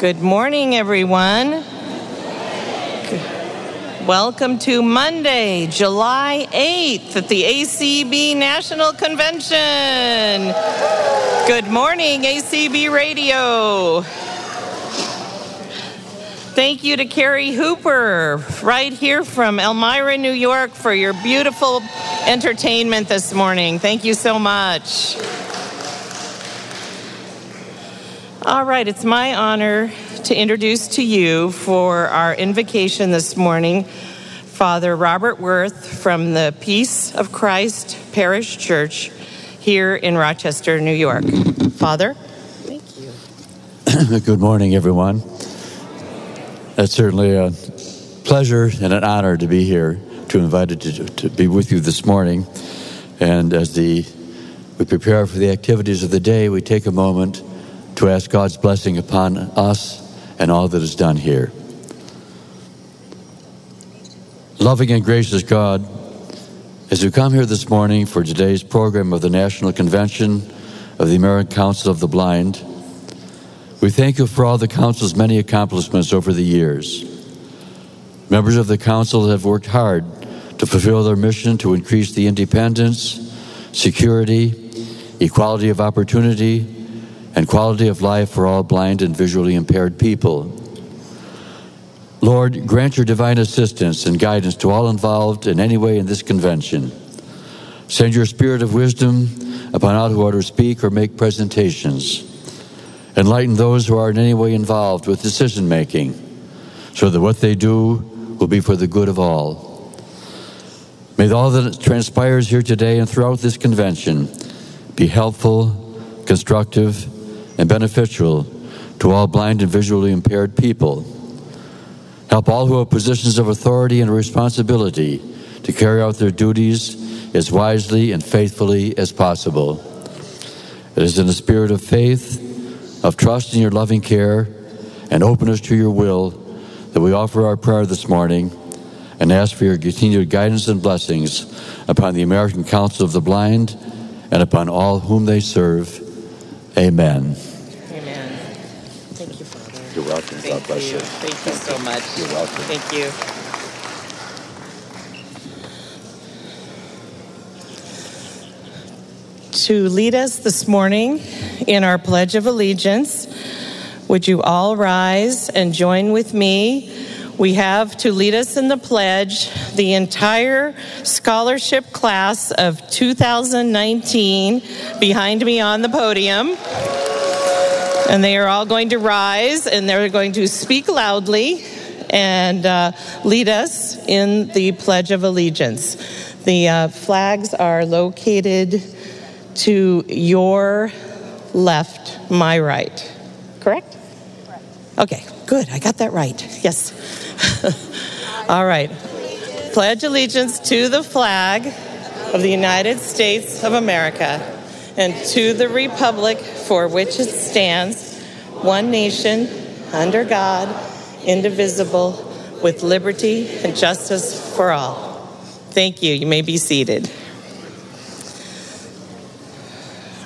Good morning, everyone. Welcome to Monday, July 8th at the ACB National Convention. Good morning, ACB Radio. Thank you to Carrie Hooper, right here from Elmira, New York, for your beautiful entertainment this morning. Thank you so much. Right, it's my honor to introduce to you for our invocation this morning Father Robert Worth from the Peace of Christ Parish Church here in Rochester, New York. Father? Thank you. Good morning, everyone. It's certainly a pleasure and an honor to be here, to invited to, to be with you this morning. And as the we prepare for the activities of the day, we take a moment to ask God's blessing upon us and all that is done here. Loving and gracious God, as we come here this morning for today's program of the National Convention of the American Council of the Blind, we thank you for all the Council's many accomplishments over the years. Members of the Council have worked hard to fulfill their mission to increase the independence, security, equality of opportunity, and quality of life for all blind and visually impaired people. Lord, grant your divine assistance and guidance to all involved in any way in this convention. Send your spirit of wisdom upon all who are to speak or make presentations. Enlighten those who are in any way involved with decision making so that what they do will be for the good of all. May all that transpires here today and throughout this convention be helpful, constructive, and beneficial to all blind and visually impaired people. Help all who have positions of authority and responsibility to carry out their duties as wisely and faithfully as possible. It is in the spirit of faith, of trust in your loving care, and openness to your will that we offer our prayer this morning and ask for your continued guidance and blessings upon the American Council of the Blind and upon all whom they serve. Amen. You're welcome. Thank God bless you. you. Thank, Thank you so much. You're welcome. Thank you. To lead us this morning in our Pledge of Allegiance, would you all rise and join with me? We have to lead us in the pledge the entire scholarship class of 2019 behind me on the podium. And they are all going to rise and they're going to speak loudly and uh, lead us in the Pledge of Allegiance. The uh, flags are located to your left, my right. Correct? Correct. Okay, good. I got that right. Yes. all right. Pledge allegiance to the flag of the United States of America and to the republic for which it stands, one nation, under God, indivisible, with liberty and justice for all. Thank you. You may be seated.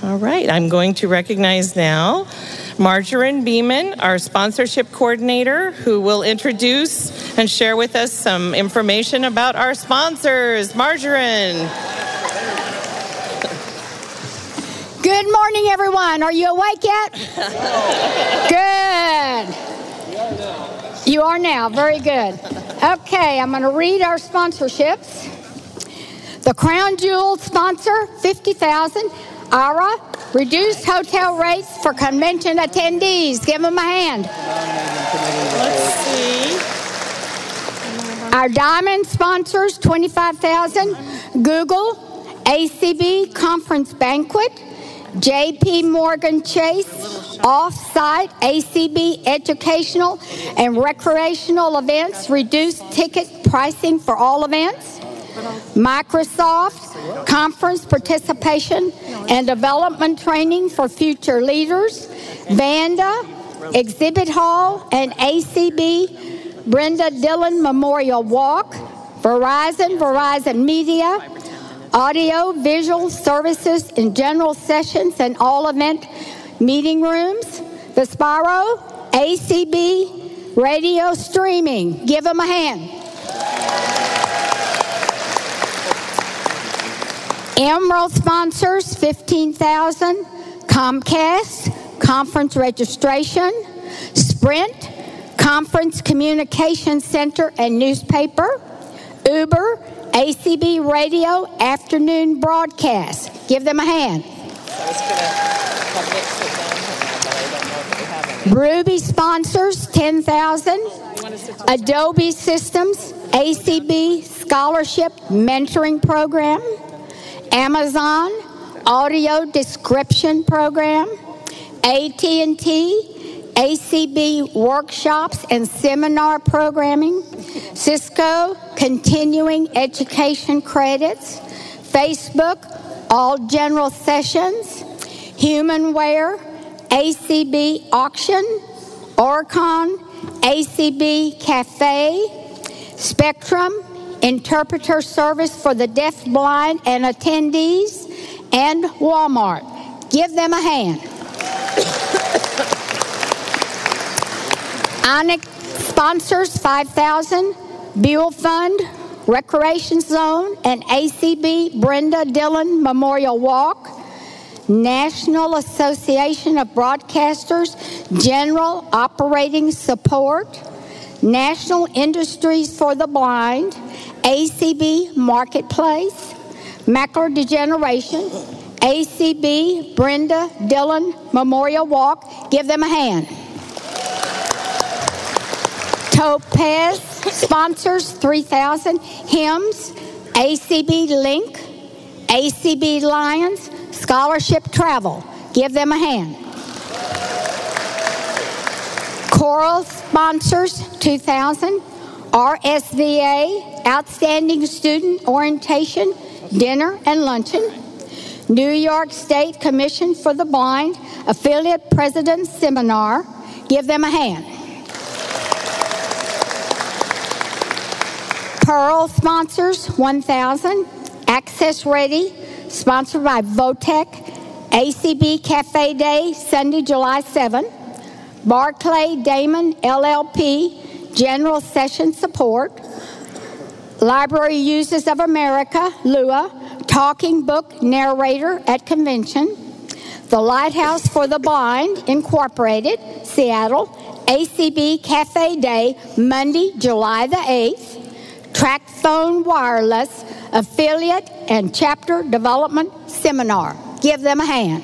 All right, I'm going to recognize now Marjorie Beeman, our sponsorship coordinator, who will introduce and share with us some information about our sponsors. Marjorie. Good morning, everyone. Are you awake yet? good. You are now. Very good. Okay, I'm going to read our sponsorships. The Crown Jewel sponsor, 50000 Aira, reduced hotel rates for convention attendees. Give them a hand. Let's see. Our diamond sponsors, 25000 Google, ACB Conference Banquet, JP Morgan Chase off-site ACB educational and recreational events, reduced ticket pricing for all events. Microsoft conference participation and development training for future leaders. Vanda exhibit hall and ACB Brenda Dillon Memorial Walk. Verizon, Verizon Media, audio, visual services in general sessions and all event meeting rooms, the Spiro, ACB Radio Streaming. Give them a hand. Emerald sponsors 15,000. Comcast, conference registration. Sprint, conference communication center and newspaper. Uber, ACB radio afternoon broadcast. Give them a hand. Ruby sponsors 10,000. Adobe Systems ACB Scholarship Mentoring Program. Amazon Audio Description Program. AT&T ACB workshops and seminar programming. Cisco continuing education credits. Facebook all general sessions. Humanware ACB Auction, OrCam, ACB Cafe, Spectrum, Interpreter Service for the Deaf, Blind, and Attendees, and Walmart. Give them a hand. Onyx sponsors 5,000, Buell Fund, Recreation Zone, and ACB Brenda Dillon Memorial Walk. National Association of Broadcasters General Operating Support, National Industries for the Blind, ACB Marketplace, Macular Degeneration, ACB Brenda Dillon Memorial Walk. Give them a hand. Topaz sponsors 3,000 HIMS, ACB Link, ACB Lions, Scholarship Travel. Give them a hand. Coral sponsors 2000. RSVA Outstanding Student Orientation Dinner and Luncheon. New York State Commission for the Blind Affiliate President Seminar. Give them a hand. Pearl sponsors 1000. Access Ready sponsored by Votech, ACB Cafe Day, Sunday, July 7. Barclay Damon LLP, General Session Support. Library Users of America, LUA, Talking Book Narrator at Convention. The Lighthouse for the Blind, Incorporated, Seattle, ACB Cafe Day, Monday, July the 8th. TracFone Wireless, Affiliate and Chapter Development Seminar. Give them a hand.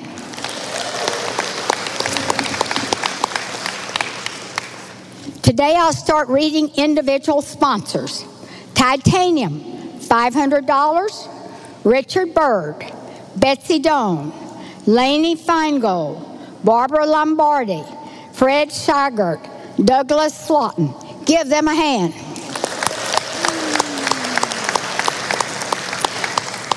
Today I'll start reading individual sponsors. Titanium, $500. Richard Bird, Betsy Doan, Lainey Feingold, Barbara Lombardi, Fred Shigert, Douglas Slaughton. Give them a hand.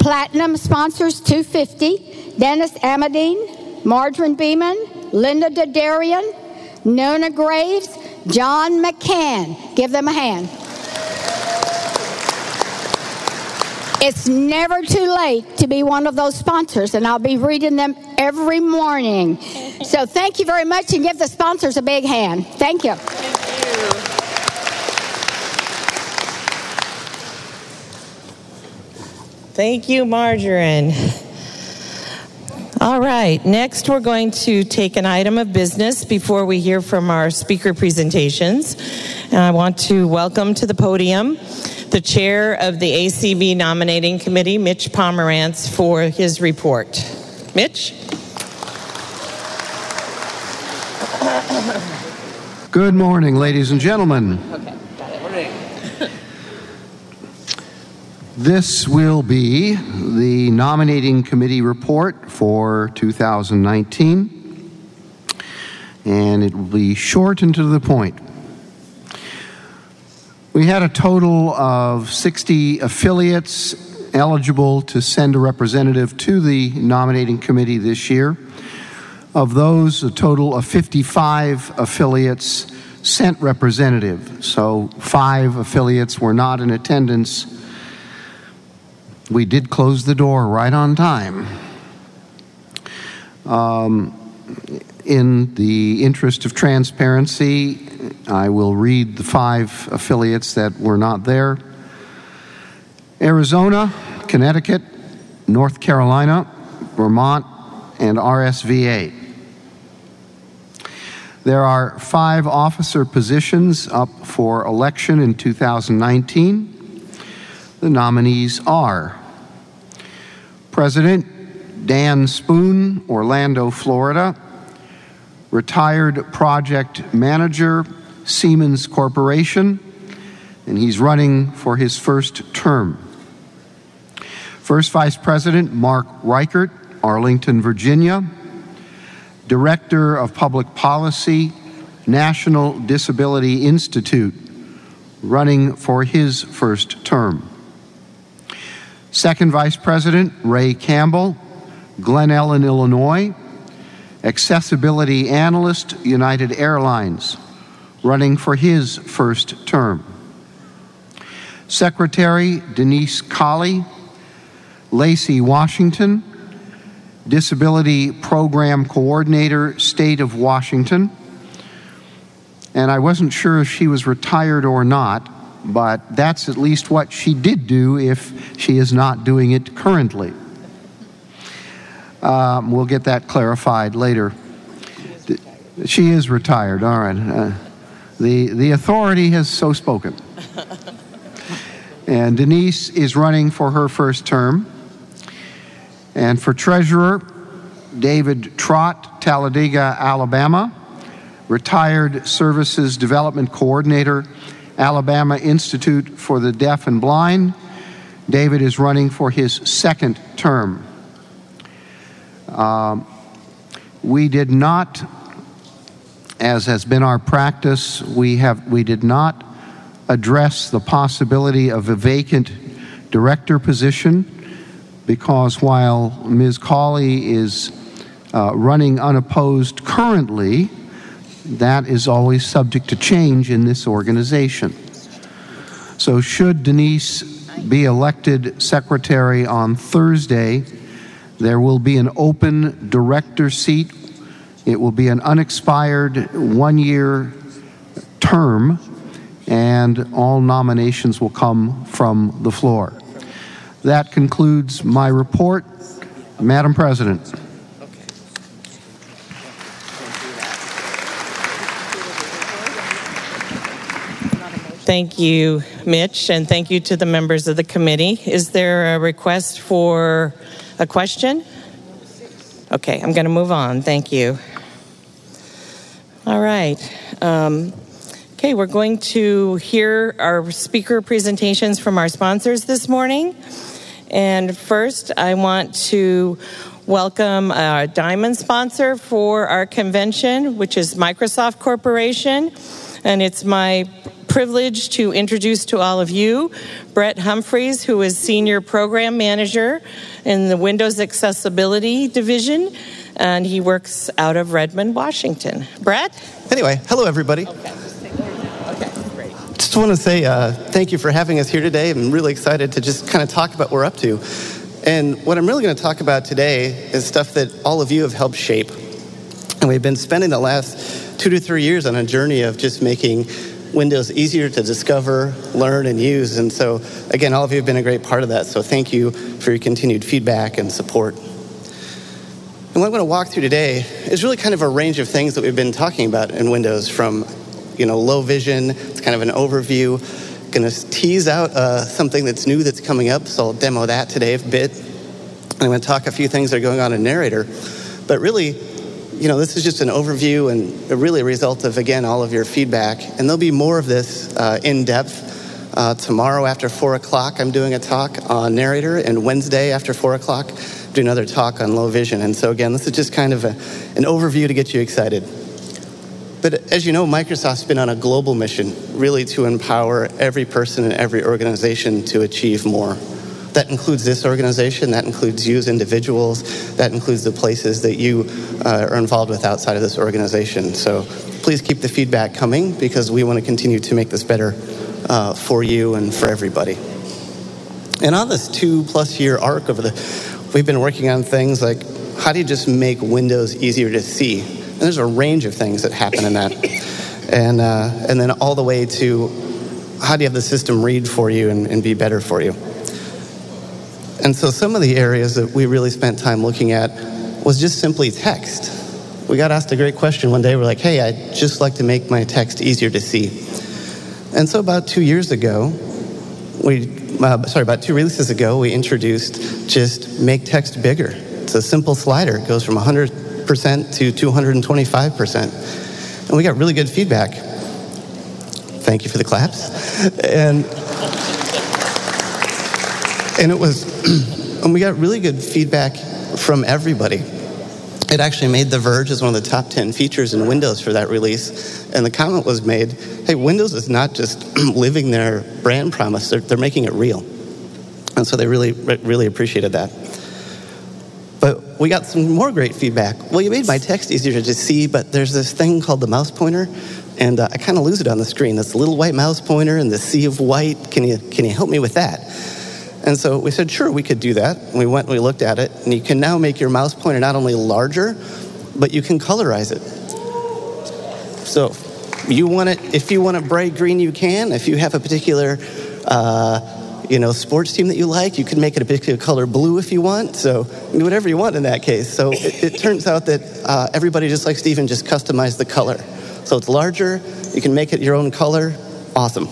Platinum sponsors 250. Dennis Amadine, Margarine Beeman, Linda Dadarian, Nona Graves, John McCann. Give them a hand. It's never too late to be one of those sponsors, and I'll be reading them every morning. So thank you very much, and give the sponsors a big hand. Thank you. Thank you, Margarine. All right, next we're going to take an item of business before we hear from our speaker presentations. And I want to welcome to the podium the chair of the ACB nominating committee, Mitch Pomerantz, for his report. Mitch? Good morning, ladies and gentlemen. Okay, This will be the nominating committee report for 2019, and it will be short and to the point. We had a total of 60 affiliates eligible to send a representative to the nominating committee this year. Of those, a total of 55 affiliates sent representative. So five affiliates were not in attendance we did close the door right on time. Um, in the interest of transparency, I will read the five affiliates that were not there Arizona, Connecticut, North Carolina, Vermont, and RSVA. There are five officer positions up for election in 2019. The nominees are President Dan Spoon, Orlando, Florida, retired project manager, Siemens Corporation, and he's running for his first term. First Vice President Mark Richert, Arlington, Virginia. Director of Public Policy, National Disability Institute, running for his first term. Second Vice President Ray Campbell, Glen Ellyn, Illinois. Accessibility Analyst, United Airlines, running for his first term. Secretary Denise Colley, Lacey Washington, Disability Program Coordinator, State of Washington. And I wasn't sure if she was retired or not, but that's at least what she did do if she is not doing it currently. Um, we'll get that clarified later. She is retired, all right. Uh, the, the authority has so spoken. And Denise is running for her first term. And for treasurer, David Trott, Talladega, Alabama, retired services development coordinator, Alabama Institute for the Deaf and Blind. David is running for his second term. Um, we did not, as has been our practice, we have we did not address the possibility of a vacant director position because while Ms. Colley is uh, running unopposed currently, that is always subject to change in this organization. So, should Denise be elected secretary on Thursday, there will be an open director seat. It will be an unexpired one year term, and all nominations will come from the floor. That concludes my report. Madam President. Thank you, Mitch, and thank you to the members of the committee. Is there a request for a question? Okay, I'm going to move on. Thank you. All right. Um, okay, we're going to hear our speaker presentations from our sponsors this morning. And first, I want to welcome our diamond sponsor for our convention, which is Microsoft Corporation. And it's my privilege to introduce to all of you Brett Humphreys, who is Senior Program Manager in the Windows Accessibility Division, and he works out of Redmond, Washington. Brett? Anyway, hello, everybody. Okay. Great. Just want to say uh, thank you for having us here today. I'm really excited to just kind of talk about what we're up to. And what I'm really going to talk about today is stuff that all of you have helped shape. And we've been spending the last two to three years on a journey of just making Windows easier to discover, learn, and use. And so, again, all of you have been a great part of that. So, thank you for your continued feedback and support. And what I'm going to walk through today is really kind of a range of things that we've been talking about in Windows from you know, low vision. It's kind of an overview. Going to tease out uh, something that's new that's coming up, so I'll demo that today a bit. I'm going to talk a few things that are going on in Narrator. But really, you know, this is just an overview and really a result of, again, all of your feedback. And there'll be more of this uh, in depth. Uh, tomorrow after 4 o'clock, I'm doing a talk on Narrator, and Wednesday after 4 o'clock, do another talk on low vision. And so, again, this is just kind of a, an overview to get you excited. But as you know, Microsoft's been on a global mission, really to empower every person and every organization to achieve more. That includes this organization, that includes you as individuals, that includes the places that you uh, are involved with outside of this organization. So please keep the feedback coming because we want to continue to make this better uh, for you and for everybody. And on this two plus year arc of the, we've been working on things like how do you just make Windows easier to see? And there's a range of things that happen in that. And, uh, and then all the way to how do you have the system read for you and, and be better for you? And so some of the areas that we really spent time looking at was just simply text. We got asked a great question one day. We're like, hey, I'd just like to make my text easier to see. And so about two years ago, we, uh, sorry, about two releases ago, we introduced just make text bigger. It's a simple slider. It goes from 100% to 225%. And we got really good feedback. Thank you for the claps. And, and it was, and we got really good feedback from everybody. It actually made The Verge as one of the top 10 features in Windows for that release. And the comment was made hey, Windows is not just living their brand promise, they're, they're making it real. And so they really, really appreciated that. But we got some more great feedback. Well, you made my text easier to see, but there's this thing called the mouse pointer, and uh, I kind of lose it on the screen. This little white mouse pointer and the sea of white. Can you, can you help me with that? And so we said, sure, we could do that. And we went and we looked at it, and you can now make your mouse pointer not only larger, but you can colorize it. So you want it, if you want it bright green, you can. If you have a particular, uh, you know, sports team that you like, you can make it a particular color blue if you want. So do whatever you want in that case. So it, it turns out that uh, everybody, just like Stephen, just customized the color. So it's larger. You can make it your own color. Awesome.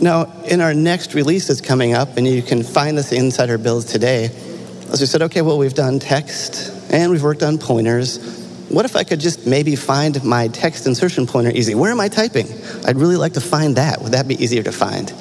Now, in our next release that's coming up, and you can find this inside our builds today, as we said, okay, well, we've done text and we've worked on pointers. What if I could just maybe find my text insertion pointer easy? Where am I typing? I'd really like to find that. Would that be easier to find?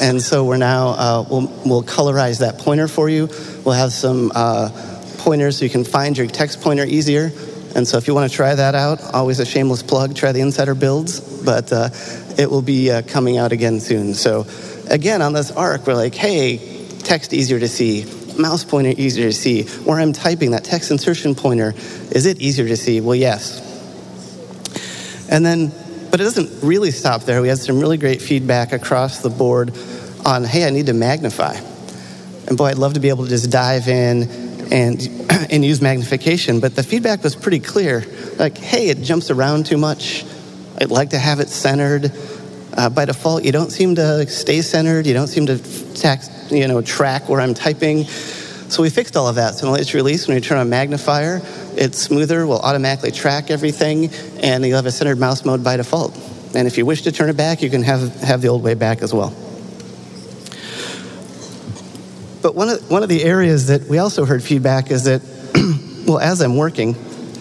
And so we're now, uh, we'll, we'll colorize that pointer for you. We'll have some uh, pointers so you can find your text pointer easier. And so if you want to try that out, always a shameless plug, try the Insider builds. But uh, it will be uh, coming out again soon. So again, on this arc, we're like, hey, text easier to see, mouse pointer easier to see. Where I'm typing that text insertion pointer, is it easier to see? Well, yes. And then, but it doesn't really stop there. We had some really great feedback across the board on, hey, I need to magnify. And boy, I'd love to be able to just dive in and, and use magnification. But the feedback was pretty clear. Like, hey, it jumps around too much. I'd like to have it centered. Uh, by default, you don't seem to stay centered. You don't seem to tax, you know, track where I'm typing. So we fixed all of that. So in the latest release, when you turn on magnifier, it's smoother, will automatically track everything, and you have a centered mouse mode by default. And if you wish to turn it back, you can have, have the old way back as well. But one of, one of the areas that we also heard feedback is that, well, as I'm working,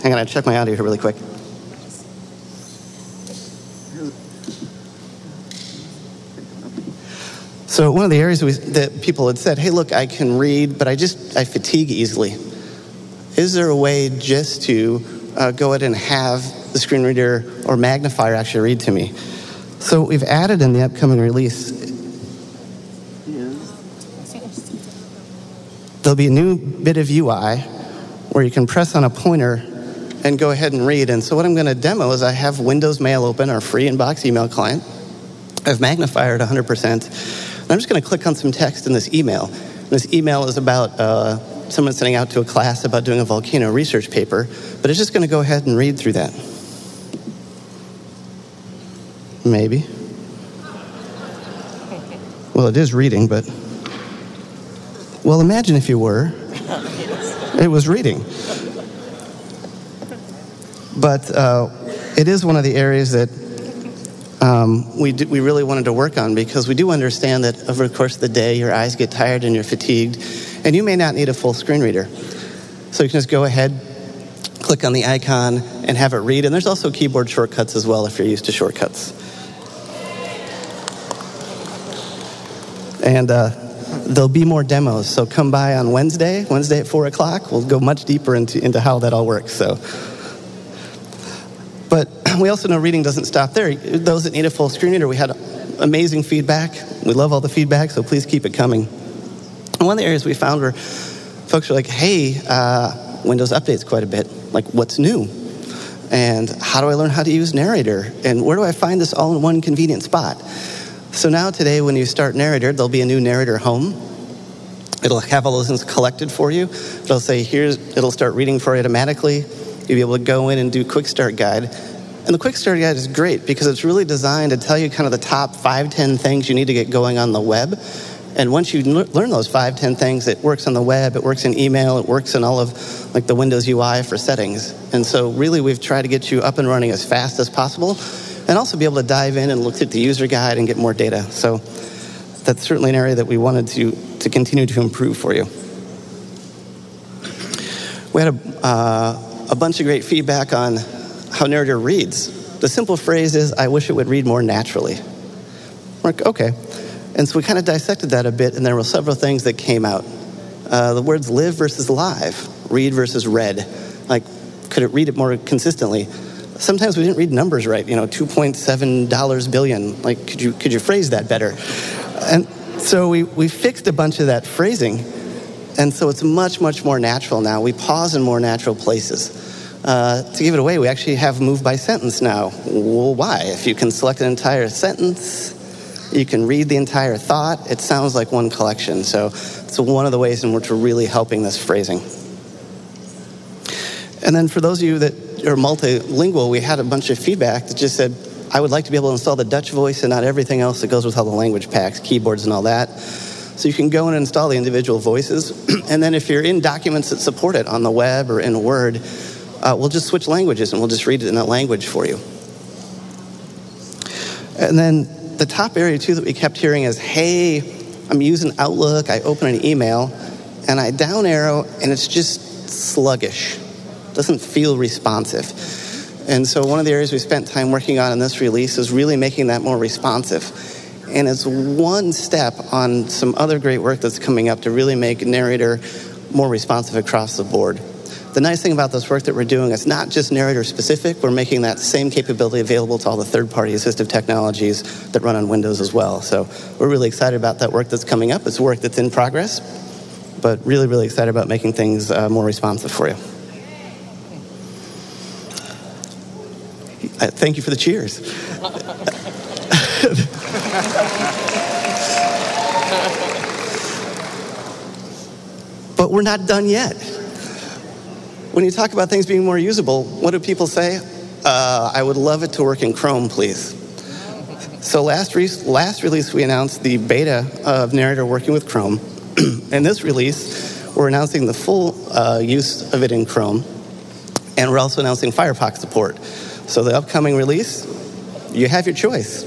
hang on, I check my audio here really quick. So one of the areas we, that people had said, "Hey, look, I can read, but I just I fatigue easily. Is there a way just to uh, go ahead and have the screen reader or magnifier actually read to me?" So what we've added in the upcoming release. There'll be a new bit of UI where you can press on a pointer and go ahead and read. And so what I'm going to demo is I have Windows Mail open, our free inbox email client. I have magnified at 100%. I'm just going to click on some text in this email. And this email is about uh, someone sending out to a class about doing a volcano research paper, but it's just going to go ahead and read through that. Maybe. Well, it is reading, but. Well, imagine if you were. It was reading. But uh, it is one of the areas that um, we, do, we really wanted to work on because we do understand that over the course of the day, your eyes get tired and you're fatigued, and you may not need a full screen reader. So you can just go ahead, click on the icon, and have it read. And there's also keyboard shortcuts as well if you're used to shortcuts. And uh, there'll be more demos, so come by on Wednesday, Wednesday at 4 o'clock. We'll go much deeper into, into how that all works. So. But we also know reading doesn't stop there. Those that need a full screen reader, we had amazing feedback. We love all the feedback, so please keep it coming. And one of the areas we found were folks were like, hey, uh, Windows updates quite a bit. Like, what's new? And how do I learn how to use Narrator? And where do I find this all in one convenient spot? So now today, when you start Narrator, there'll be a new Narrator home. It'll have all those things collected for you. It'll say, here's, it'll start reading for you automatically. You'll be able to go in and do quick start guide. And the quick start guide is great because it's really designed to tell you kind of the top five, ten things you need to get going on the web. And once you learn those five, ten things, it works on the web, it works in email, it works in all of like the Windows UI for settings. And so really we've tried to get you up and running as fast as possible and also be able to dive in and look at the user guide and get more data. So that's certainly an area that we wanted to, to continue to improve for you. We had a, uh, a bunch of great feedback on how Narrator reads. The simple phrase is, I wish it would read more naturally. We're like, okay. And so we kind of dissected that a bit, and there were several things that came out. Uh, the words live versus live, read versus read. Like, could it read it more consistently? Sometimes we didn't read numbers right. You know, two point seven dollars billion. Like, could you could you phrase that better? And so we we fixed a bunch of that phrasing, and so it's much much more natural now. We pause in more natural places. Uh, to give it away, we actually have move by sentence now. Well, why? If you can select an entire sentence, you can read the entire thought. It sounds like one collection. So it's one of the ways in which we're really helping this phrasing. And then for those of you that are multilingual, we had a bunch of feedback that just said, I would like to be able to install the Dutch voice and not everything else that goes with all the language packs, keyboards, and all that. So you can go and install the individual voices. and then if you're in documents that support it on the web or in Word, uh, we'll just switch languages and we'll just read it in that language for you. And then the top area too that we kept hearing is, hey, I'm using Outlook, I open an email, and I down arrow, and it's just sluggish. Doesn't feel responsive. And so one of the areas we spent time working on in this release is really making that more responsive. And it's one step on some other great work that's coming up to really make narrator more responsive across the board. The nice thing about this work that we're doing is not just narrator specific, we're making that same capability available to all the third party assistive technologies that run on Windows as well. So we're really excited about that work that's coming up. It's work that's in progress, but really, really excited about making things uh, more responsive for you. Thank you for the cheers. but we're not done yet when you talk about things being more usable, what do people say? Uh, I would love it to work in Chrome, please. So last, re- last release, we announced the beta of Narrator working with Chrome. in this release, we're announcing the full uh, use of it in Chrome, and we're also announcing Firefox support. So the upcoming release, you have your choice.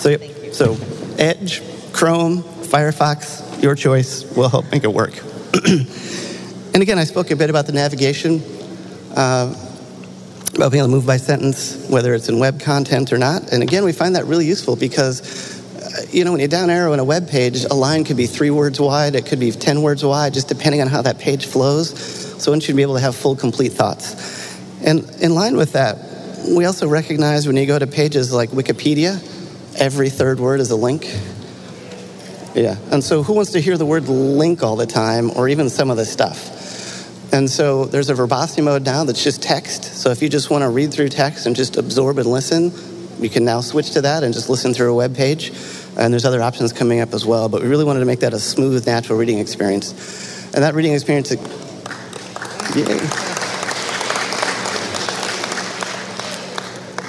So, so Edge, Chrome, Firefox, your choice. We'll help make it work. and again, I spoke a bit about the navigation, uh, about being able to move by sentence, whether it's in web content or not. And again, we find that really useful because, you know, when you down arrow in a web page, a line could be three words wide, it could be 10 words wide, just depending on how that page flows. So one should be able to have full, complete thoughts. And in line with that, we also recognize when you go to pages like Wikipedia, every third word is a link. Yeah. And so who wants to hear the word link all the time or even some of the stuff? And so there's a verbosity mode now that's just text. So if you just want to read through text and just absorb and listen, you can now switch to that and just listen through a web page. And there's other options coming up as well. But we really wanted to make that a smooth, natural reading experience. And that reading experience, yay.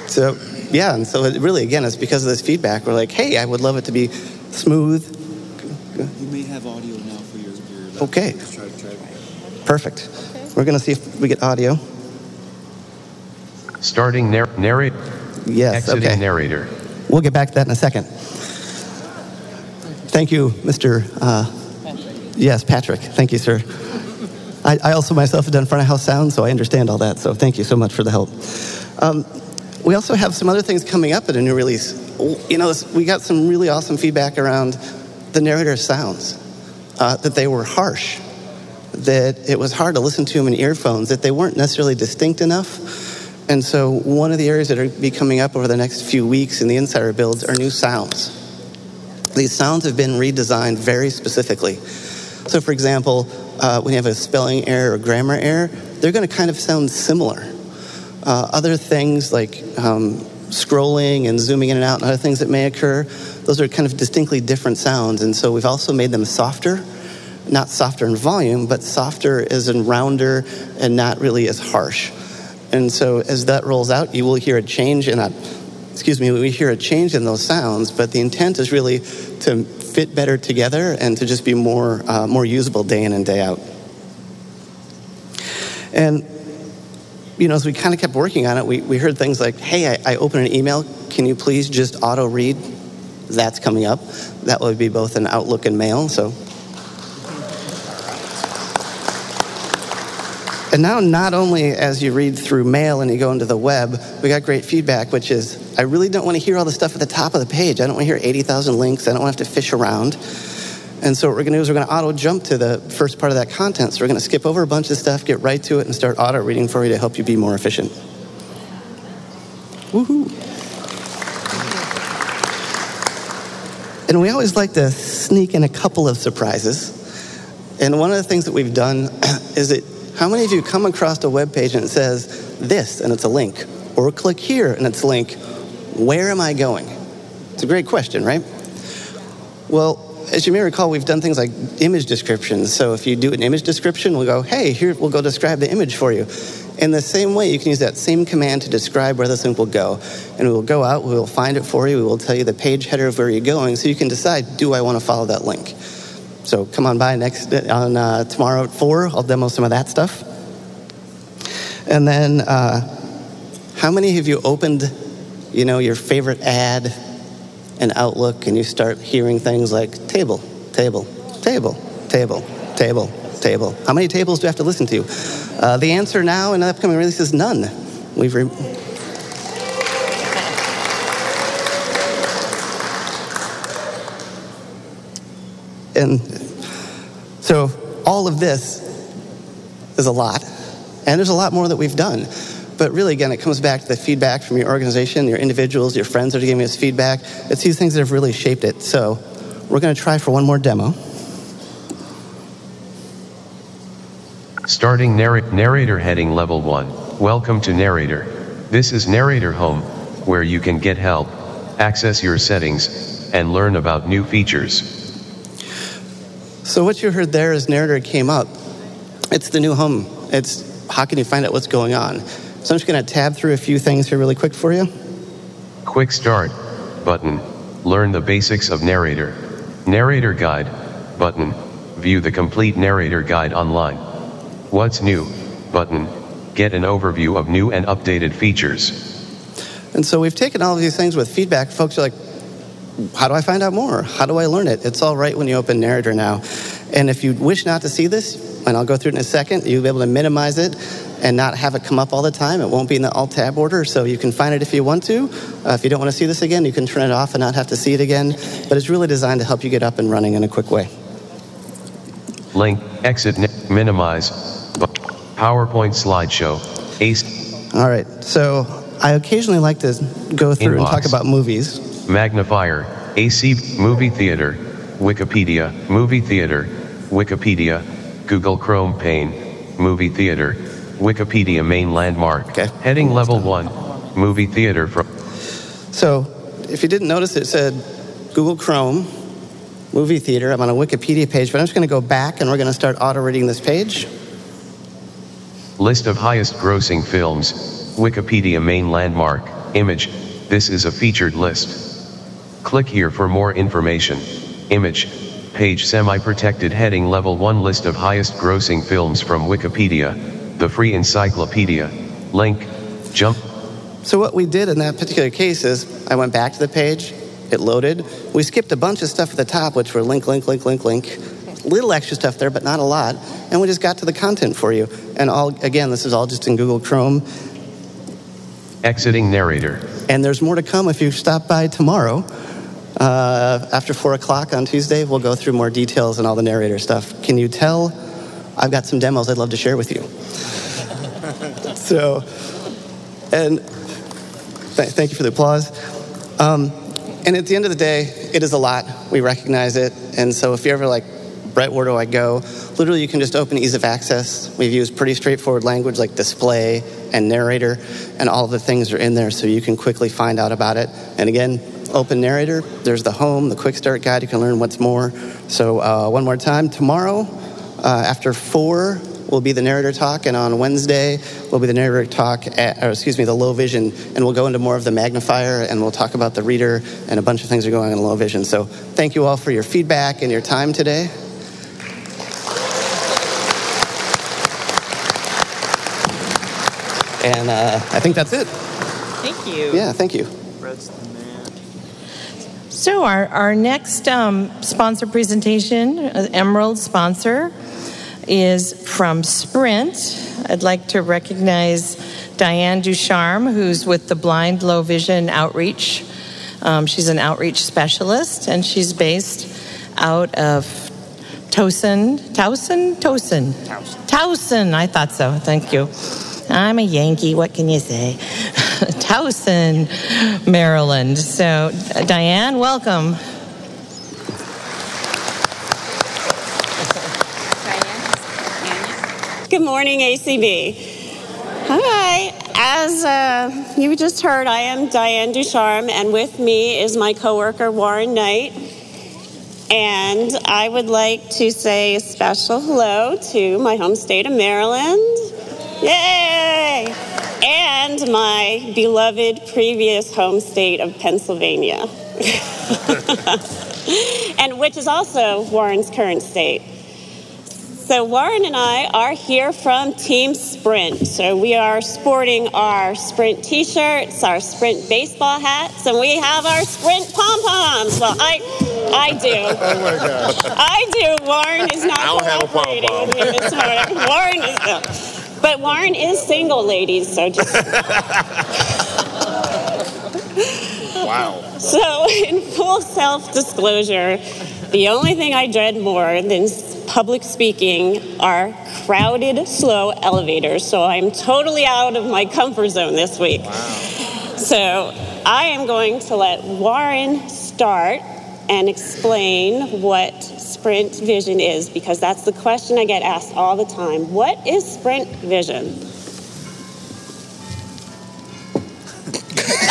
So, yeah, and so it really, again, it's because of this feedback. We're like, hey, I would love it to be smooth, you may have audio now for your. your uh, okay. Try, try. Perfect. Okay. We're going to see if we get audio. Starting narr- narrate. Yes. Exiting okay. narrator. We'll get back to that in a second. Thank you, Mr. Uh, yes, Patrick. Thank you, sir. I, I, also myself have done front of house sound, so I understand all that. So thank you so much for the help. Um, we also have some other things coming up at a new release. You know, we got some really awesome feedback around the narrator sounds, uh, that they were harsh, that it was hard to listen to them in earphones, that they weren't necessarily distinct enough. And so, one of the areas that are be coming up over the next few weeks in the insider builds are new sounds. These sounds have been redesigned very specifically. So, for example, uh, when you have a spelling error or grammar error, they're going to kind of sound similar. Uh, other things like um, scrolling and zooming in and out and other things that may occur, those are kind of distinctly different sounds. And so we've also made them softer, not softer in volume, but softer as in rounder and not really as harsh. And so as that rolls out, you will hear a change in that. Excuse me, we hear a change in those sounds, but the intent is really to fit better together and to just be more, uh, more usable day in and day out. And, you know, as we kind of kept working on it, we, we heard things like, hey, I, I open an email, can you please just auto read? That's coming up. That would be both in Outlook and Mail, so And now, not only as you read through mail and you go into the web, we got great feedback, which is I really don't want to hear all the stuff at the top of the page. I don't want to hear 80,000 links. I don't want to have to fish around. And so, what we're going to do is we're going to auto jump to the first part of that content. So, we're going to skip over a bunch of stuff, get right to it, and start auto reading for you to help you be more efficient. Woohoo! And we always like to sneak in a couple of surprises. And one of the things that we've done is that how many of you come across a web page and it says this and it's a link, or click here and it's a link? Where am I going? It's a great question, right? Well, as you may recall, we've done things like image descriptions. So if you do an image description, we'll go, hey, here, we'll go describe the image for you. In the same way, you can use that same command to describe where this link will go. And we will go out, we will find it for you, we will tell you the page header of where you're going, so you can decide, do I want to follow that link? So come on by next on uh, tomorrow at four. I'll demo some of that stuff. And then, uh, how many of you opened, you know, your favorite ad in Outlook, and you start hearing things like table, table, table, table, table, table? How many tables do you have to listen to? Uh, the answer now in the upcoming release is none. We've re- And so all of this is a lot. And there's a lot more that we've done. But really, again, it comes back to the feedback from your organization, your individuals, your friends that are giving us feedback. It's these things that have really shaped it. So we're going to try for one more demo. Starting narr- narrator heading level 1. Welcome to narrator. This is narrator home, where you can get help, access your settings, and learn about new features. So what you heard there as narrator came up. It's the new home. It's how can you find out what's going on. So I'm just going to tab through a few things here really quick for you. Quick start button. Learn the basics of narrator. Narrator guide button. View the complete narrator guide online. What's new button. Get an overview of new and updated features. And so we've taken all of these things with feedback. Folks are like, how do I find out more? How do I learn it? It's all right when you open Narrator now. And if you wish not to see this, and I'll go through it in a second, you'll be able to minimize it and not have it come up all the time. It won't be in the alt tab order, so you can find it if you want to. Uh, if you don't want to see this again, you can turn it off and not have to see it again. But it's really designed to help you get up and running in a quick way. Link, exit, minimize, PowerPoint slideshow, ACE. All right, so I occasionally like to go through Inbox. and talk about movies magnifier, AC, movie theater, Wikipedia, movie theater, Wikipedia, Google Chrome pane, movie theater, Wikipedia main landmark. Okay. Heading level one, movie theater from. So, if you didn't notice, it said Google Chrome, movie theater. I'm on a Wikipedia page, but I'm just going to go back and we're going to start auto reading this page. List of highest grossing films, Wikipedia main landmark, image. This is a featured list. Click here for more information. Image, page semi-protected heading level 1 list of highest grossing films from Wikipedia, the free encyclopedia. Link, jump. So what we did in that particular case is I went back to the page, it loaded. We skipped a bunch of stuff at the top, which were link, link, link, link, link. Little extra stuff there, but not a lot. And we just got to the content for you. And all again, this is all just in Google Chrome. Exiting narrator. And there's more to come if you stop by tomorrow. Uh, after 4 o'clock on Tuesday, we'll go through more details and all the narrator stuff. Can you tell? I've got some demos I'd love to share with you. so, and th- thank you for the applause. Um, and at the end of the day, it is a lot. We recognize it. And so if you're ever like, Brett, where do I go? Literally, you can just open ease of access. We've used pretty straightforward language like display and narrator, and all the things are in there so you can quickly find out about it. And again, open narrator, there's the home, the quick start guide, you can learn what's more. So, uh, one more time, tomorrow uh, after four will be the narrator talk, and on Wednesday will be the narrator talk, at, or excuse me, the low vision, and we'll go into more of the magnifier, and we'll talk about the reader, and a bunch of things are going on in low vision. So, thank you all for your feedback and your time today. And uh, I think that's it. Thank you. Yeah, thank you. So, our, our next um, sponsor presentation, uh, Emerald sponsor, is from Sprint. I'd like to recognize Diane Ducharme, who's with the Blind Low Vision Outreach. Um, she's an outreach specialist, and she's based out of Towson. Towson? Towson. Towson. I thought so. Thank you. I'm a Yankee. What can you say? Towson, Maryland. So, Diane, welcome. Good morning, ACB. Hi. As uh, you just heard, I am Diane Ducharme, and with me is my coworker Warren Knight. And I would like to say a special hello to my home state of Maryland. Yay! And my beloved previous home state of Pennsylvania, and which is also Warren's current state. So, Warren and I are here from Team Sprint. So, we are sporting our Sprint t shirts, our Sprint baseball hats, and we have our Sprint pom poms. Well, I, I do. Oh my gosh. I do. Warren is not I don't have a cooperating pom-pom. with me this morning. Warren is. But Warren is single, ladies, so just. Wow. So, in full self disclosure, the only thing I dread more than public speaking are crowded, slow elevators. So, I'm totally out of my comfort zone this week. Wow. So, I am going to let Warren start and explain what Sprint Vision is because that's the question I get asked all the time. What is Sprint Vision?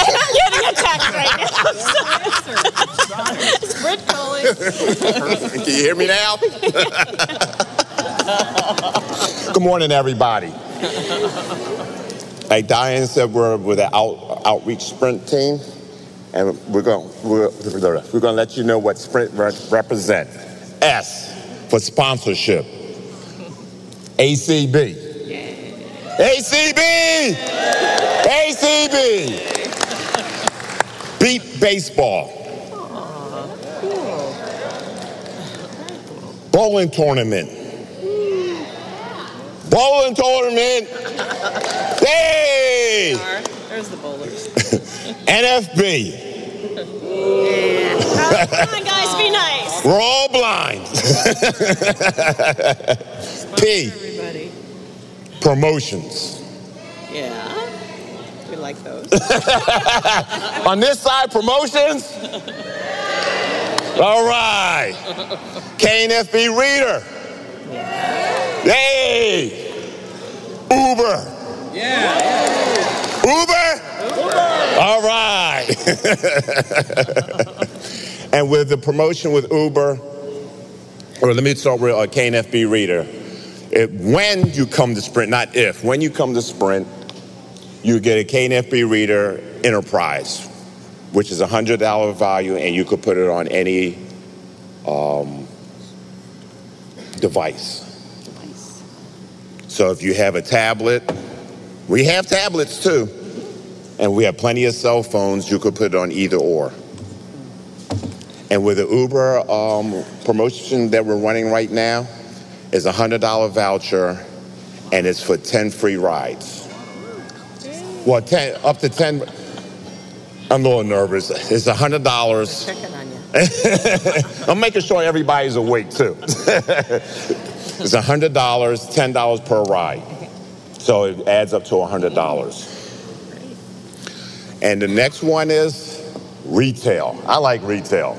I'm getting attacked right now. Sprint calling. Can you hear me now? Good morning, everybody. Like Diane said, we're with the out, outreach sprint team, and we're going we're, we're going to let you know what sprint re- represents. S for sponsorship. ACB. ACB. ACB. Beat baseball. Bowling tournament. Bowling tournament. Hey! There's the bowlers. NFB. Come on, guys, be nice. We're all blind. P. Everybody. Promotions. Yeah. We like those. On this side, promotions. All right. KNFB reader. Hey. Uber. Yeah. Uber. All right. and with the promotion with Uber, or let me start with a KNFB reader. It, when you come to Sprint, not if, when you come to Sprint, you get a KNFB reader enterprise, which is a hundred dollar value, and you could put it on any um, device. So if you have a tablet, we have tablets too, and we have plenty of cell phones. You could put it on either or. And with the Uber um, promotion that we're running right now, is a hundred dollar voucher, and it's for ten free rides. Well, 10, up to 10. I'm a little nervous. It's a $100. Checking on you. I'm making sure everybody's awake too. it's a $100, $10 per ride. So it adds up to a $100. And the next one is retail. I like retail.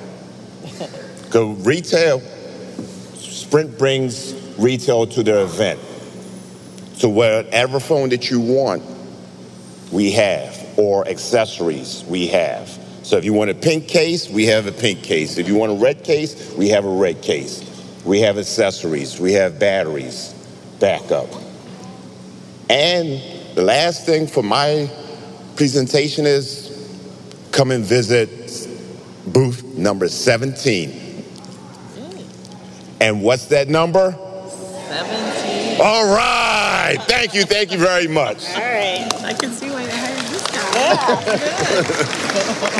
Because retail, Sprint brings retail to their event. So whatever phone that you want, we have, or accessories, we have. So if you want a pink case, we have a pink case. If you want a red case, we have a red case. We have accessories, we have batteries, backup. And the last thing for my presentation is come and visit booth number 17. And what's that number? 17. All right. Thank you. Thank you very much. All right. I can see why they hired this guy.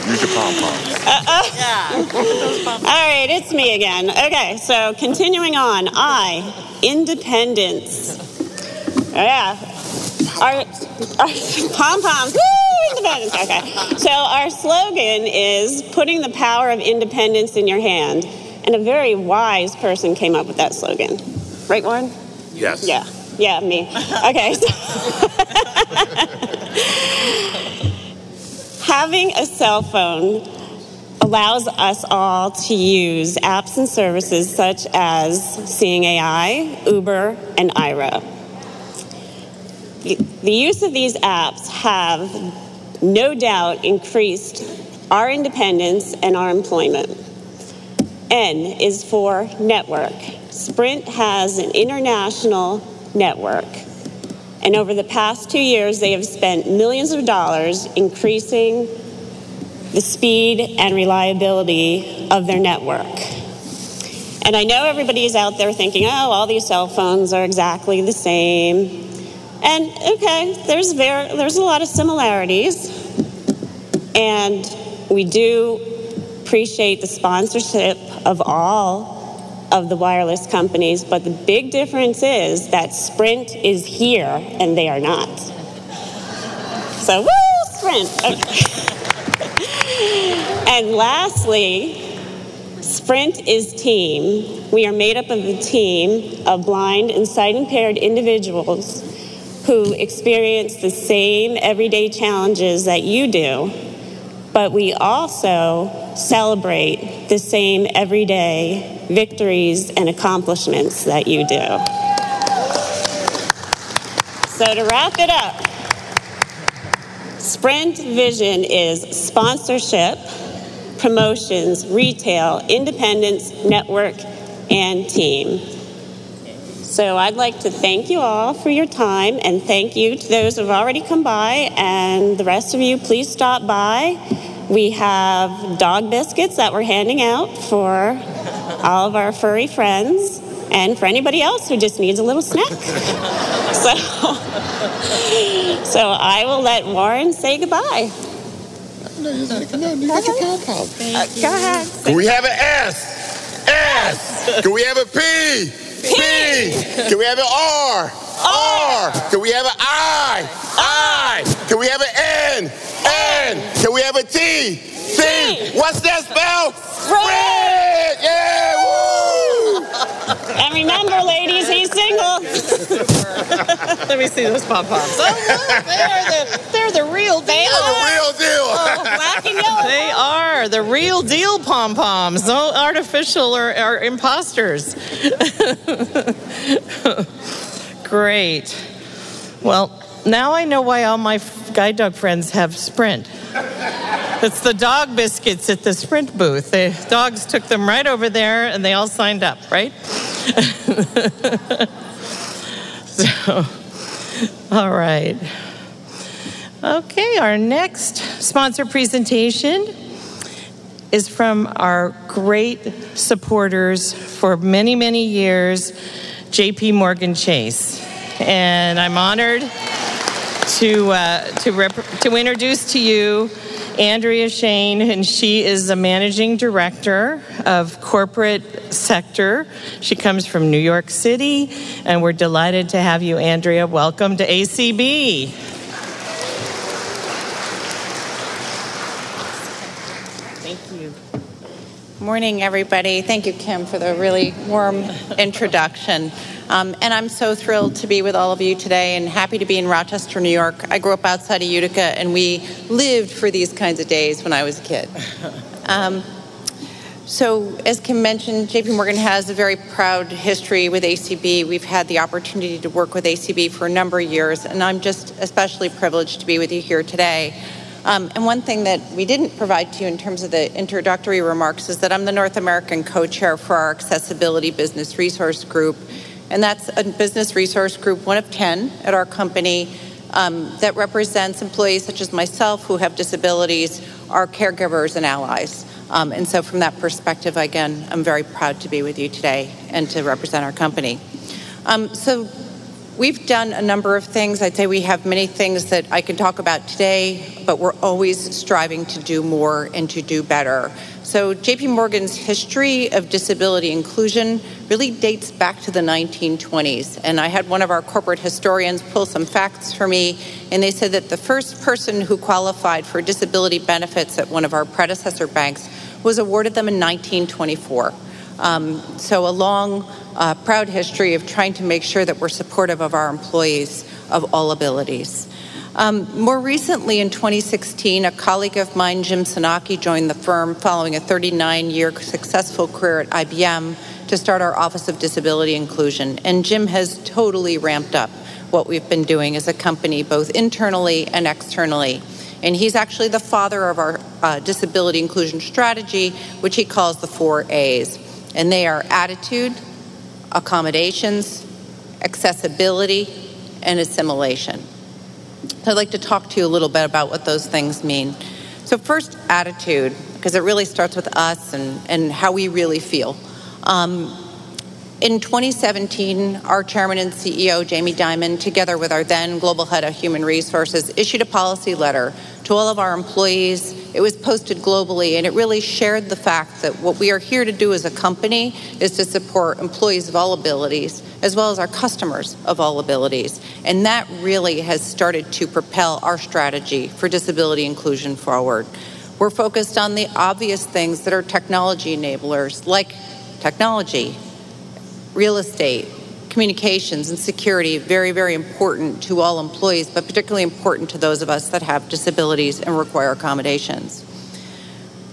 Use your pom poms. Uh, uh, yeah. All right, it's me again. Okay, so continuing on, I, independence. Oh, yeah. Our, our pom poms, woo, independence. Okay. So our slogan is putting the power of independence in your hand. And a very wise person came up with that slogan. Right, Warren? Yes. Yeah. Yeah, me. Okay. Having a cell phone allows us all to use apps and services such as Seeing AI, Uber, and Aira. The, the use of these apps have no doubt increased our independence and our employment. N is for network. Sprint has an international network. And over the past two years, they have spent millions of dollars increasing the speed and reliability of their network. And I know everybody is out there thinking, oh, all these cell phones are exactly the same. And okay, there's, very, there's a lot of similarities. And we do appreciate the sponsorship of all of the wireless companies, but the big difference is that Sprint is here and they are not. So, woo, Sprint. Okay. and lastly, Sprint is team. We are made up of a team of blind and sight impaired individuals who experience the same everyday challenges that you do, but we also celebrate the same everyday victories and accomplishments that you do. So, to wrap it up, Sprint Vision is sponsorship, promotions, retail, independence, network, and team. So I'd like to thank you all for your time and thank you to those who have already come by and the rest of you, please stop by. We have dog biscuits that we're handing out for all of our furry friends and for anybody else who just needs a little snack. so, so I will let Warren say goodbye. No, you got your pom pom. Uh, go ahead. Can we have an S? S. Can we have a P? P. Can we have an R? R. Can we have an I? I. Can we have an N? N. Can we have a T? T. What's that spell? Spread. Yeah. Woo. And remember, ladies, he's single. Let me see those pom poms. Oh, look, they're the, they're the real deal. They are The real deal. Oh, black and yellow. They are the real deal pom poms, no artificial or, or imposters. Great. Well, now I know why all my f- guide dog friends have Sprint. It's the dog biscuits at the Sprint booth. The dogs took them right over there and they all signed up, right? so, all right. Okay, our next sponsor presentation is from our great supporters for many, many years, JP Morgan Chase. And I'm honored to, uh, to, rep- to introduce to you Andrea Shane, and she is the managing director of corporate sector. She comes from New York City, and we're delighted to have you, Andrea. Welcome to ACB. Thank you. Morning, everybody. Thank you, Kim, for the really warm introduction. Um, and I'm so thrilled to be with all of you today and happy to be in Rochester, New York. I grew up outside of Utica, and we lived for these kinds of days when I was a kid. Um, So, as Kim mentioned, JP Morgan has a very proud history with ACB. We've had the opportunity to work with ACB for a number of years, and I'm just especially privileged to be with you here today. Um, and one thing that we didn't provide to you in terms of the introductory remarks is that I'm the North American co chair for our Accessibility Business Resource Group. And that's a business resource group, one of 10 at our company, um, that represents employees such as myself who have disabilities, our caregivers, and allies. Um, and so, from that perspective, again, I'm very proud to be with you today and to represent our company. Um, so, we've done a number of things. I'd say we have many things that I can talk about today, but we're always striving to do more and to do better. So, JP Morgan's history of disability inclusion really dates back to the 1920s. And I had one of our corporate historians pull some facts for me, and they said that the first person who qualified for disability benefits at one of our predecessor banks was awarded them in 1924. Um, so, a long, uh, proud history of trying to make sure that we're supportive of our employees of all abilities. Um, more recently, in 2016, a colleague of mine, Jim Sinocchi, joined the firm following a 39 year successful career at IBM to start our Office of Disability Inclusion. And Jim has totally ramped up what we've been doing as a company, both internally and externally. And he's actually the father of our uh, disability inclusion strategy, which he calls the four A's. And they are attitude, accommodations, accessibility, and assimilation. So I'd like to talk to you a little bit about what those things mean. So, first, attitude, because it really starts with us and, and how we really feel. Um, in 2017, our chairman and CEO, Jamie Dimon, together with our then global head of human resources, issued a policy letter to all of our employees. It was posted globally, and it really shared the fact that what we are here to do as a company is to support employees of all abilities, as well as our customers of all abilities. And that really has started to propel our strategy for disability inclusion forward. We're focused on the obvious things that are technology enablers, like technology, real estate, communications, and security very, very important to all employees, but particularly important to those of us that have disabilities and require accommodations.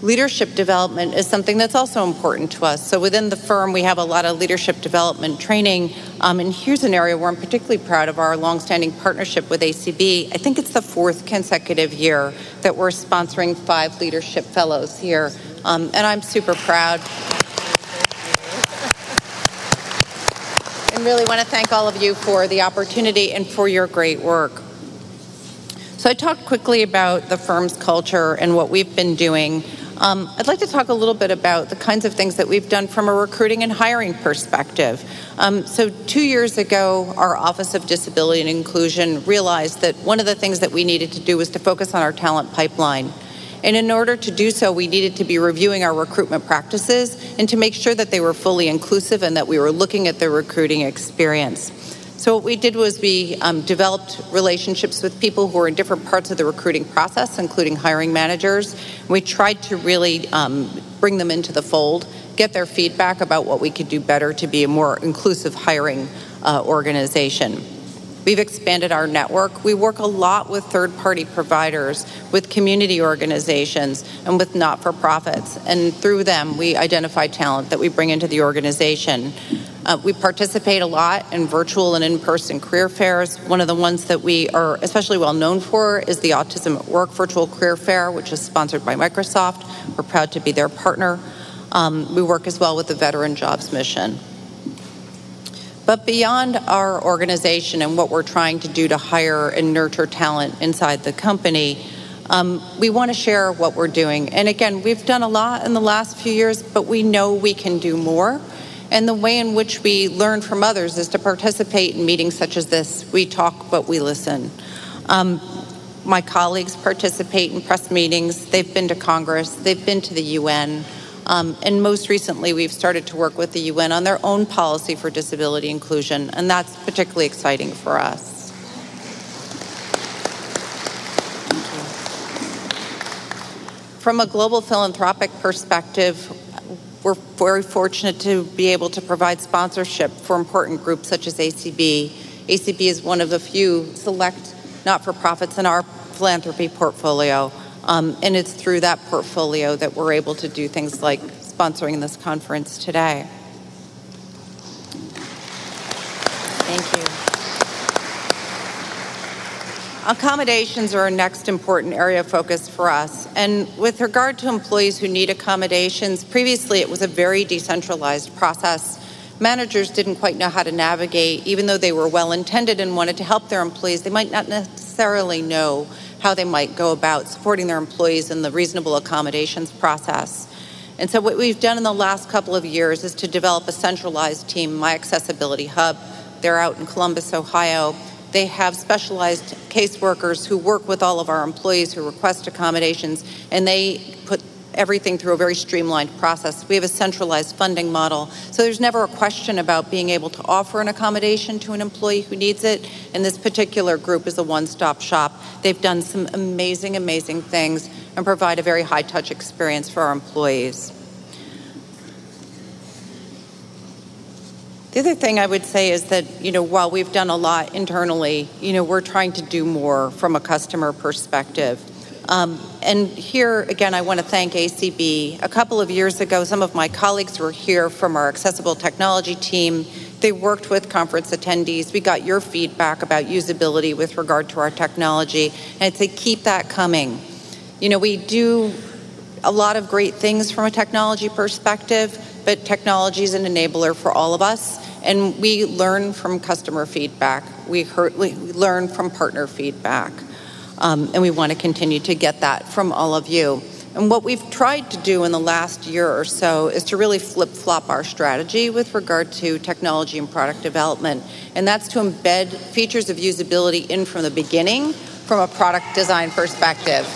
Leadership development is something that's also important to us. So within the firm, we have a lot of leadership development training. Um, and here's an area where I'm particularly proud of our longstanding partnership with ACB. I think it's the fourth consecutive year that we're sponsoring five leadership fellows here. Um, and I'm super proud. Really want to thank all of you for the opportunity and for your great work. So, I talked quickly about the firm's culture and what we've been doing. Um, I'd like to talk a little bit about the kinds of things that we've done from a recruiting and hiring perspective. Um, so, two years ago, our Office of Disability and Inclusion realized that one of the things that we needed to do was to focus on our talent pipeline. And in order to do so, we needed to be reviewing our recruitment practices and to make sure that they were fully inclusive and that we were looking at the recruiting experience. So, what we did was we um, developed relationships with people who were in different parts of the recruiting process, including hiring managers. We tried to really um, bring them into the fold, get their feedback about what we could do better to be a more inclusive hiring uh, organization. We've expanded our network. We work a lot with third party providers, with community organizations, and with not for profits. And through them, we identify talent that we bring into the organization. Uh, we participate a lot in virtual and in person career fairs. One of the ones that we are especially well known for is the Autism at Work Virtual Career Fair, which is sponsored by Microsoft. We're proud to be their partner. Um, we work as well with the Veteran Jobs Mission. But beyond our organization and what we're trying to do to hire and nurture talent inside the company, um, we want to share what we're doing. And again, we've done a lot in the last few years, but we know we can do more. And the way in which we learn from others is to participate in meetings such as this. We talk, but we listen. Um, my colleagues participate in press meetings. They've been to Congress, they've been to the UN. Um, and most recently, we've started to work with the UN on their own policy for disability inclusion, and that's particularly exciting for us. From a global philanthropic perspective, we're very fortunate to be able to provide sponsorship for important groups such as ACB. ACB is one of the few select not for profits in our philanthropy portfolio. Um, and it's through that portfolio that we're able to do things like sponsoring this conference today. Thank you. Accommodations are our next important area of focus for us. And with regard to employees who need accommodations, previously it was a very decentralized process. Managers didn't quite know how to navigate, even though they were well intended and wanted to help their employees, they might not necessarily know how they might go about supporting their employees in the reasonable accommodations process. And so, what we've done in the last couple of years is to develop a centralized team, My Accessibility Hub. They're out in Columbus, Ohio they have specialized caseworkers who work with all of our employees who request accommodations, and they put everything through a very streamlined process. We have a centralized funding model, so there's never a question about being able to offer an accommodation to an employee who needs it. And this particular group is a one stop shop. They've done some amazing, amazing things and provide a very high touch experience for our employees. The other thing I would say is that, you know, while we've done a lot internally, you know, we're trying to do more from a customer perspective. Um, and here, again, I want to thank ACB. A couple of years ago, some of my colleagues were here from our accessible technology team. They worked with conference attendees. We got your feedback about usability with regard to our technology. And I'd say keep that coming. You know, we do a lot of great things from a technology perspective, but technology is an enabler for all of us. And we learn from customer feedback, we, heard, we learn from partner feedback. Um, and we want to continue to get that from all of you. And what we've tried to do in the last year or so is to really flip flop our strategy with regard to technology and product development. And that's to embed features of usability in from the beginning from a product design perspective.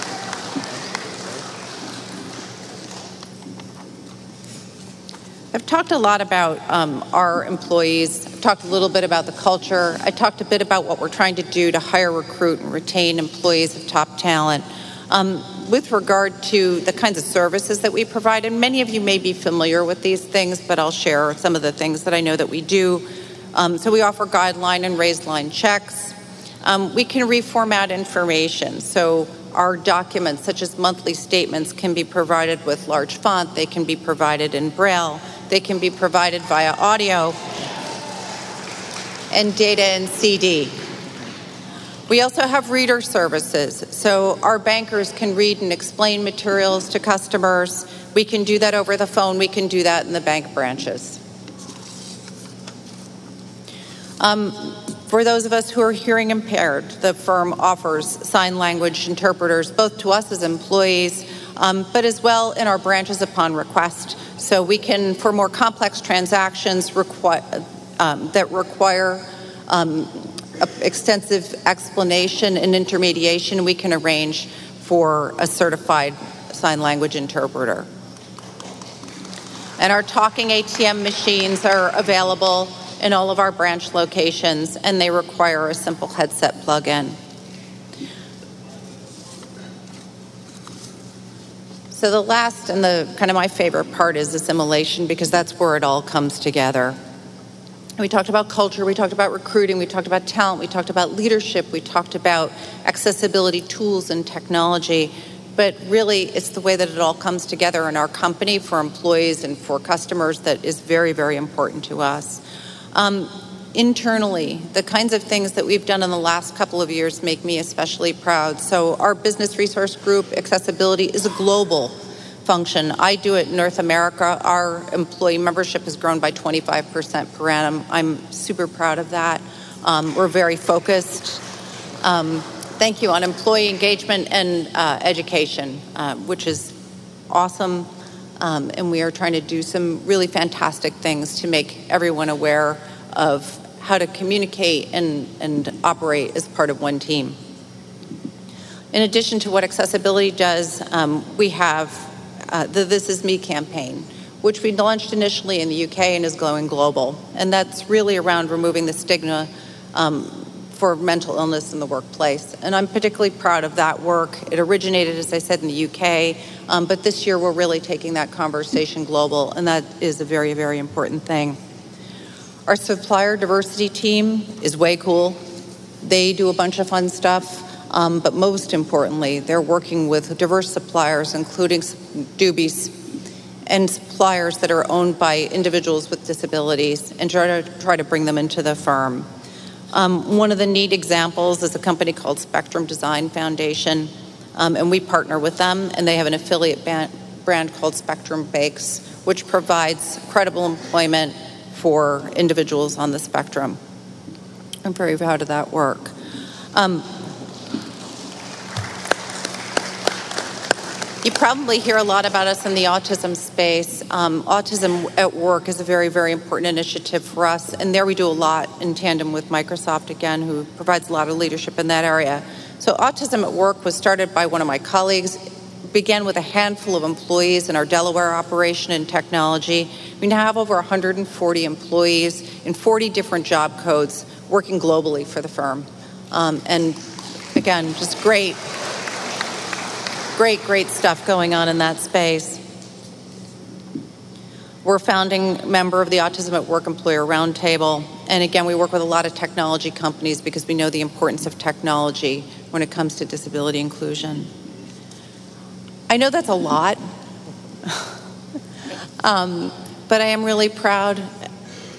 I've talked a lot about um, our employees. I've talked a little bit about the culture. I talked a bit about what we're trying to do to hire, recruit, and retain employees of top talent. Um, with regard to the kinds of services that we provide, and many of you may be familiar with these things, but I'll share some of the things that I know that we do. Um, so we offer guideline and raised line checks. Um, we can reformat information. So our documents, such as monthly statements, can be provided with large font. They can be provided in Braille. They can be provided via audio and data and CD. We also have reader services. So our bankers can read and explain materials to customers. We can do that over the phone. We can do that in the bank branches. Um, for those of us who are hearing impaired, the firm offers sign language interpreters both to us as employees, um, but as well in our branches upon request. So we can, for more complex transactions requi- um, that require um, extensive explanation and intermediation, we can arrange for a certified sign language interpreter. And our talking ATM machines are available in all of our branch locations, and they require a simple headset plug in. So the last and the kind of my favorite part is assimilation because that's where it all comes together. We talked about culture, we talked about recruiting, we talked about talent, we talked about leadership, we talked about accessibility tools and technology. But really, it's the way that it all comes together in our company for employees and for customers that is very, very important to us. Um, internally, the kinds of things that we've done in the last couple of years make me especially proud. So, our business resource group, accessibility, is a global function. I do it in North America. Our employee membership has grown by 25% per annum. I'm super proud of that. Um, we're very focused. Um, thank you on employee engagement and uh, education, uh, which is awesome. Um, and we are trying to do some really fantastic things to make everyone aware of how to communicate and, and operate as part of one team. In addition to what accessibility does, um, we have uh, the This Is Me campaign, which we launched initially in the UK and is going global. And that's really around removing the stigma um, for mental illness in the workplace. And I'm particularly proud of that work. It originated, as I said, in the UK, um, but this year we're really taking that conversation global, and that is a very, very important thing. Our supplier diversity team is way cool. They do a bunch of fun stuff, um, but most importantly, they're working with diverse suppliers, including DOBEs, and suppliers that are owned by individuals with disabilities and try to, try to bring them into the firm. Um, one of the neat examples is a company called Spectrum Design Foundation, um, and we partner with them, and they have an affiliate band, brand called Spectrum Bakes, which provides credible employment for individuals on the spectrum. I'm very proud of that work. Um, You probably hear a lot about us in the autism space. Um, autism at Work is a very, very important initiative for us, and there we do a lot in tandem with Microsoft, again, who provides a lot of leadership in that area. So, Autism at Work was started by one of my colleagues, began with a handful of employees in our Delaware operation in technology. We now have over 140 employees in 40 different job codes working globally for the firm. Um, and again, just great great, great stuff going on in that space. We're a founding member of the Autism at Work Employer Roundtable. And again, we work with a lot of technology companies because we know the importance of technology when it comes to disability inclusion. I know that's a lot, um, but I am really proud.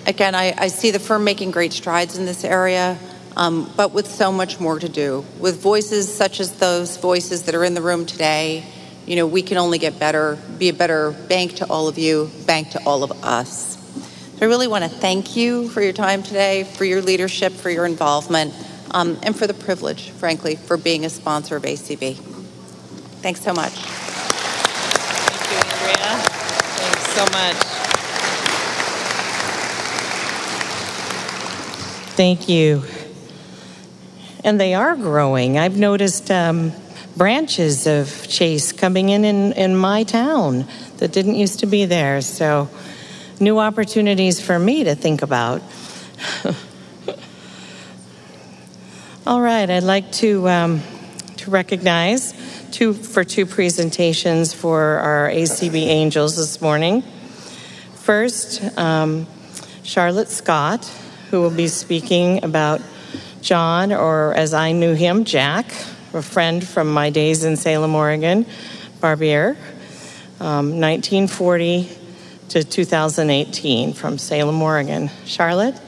Again, I, I see the firm making great strides in this area um, but with so much more to do. With voices such as those voices that are in the room today, you know, we can only get better, be a better bank to all of you, bank to all of us. So I really want to thank you for your time today, for your leadership, for your involvement, um, and for the privilege, frankly, for being a sponsor of ACB. Thanks so much. Thank you, Andrea. Thanks so much. Thank you and they are growing. I've noticed um, branches of Chase coming in, in in my town that didn't used to be there. So, new opportunities for me to think about. All right, I'd like to um, to recognize two for two presentations for our ACB Angels this morning. First, um, Charlotte Scott, who will be speaking about John, or as I knew him, Jack, a friend from my days in Salem, Oregon, Barbier, um, 1940 to 2018 from Salem, Oregon. Charlotte?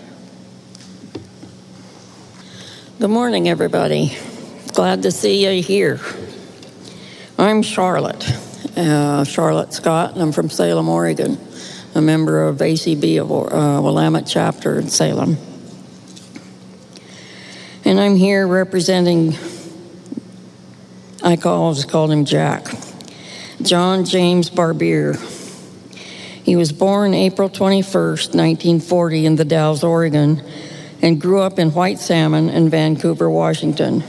Good morning, everybody. Glad to see you here. I'm Charlotte, uh, Charlotte Scott, and I'm from Salem, Oregon, a member of ACB of uh, Willamette chapter in Salem and I'm here representing, I just called him Jack, John James Barbier. He was born April 21st, 1940, in the Dalles, Oregon, and grew up in White Salmon in Vancouver, Washington.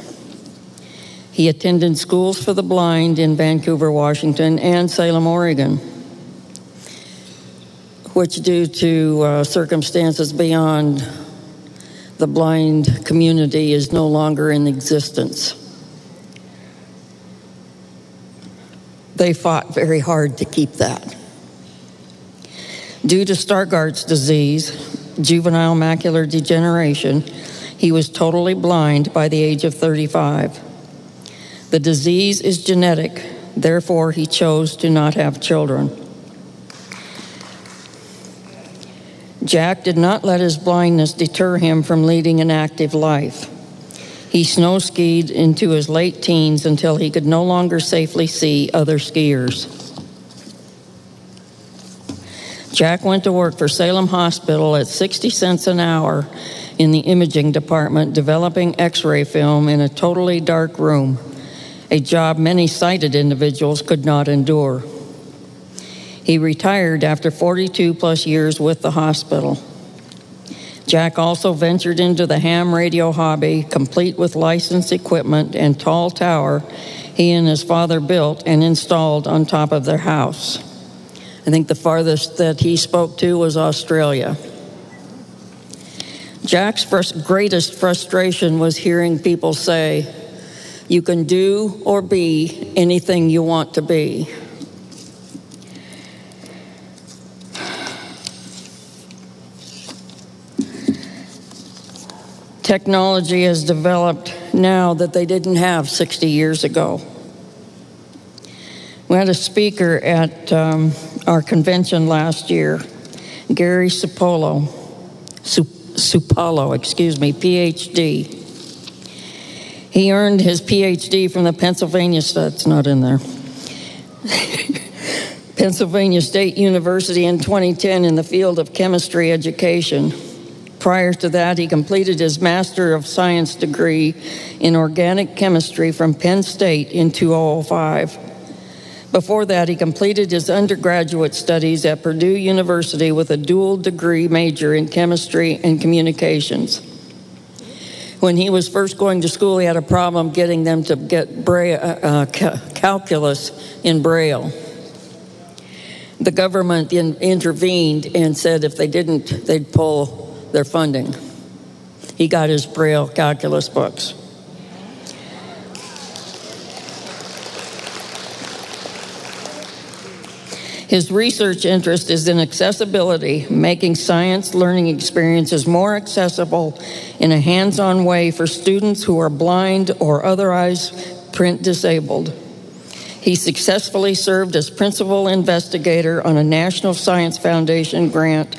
He attended schools for the blind in Vancouver, Washington, and Salem, Oregon, which, due to uh, circumstances beyond the blind community is no longer in existence. They fought very hard to keep that. Due to Stargardt's disease, juvenile macular degeneration, he was totally blind by the age of 35. The disease is genetic, therefore, he chose to not have children. Jack did not let his blindness deter him from leading an active life. He snow skied into his late teens until he could no longer safely see other skiers. Jack went to work for Salem Hospital at 60 cents an hour in the imaging department, developing x ray film in a totally dark room, a job many sighted individuals could not endure. He retired after 42 plus years with the hospital. Jack also ventured into the ham radio hobby, complete with licensed equipment and tall tower he and his father built and installed on top of their house. I think the farthest that he spoke to was Australia. Jack's first, greatest frustration was hearing people say, You can do or be anything you want to be. technology has developed now that they didn't have 60 years ago. We had a speaker at um, our convention last year, Gary Supolo, Supalo, excuse me, PhD. He earned his PhD from the Pennsylvania, that's not in there. Pennsylvania State University in 2010 in the field of chemistry education. Prior to that, he completed his Master of Science degree in organic chemistry from Penn State in 2005. Before that, he completed his undergraduate studies at Purdue University with a dual degree major in chemistry and communications. When he was first going to school, he had a problem getting them to get braille, uh, uh calculus in Braille the government in, intervened and said if they didn't, they'd pull their funding. He got his Braille calculus books. His research interest is in accessibility, making science learning experiences more accessible in a hands on way for students who are blind or otherwise print disabled. He successfully served as principal investigator on a National Science Foundation grant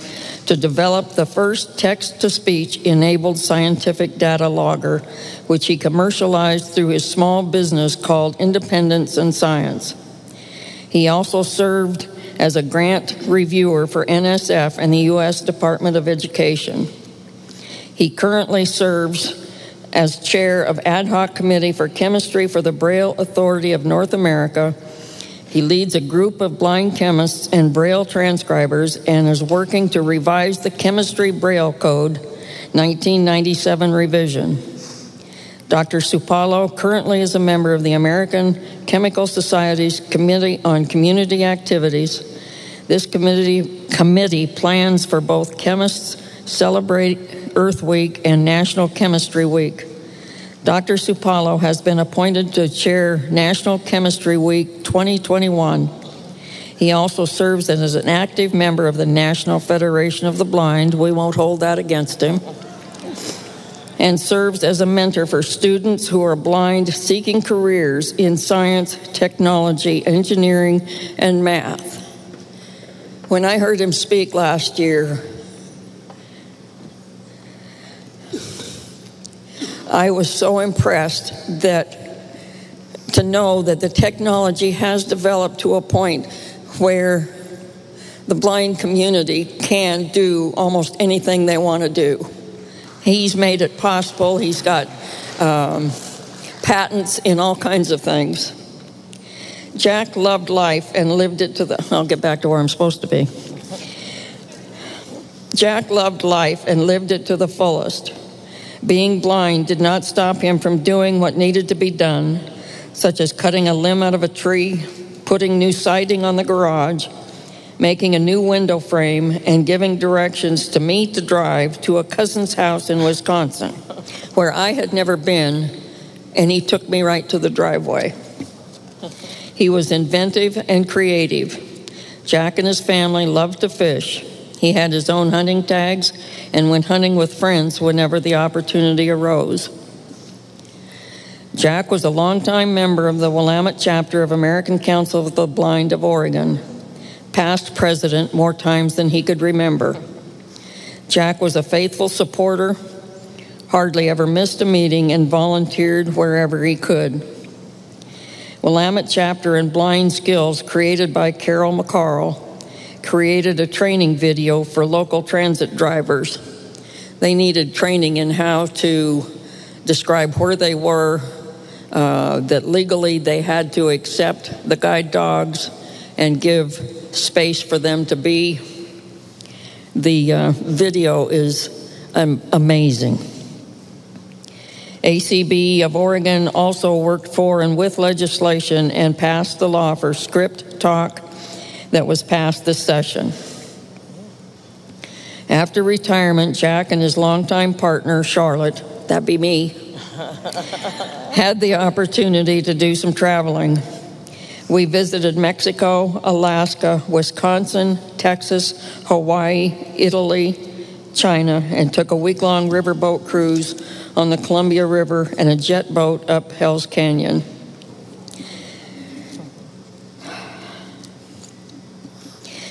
to develop the first text to speech enabled scientific data logger, which he commercialized through his small business called Independence and Science. He also served as a grant reviewer for NSF and the U.S. Department of Education. He currently serves as chair of ad hoc committee for chemistry for the Braille Authority of North America. He leads a group of blind chemists and Braille transcribers and is working to revise the Chemistry Braille Code 1997 revision. Dr. Supalo currently is a member of the American Chemical Society's Committee on Community Activities. This committee, committee plans for both chemists celebrate Earth Week and National Chemistry Week. Dr. Supalo has been appointed to chair National Chemistry Week 2021. He also serves as an active member of the National Federation of the Blind. We won't hold that against him. And serves as a mentor for students who are blind seeking careers in science, technology, engineering, and math. When I heard him speak last year, I was so impressed that to know that the technology has developed to a point where the blind community can do almost anything they want to do. He's made it possible. He's got um, patents in all kinds of things. Jack loved life and lived it to the. I'll get back to where I'm supposed to be. Jack loved life and lived it to the fullest. Being blind did not stop him from doing what needed to be done, such as cutting a limb out of a tree, putting new siding on the garage, making a new window frame, and giving directions to me to drive to a cousin's house in Wisconsin, where I had never been, and he took me right to the driveway. He was inventive and creative. Jack and his family loved to fish. He had his own hunting tags and went hunting with friends whenever the opportunity arose. Jack was a longtime member of the Willamette chapter of American Council of the Blind of Oregon, past president more times than he could remember. Jack was a faithful supporter, hardly ever missed a meeting, and volunteered wherever he could. Willamette chapter and blind skills created by Carol McCarl created a training video for local transit drivers. They needed training in how to describe where they were, uh, that legally they had to accept the guide dogs and give space for them to be. The uh, video is um, amazing. ACB of Oregon also worked for and with legislation and passed the law for ScripTalk that was passed this session. After retirement, Jack and his longtime partner, Charlotte, that'd be me, had the opportunity to do some traveling. We visited Mexico, Alaska, Wisconsin, Texas, Hawaii, Italy, China, and took a week long riverboat cruise on the Columbia River and a jet boat up Hell's Canyon.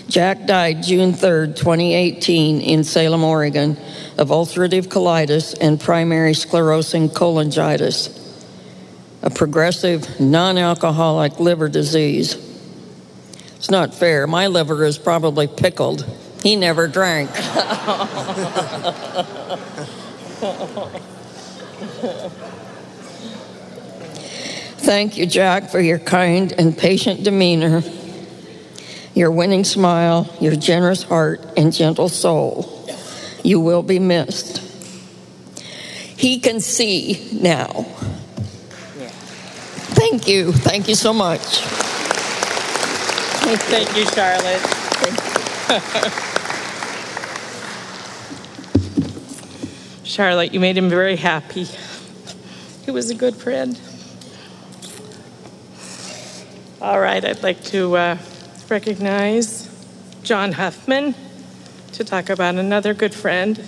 Jack died June 3, 2018, in Salem, Oregon, of ulcerative colitis and primary sclerosing cholangitis, a progressive, non alcoholic liver disease. It's not fair. My liver is probably pickled. He never drank. Thank you, Jack, for your kind and patient demeanor, your winning smile, your generous heart, and gentle soul. You will be missed. He can see now. Thank you. Thank you so much. Thank you, Charlotte. Charlotte, you made him very happy. He was a good friend. All right, I'd like to uh, recognize John Huffman to talk about another good friend,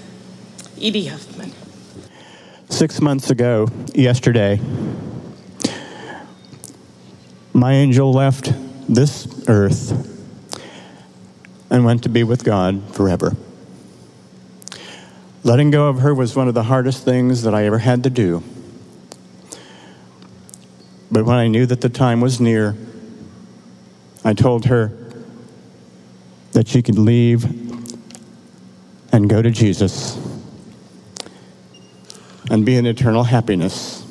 Edie Huffman. Six months ago, yesterday, my angel left this earth and went to be with God forever. Letting go of her was one of the hardest things that I ever had to do. But when I knew that the time was near, I told her that she could leave and go to Jesus and be in eternal happiness.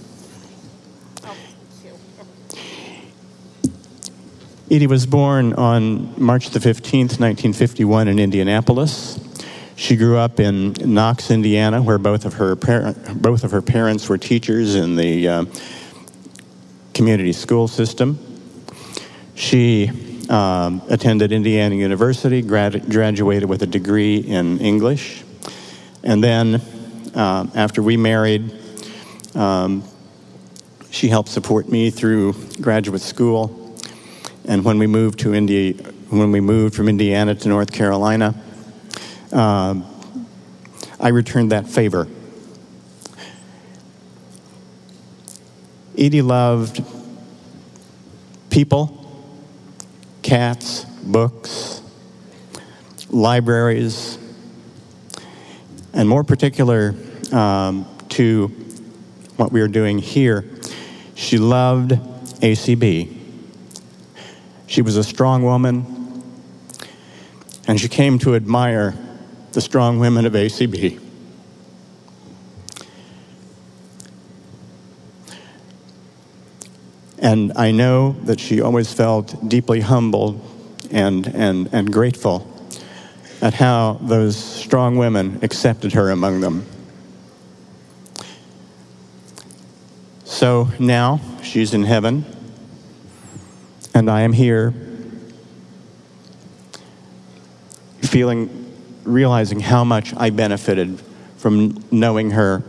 Edie was born on March the 15th, 1951, in Indianapolis. She grew up in Knox, Indiana, where both of her, par- both of her parents were teachers in the uh, community school system. She um, attended Indiana University, grad- graduated with a degree in English, and then uh, after we married, um, she helped support me through graduate school. And when we moved to India, when we moved from Indiana to North Carolina, uh, I returned that favor. Edie loved people, cats, books, libraries, and more particular um, to what we are doing here, she loved ACB. She was a strong woman, and she came to admire the strong women of ACB. And I know that she always felt deeply humbled and, and, and grateful at how those strong women accepted her among them. So now she's in heaven, and I am here feeling, realizing how much I benefited from knowing her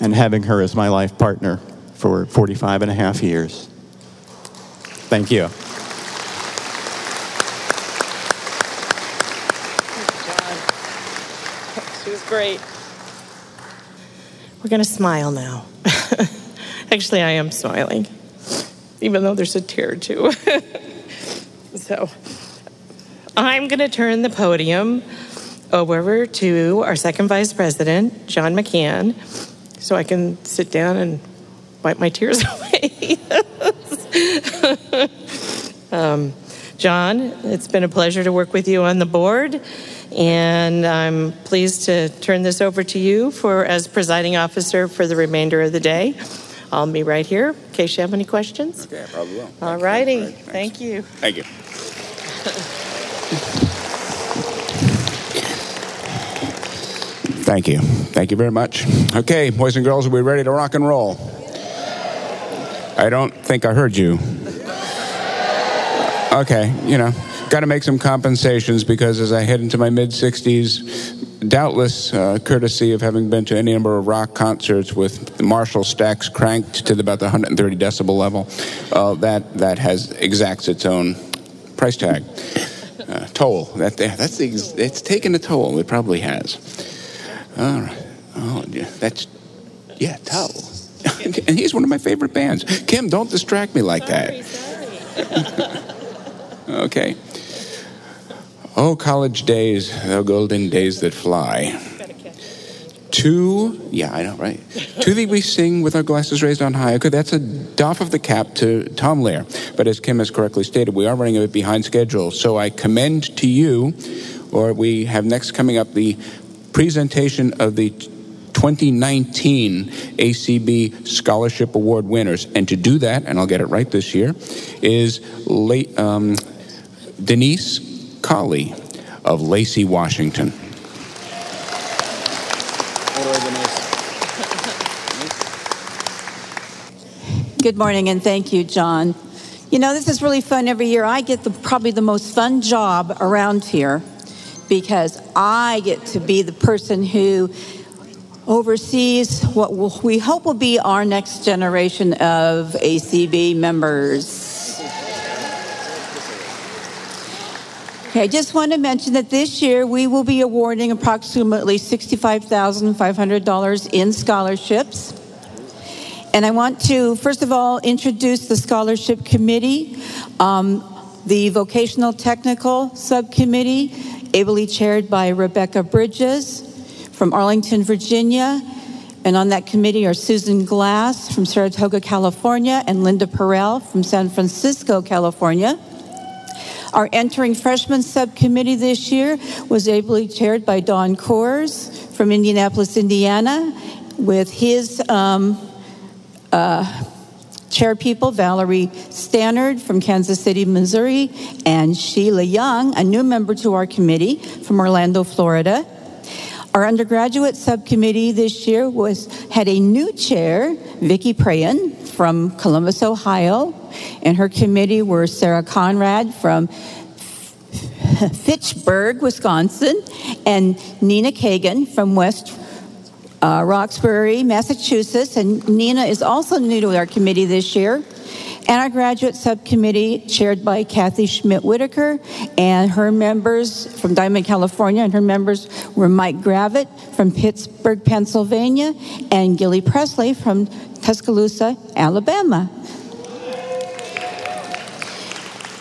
and having her as my life partner for 45 and a half years. Thank you. She was great. We're going to smile now. Actually, I am smiling, even though there's a tear too. so I'm going to turn the podium over to our second vice president, John McCann, so I can sit down and wipe my tears away. um, John, it's been a pleasure to work with you on the board, and I'm pleased to turn this over to you for as presiding officer for the remainder of the day. I'll be right here in case you have any questions. Okay, I probably will. All righty. Thank you. Thank you. Thank you. Thank you very much. Okay, boys and girls, are we ready to rock and roll? I don't think I heard you. Okay, you know, got to make some compensations because as I head into my mid 60s, doubtless uh, courtesy of having been to any number of rock concerts with the Marshall stacks cranked to the, about the 130 decibel level, uh, that that has exacts its own price tag, uh, toll. That that's the, it's taken a toll. It probably has. All right. Oh, yeah, that's yeah, toll. and he's one of my favorite bands. Kim, don't distract me like that. okay. Oh, college days, the golden days that fly. To, yeah, I know, right? to thee we sing with our glasses raised on high. Okay, that's a doff of the cap to Tom Lehrer. But as Kim has correctly stated, we are running a bit behind schedule. So I commend to you, or we have next coming up the presentation of the 2019 ACB Scholarship Award winners. And to do that, and I'll get it right this year, is late, um, Denise Colley of Lacey, Washington. Good morning, and thank you, John. You know, this is really fun every year. I get the, probably the most fun job around here because I get to be the person who oversees what we hope will be our next generation of ACB members. Okay, I just want to mention that this year we will be awarding approximately $65,500 in scholarships. And I want to, first of all, introduce the Scholarship Committee, um, the Vocational Technical Subcommittee, ably chaired by Rebecca Bridges from Arlington, Virginia. And on that committee are Susan Glass from Saratoga, California, and Linda Perel from San Francisco, California. Our entering freshman subcommittee this year was ably chaired by Don Coors from Indianapolis, Indiana, with his um, uh, chair people Valerie Stannard from Kansas City, Missouri, and Sheila Young, a new member to our committee from Orlando, Florida. Our undergraduate subcommittee this year was had a new chair, Vicki Prayen from Columbus, Ohio, and her committee were Sarah Conrad from Fitchburg, Wisconsin, and Nina Kagan from West uh, Roxbury, Massachusetts, and Nina is also new to our committee this year. And our graduate subcommittee, chaired by Kathy Schmidt Whitaker, and her members from Diamond, California, and her members were Mike Gravitt from Pittsburgh, Pennsylvania, and Gilly Presley from Tuscaloosa, Alabama.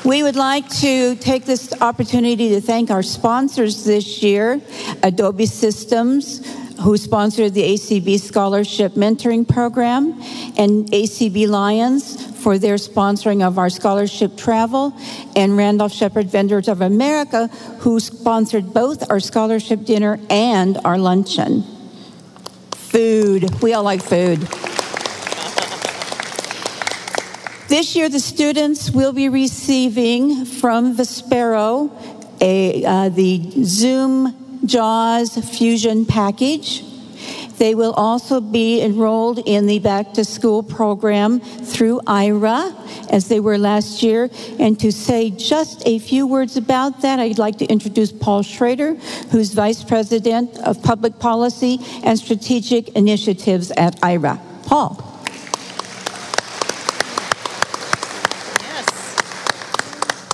We would like to take this opportunity to thank our sponsors this year Adobe Systems, who sponsored the ACB Scholarship Mentoring Program, and ACB Lions for their sponsoring of our scholarship travel, and Randolph Sheppard Vendors of America, who sponsored both our scholarship dinner and our luncheon. Food. We all like food. This year, the students will be receiving from Vispero a, uh, the Zoom JAWS Fusion package. They will also be enrolled in the back to school program through Aira as they were last year. And to say just a few words about that, I'd like to introduce Paul Schroeder, who's Vice President of Public Policy and Strategic Initiatives at Aira. Paul.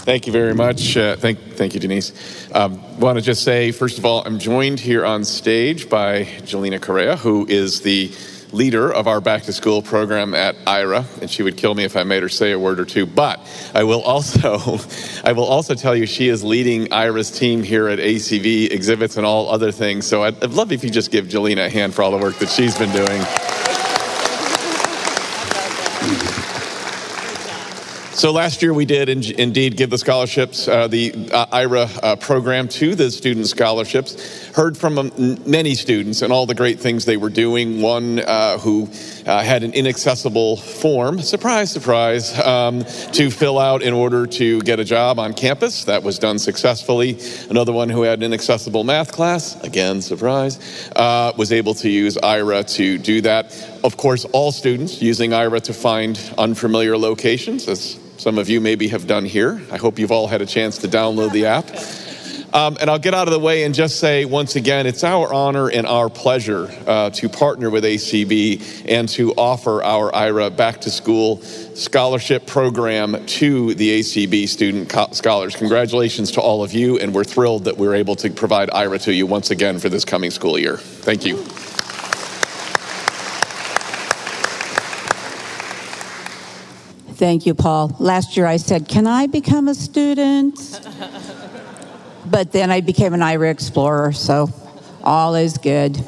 Thank you very much. Uh, thank, thank you, Denise. Um, Want to just say, first of all, I'm joined here on stage by Jelena Correa, who is the leader of our back to school program at Aira, and she would kill me if I made her say a word or two. But I will also, I will also tell you she is leading Aira's team here at ACB exhibits and all other things. So I'd, I'd love if you just give Jelena a hand for all the work that she's been doing. So last year we did in, indeed give the scholarships, uh, the uh, Aira uh, program to the student scholarships. Heard from um, many students and all the great things they were doing. One uh, who uh, had an inaccessible form, surprise, surprise, um, to fill out in order to get a job on campus. That was done successfully. Another one who had an inaccessible math class, again, surprise, uh, was able to use Aira to do that. Of course, all students using Aira to find unfamiliar locations, as some of you maybe have done here. I hope you've all had a chance to download the app. Um, and I'll get out of the way and just say once again, it's our honor and our pleasure uh, to partner with ACB and to offer our Aira back to school scholarship program to the ACB student co- scholars. Congratulations to all of you, and we're thrilled that we're able to provide Aira to you once again for this coming school year. Thank you. Thank you, Paul. Last year I said, Can I become a student? but then I became an Aira explorer, so all is good.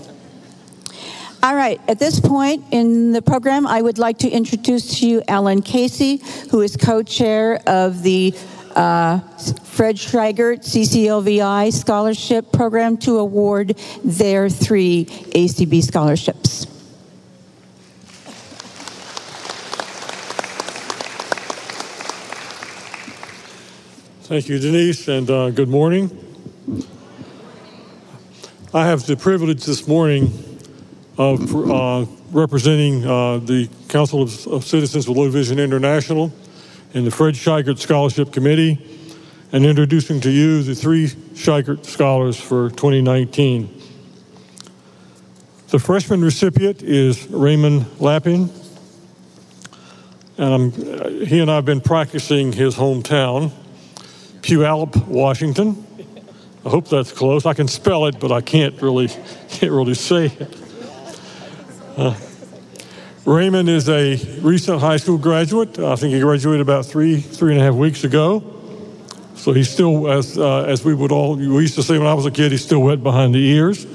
All right, at this point in the program, I would like to introduce to you Alan Casey, who is co chair of the uh, Fred Scheigert CCLVI Scholarship Program to award their three ACB scholarships. Thank you, Denise, and uh, good morning. I have the privilege this morning of uh, representing uh, the Council of, of, Citizens with Low Vision International and the Fred Scheigert Scholarship Committee and introducing to you the three Scheigert Scholars for 2019. The freshman recipient is Raymond Lappin, and I'm, he and I have been practicing his hometown. Puyallup, Washington. I hope that's close. I can spell it, but I can't really can't really say it. Uh, Raymond is a recent high school graduate. I think he graduated about three three and a half weeks ago. So he's still, as uh, as we would all we used to say when I was a kid, he's still wet behind the ears.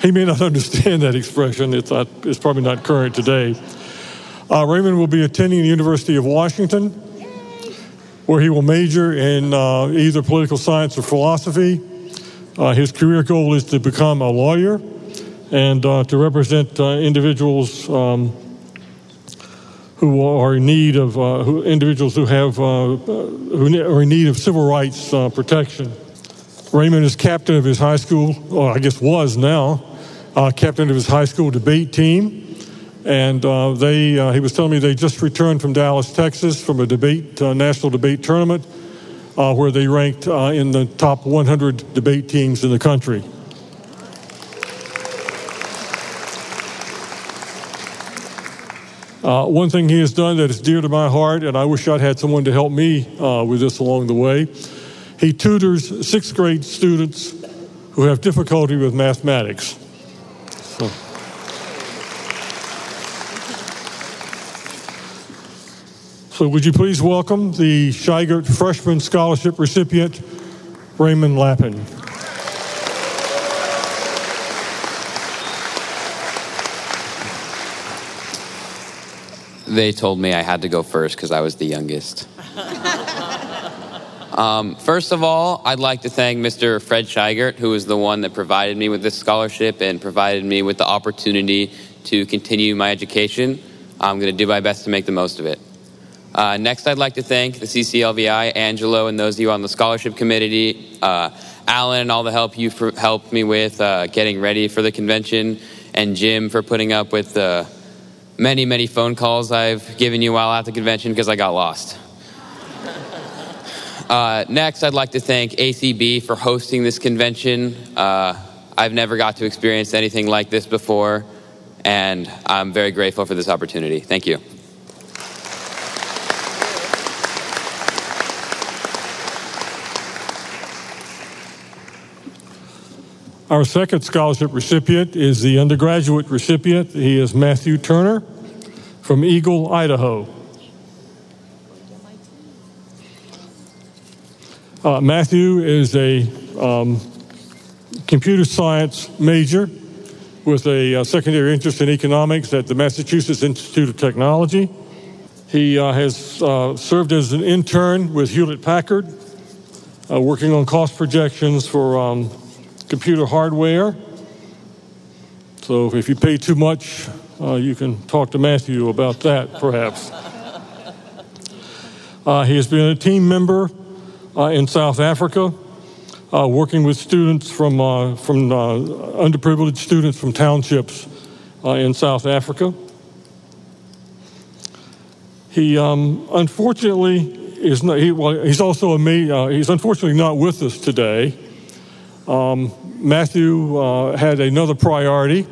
He may not understand that expression. It's not, it's probably not current today. Uh, Raymond will be attending the University of Washington where he will major in uh, either political science or philosophy. Uh, his career goal is to become a lawyer and uh, to represent uh, individuals um, who are in need of uh, who, individuals who have uh, who are in need of civil rights protection. Raymond is captain of his high school, or I guess was now, captain of his high school debate team and uh, they uh, he was telling me they just returned from Dallas, Texas, from a debate uh, national debate tournament uh, where they ranked uh, in the top 100 debate teams in the country. Uh, one thing he has done that is dear to my heart, and I wish I'd had someone to help me with this along the way. He tutors sixth grade students who have difficulty with mathematics. So, would you please welcome the Scheigert Freshman Scholarship recipient, Raymond Lappin. They told me I had to go first because I was the youngest. um, first of all, I'd like to thank Mr. Fred Scheigert, who is the one that provided me with this scholarship and provided me with the opportunity to continue my education. I'm going to do my best to make the most of it. Uh, next, I'd like to thank the CCLVI, Angelo, and those of you on the scholarship committee, uh, Alan, and all the help you've helped me with uh, getting ready for the convention, and Jim for putting up with the many, many phone calls I've given you while at the convention because I got lost. Uh, next, I'd like to thank ACB for hosting this convention. Uh, I've never got to experience anything like this before, and I'm very grateful for this opportunity. Thank you. Our second scholarship recipient is the undergraduate recipient. He is Matthew Turner from Eagle, Idaho. Uh, Matthew is a um, computer science major with a uh, secondary interest in economics at the Massachusetts Institute of Technology. He uh, has uh, served as an intern with Hewlett Packard, uh, working on cost projections for um, computer hardware. So if you pay too much, uh, you can talk to Matthew about that, perhaps. Uh, he has been a team member uh, in South Africa, uh, working with students from, uh, from uh, underprivileged students from townships in South Africa. He um, unfortunately is not, he, well, he's also a, he's unfortunately not with us today. Um, Matthew uh, had another priority.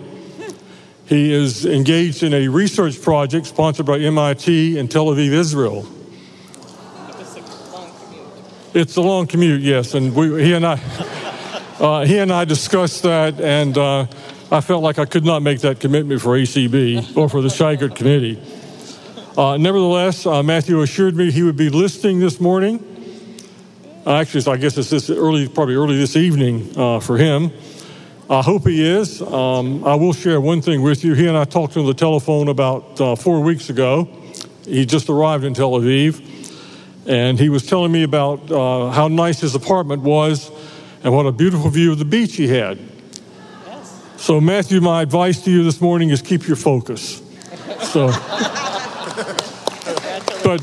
He is engaged in a research project sponsored by MIT in Tel Aviv, Israel. It's a long commute, yes, and we, he and I, uh, he and I discussed that, and uh, I felt like I could not make that commitment for ACB or for the Scheigert Committee. Uh, nevertheless, uh, Matthew assured me he would be listening this morning Actually, so I guess it's this early, probably early this evening uh, for him. I hope he is. Um, I will share one thing with you. He and I talked on the telephone about uh, four weeks ago. He just arrived in Tel Aviv, and he was telling me about uh, how nice his apartment was and what a beautiful view of the beach he had. So, Matthew, my advice to you this morning is keep your focus. So, but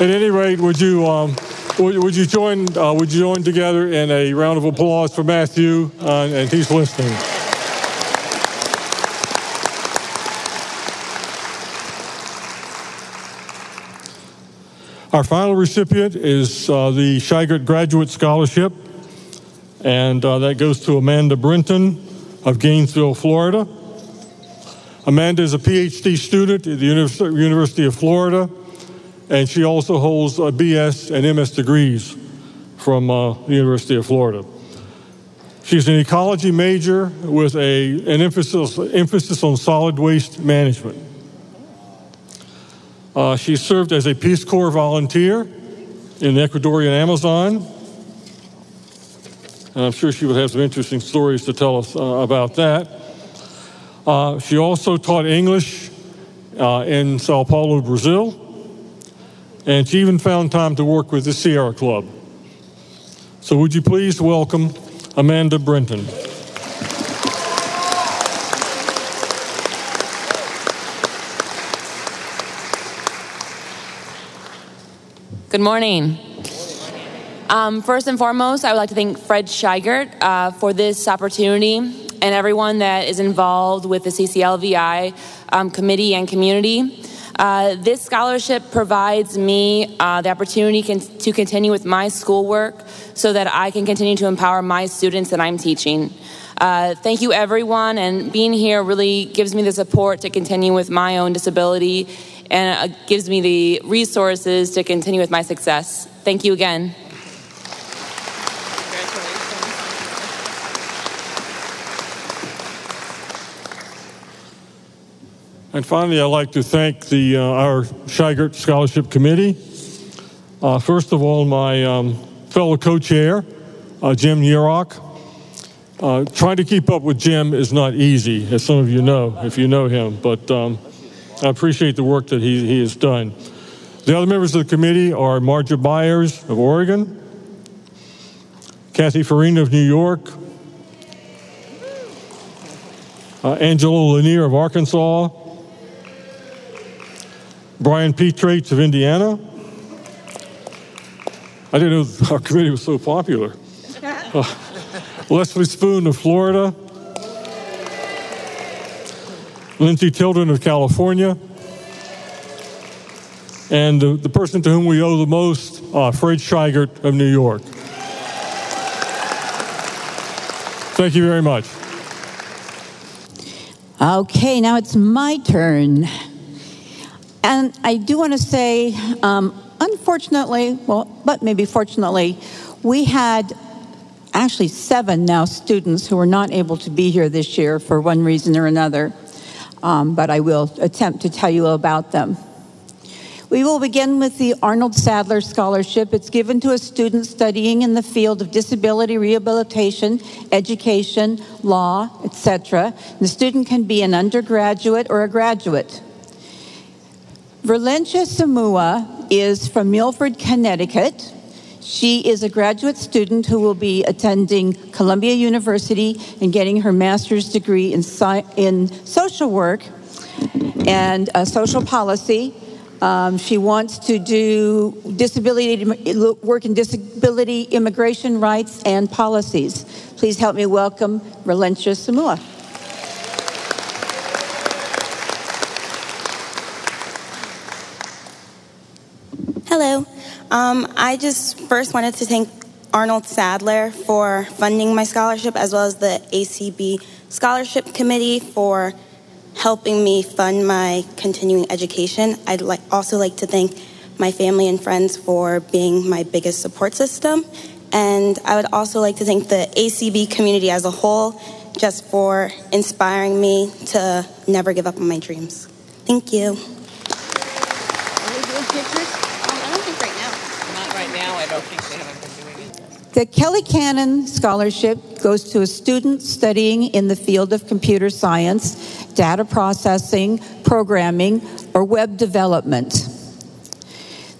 at any rate, would you um, would, you join uh, would you join together in a round of applause for Matthew? Uh, and he's listening. Our final recipient is uh, the Scheigert Graduate Scholarship, and uh, that goes to Amanda Brinton of Gainesville, Florida. Amanda is a PhD student at the Univers- University of Florida, and she also holds a BS and MS degrees from uh, the University of Florida. She's an ecology major with a, an emphasis, emphasis on solid waste management. Uh, she served as a Peace Corps volunteer in the Ecuadorian Amazon. And I'm sure she would have some interesting stories to tell us uh, about that. Uh, she also taught English uh, in Sao Paulo, Brazil. And she even found time to work with the Sierra Club. So, would you please welcome Amanda Brenton? Good morning. Um, first and foremost, I would like to thank Fred Scheigert uh, for this opportunity and everyone that is involved with the CCLVI um, committee and community. Uh, this scholarship provides me uh, the opportunity to continue with my schoolwork so that I can continue to empower my students that I'm teaching. Uh, thank you, everyone, and being here really gives me the support to continue with my own disability and uh, gives me the resources to continue with my success. Thank you again. And finally, I'd like to thank the, uh, our Scheigert Scholarship Committee. Uh, first of all, my um, fellow co-chair, uh, Jim Yerock. Uh, trying to keep up with Jim is not easy, as some of you know, if you know him, but um, I appreciate the work that he, he has done. The other members of the committee are Marja Byers of Oregon, Kathy Farina of New York, uh, Angela Lanier of Arkansas, Brian Petrates of Indiana. I didn't know our committee was so popular. Uh, Leslie Spoon of Florida, Lindsay Tilden of California, and the, the person to whom we owe the most, uh, Fred Scheigert of New York. Thank you very much. Okay, now it's my turn. And I do want to say, um, unfortunately, well, but maybe fortunately, we had actually seven now students who were not able to be here this year for one reason or another. Um, but I will attempt to tell you about them. We will begin with the Arnold Sadler Scholarship. It's given to a student studying in the field of disability rehabilitation, education, law, etc. The student can be an undergraduate or a graduate. Verlentia Samua is from Milford, Connecticut. She is a graduate student who will be attending Columbia University and getting her master's degree in, sci- in social work and uh, social policy. Um, she wants to do disability work in disability immigration rights and policies. Please help me welcome Verlentia Samua. Hello. Um, I just first wanted to thank Arnold Sadler for funding my scholarship, as well as the ACB Scholarship Committee for helping me fund my continuing education. I'd also like to thank my family and friends for being my biggest support system. And I would also like to thank the ACB community as a whole just for inspiring me to never give up on my dreams. Thank you. Not right now. I don't think they haven't been doing The Kelly Cannon Scholarship goes to a student studying in the field of computer science, data processing, programming, or web development.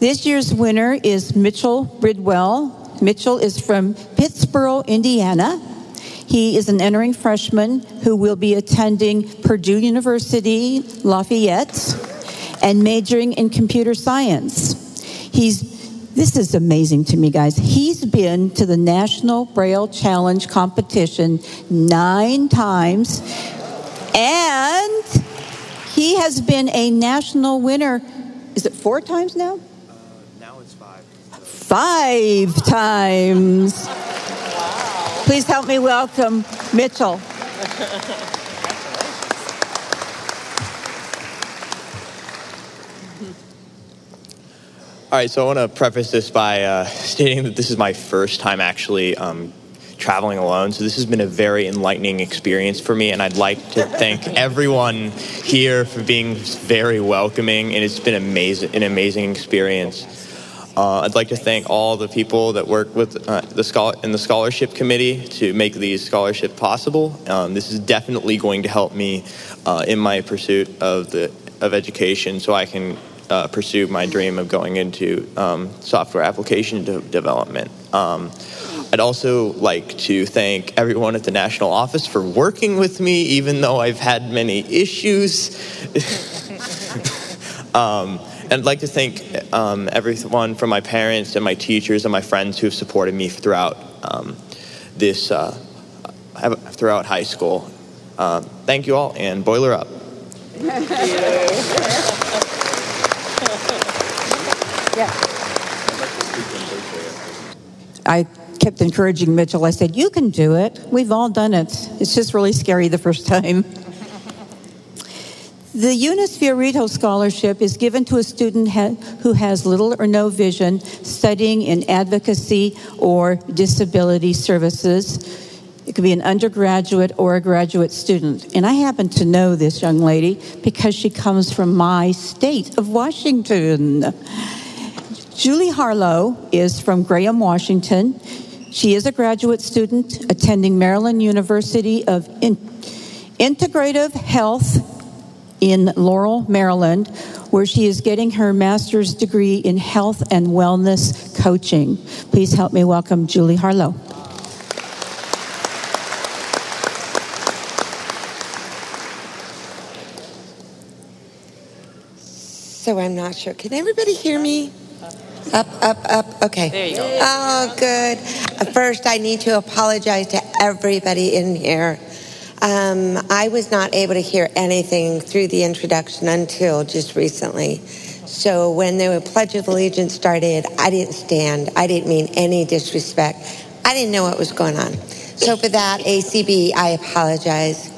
This year's winner is Mitchell Bridwell. Mitchell is from Pittsburgh, Indiana. He is an entering freshman who will be attending Purdue University, Lafayette, and majoring in computer science. He's this is amazing to me, guys. He's been to the National Braille Challenge competition nine times, and he has been a national winner. Is it four times now? Now it's five. Five times. Wow. Please help me welcome Mitchell. All right, so I want to preface this by uh, stating that this is my first time actually um, traveling alone. So this has been a very enlightening experience for me, and I'd like to thank everyone here for being very welcoming, and it's been amazing, an amazing experience. Uh, I'd like to thank all the people that work with uh, the schol- in the scholarship committee to make these scholarships possible. Um, this is definitely going to help me uh, in my pursuit of the of education, so I can uh, pursue my dream of going into um, software application de- development. Um, I'd also like to thank everyone at the national office for working with me, even though I've had many issues. um, and I'd like to thank um, everyone from my parents and my teachers and my friends who have supported me throughout um, this, uh, throughout high school. Uh, thank you all, and boiler up. I kept encouraging Mitchell. I said, You can do it. We've all done it. It's just really scary the first time. The Eunice Fiorito Scholarship is given to a student ha- who has little or no vision studying in advocacy or disability services. It could be an undergraduate or a graduate student. And I happen to know this young lady because she comes from my state of Washington. Julie Harlow is from Graham, Washington. She is a graduate student attending Maryland University of In- Integrative Health in Laurel, Maryland, where she is getting her master's degree in health and wellness coaching. Please help me welcome Julie Harlow. So I'm not sure. Can everybody hear me? Up, up, up. Okay. There you go. Oh, good. First, I need to apologize to everybody in here. Um, I was not able to hear anything through the introduction until just recently. So when the Pledge of Allegiance started, I didn't stand. I didn't mean any disrespect. I didn't know what was going on. So for that, ACB, I apologize.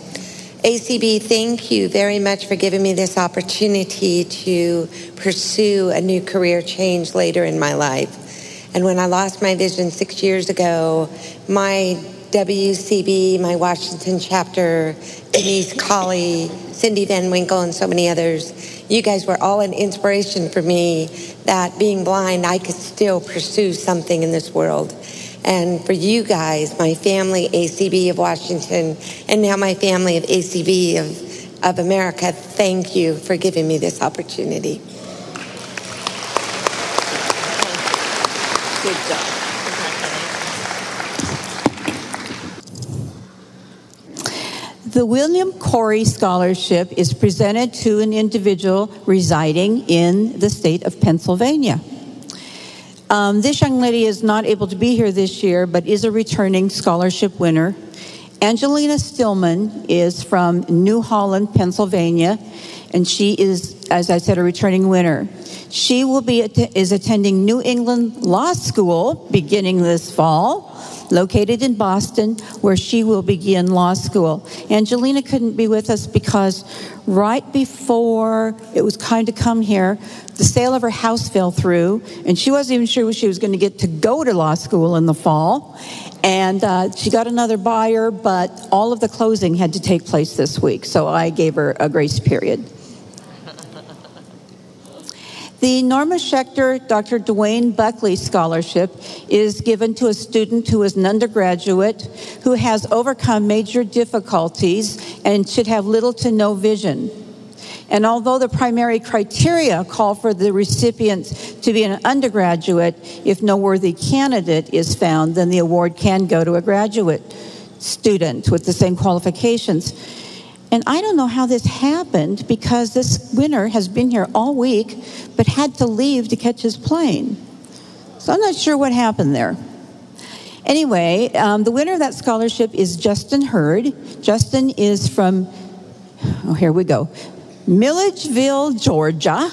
ACB, thank you very much for giving me this opportunity to pursue a new career change later in my life. And when I lost my vision six years ago, my WCB, my Washington chapter, Denise Colley, Cindy Van Winkle, and so many others, you guys were all an inspiration for me that being blind, I could still pursue something in this world. And for you guys, my family, ACB of Washington, and now my family of ACB of, of America, thank you for giving me this opportunity. Good job. The William Corey Scholarship is presented to an individual residing in the state of Pennsylvania. Um, this young lady is not able to be here this year, but is a returning scholarship winner. Angelina Stillman is from New Holland, Pennsylvania, and she is, as I said, a returning winner. She will be is attending New England Law School beginning this fall, located in Boston, where she will begin law school. Angelina couldn't be with us because right before it was kind of come here, the sale of her house fell through, and she wasn't even sure she was going to get to go to law school in the fall. And uh, she got another buyer, but all of the closing had to take place this week, so I gave her a grace period. The Norma Schechter Dr. Dwayne Buckley Scholarship is given to a student who is an undergraduate who has overcome major difficulties and should have little to no vision. And although the primary criteria call for the recipient to be an undergraduate, if no worthy candidate is found, then the award can go to a graduate student with the same qualifications. And I don't know how this happened because this winner has been here all week but had to leave to catch his plane. So I'm not sure what happened there. Anyway, um, the winner of that scholarship is Justin Hurd. Justin is from, oh, here we go, Milledgeville, Georgia.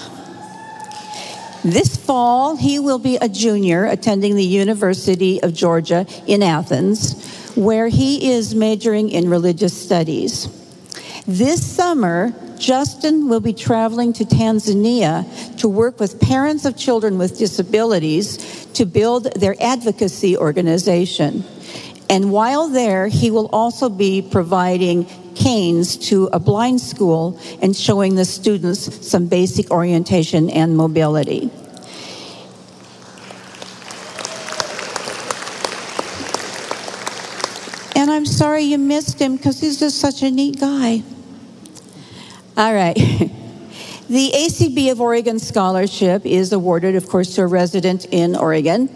This fall, he will be a junior attending the University of Georgia in Athens, where he is majoring in religious studies. This summer, Justin will be traveling to Tanzania to work with parents of children with disabilities to build their advocacy organization. And while there, he will also be providing canes to a blind school and showing the students some basic orientation and mobility. And I'm sorry you missed him because he's just such a neat guy. All right. The ACB of Oregon Scholarship is awarded, of course, to a resident in Oregon.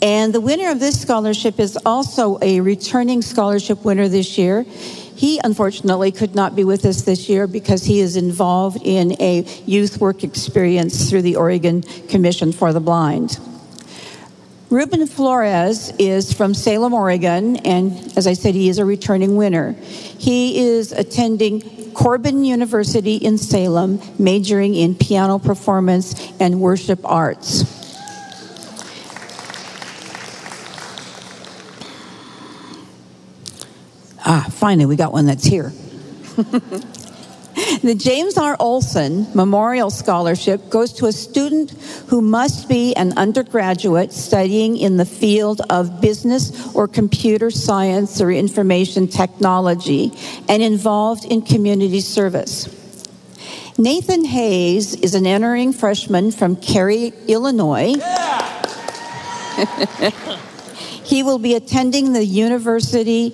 And the winner of this scholarship is also a returning scholarship winner this year. He unfortunately could not be with us this year because he is involved in a youth work experience through the Oregon Commission for the Blind. Ruben Flores is from Salem, Oregon, and as I said, he is a returning winner. He is attending Corban University in Salem, majoring in piano performance and worship arts. Ah, finally, we got one that's here. The James R. Olson Memorial Scholarship goes to a student who must be an undergraduate studying in the field of business or computer science or information technology and involved in community service. Nathan Hayes is an entering freshman from Cary, Illinois. he will be attending the University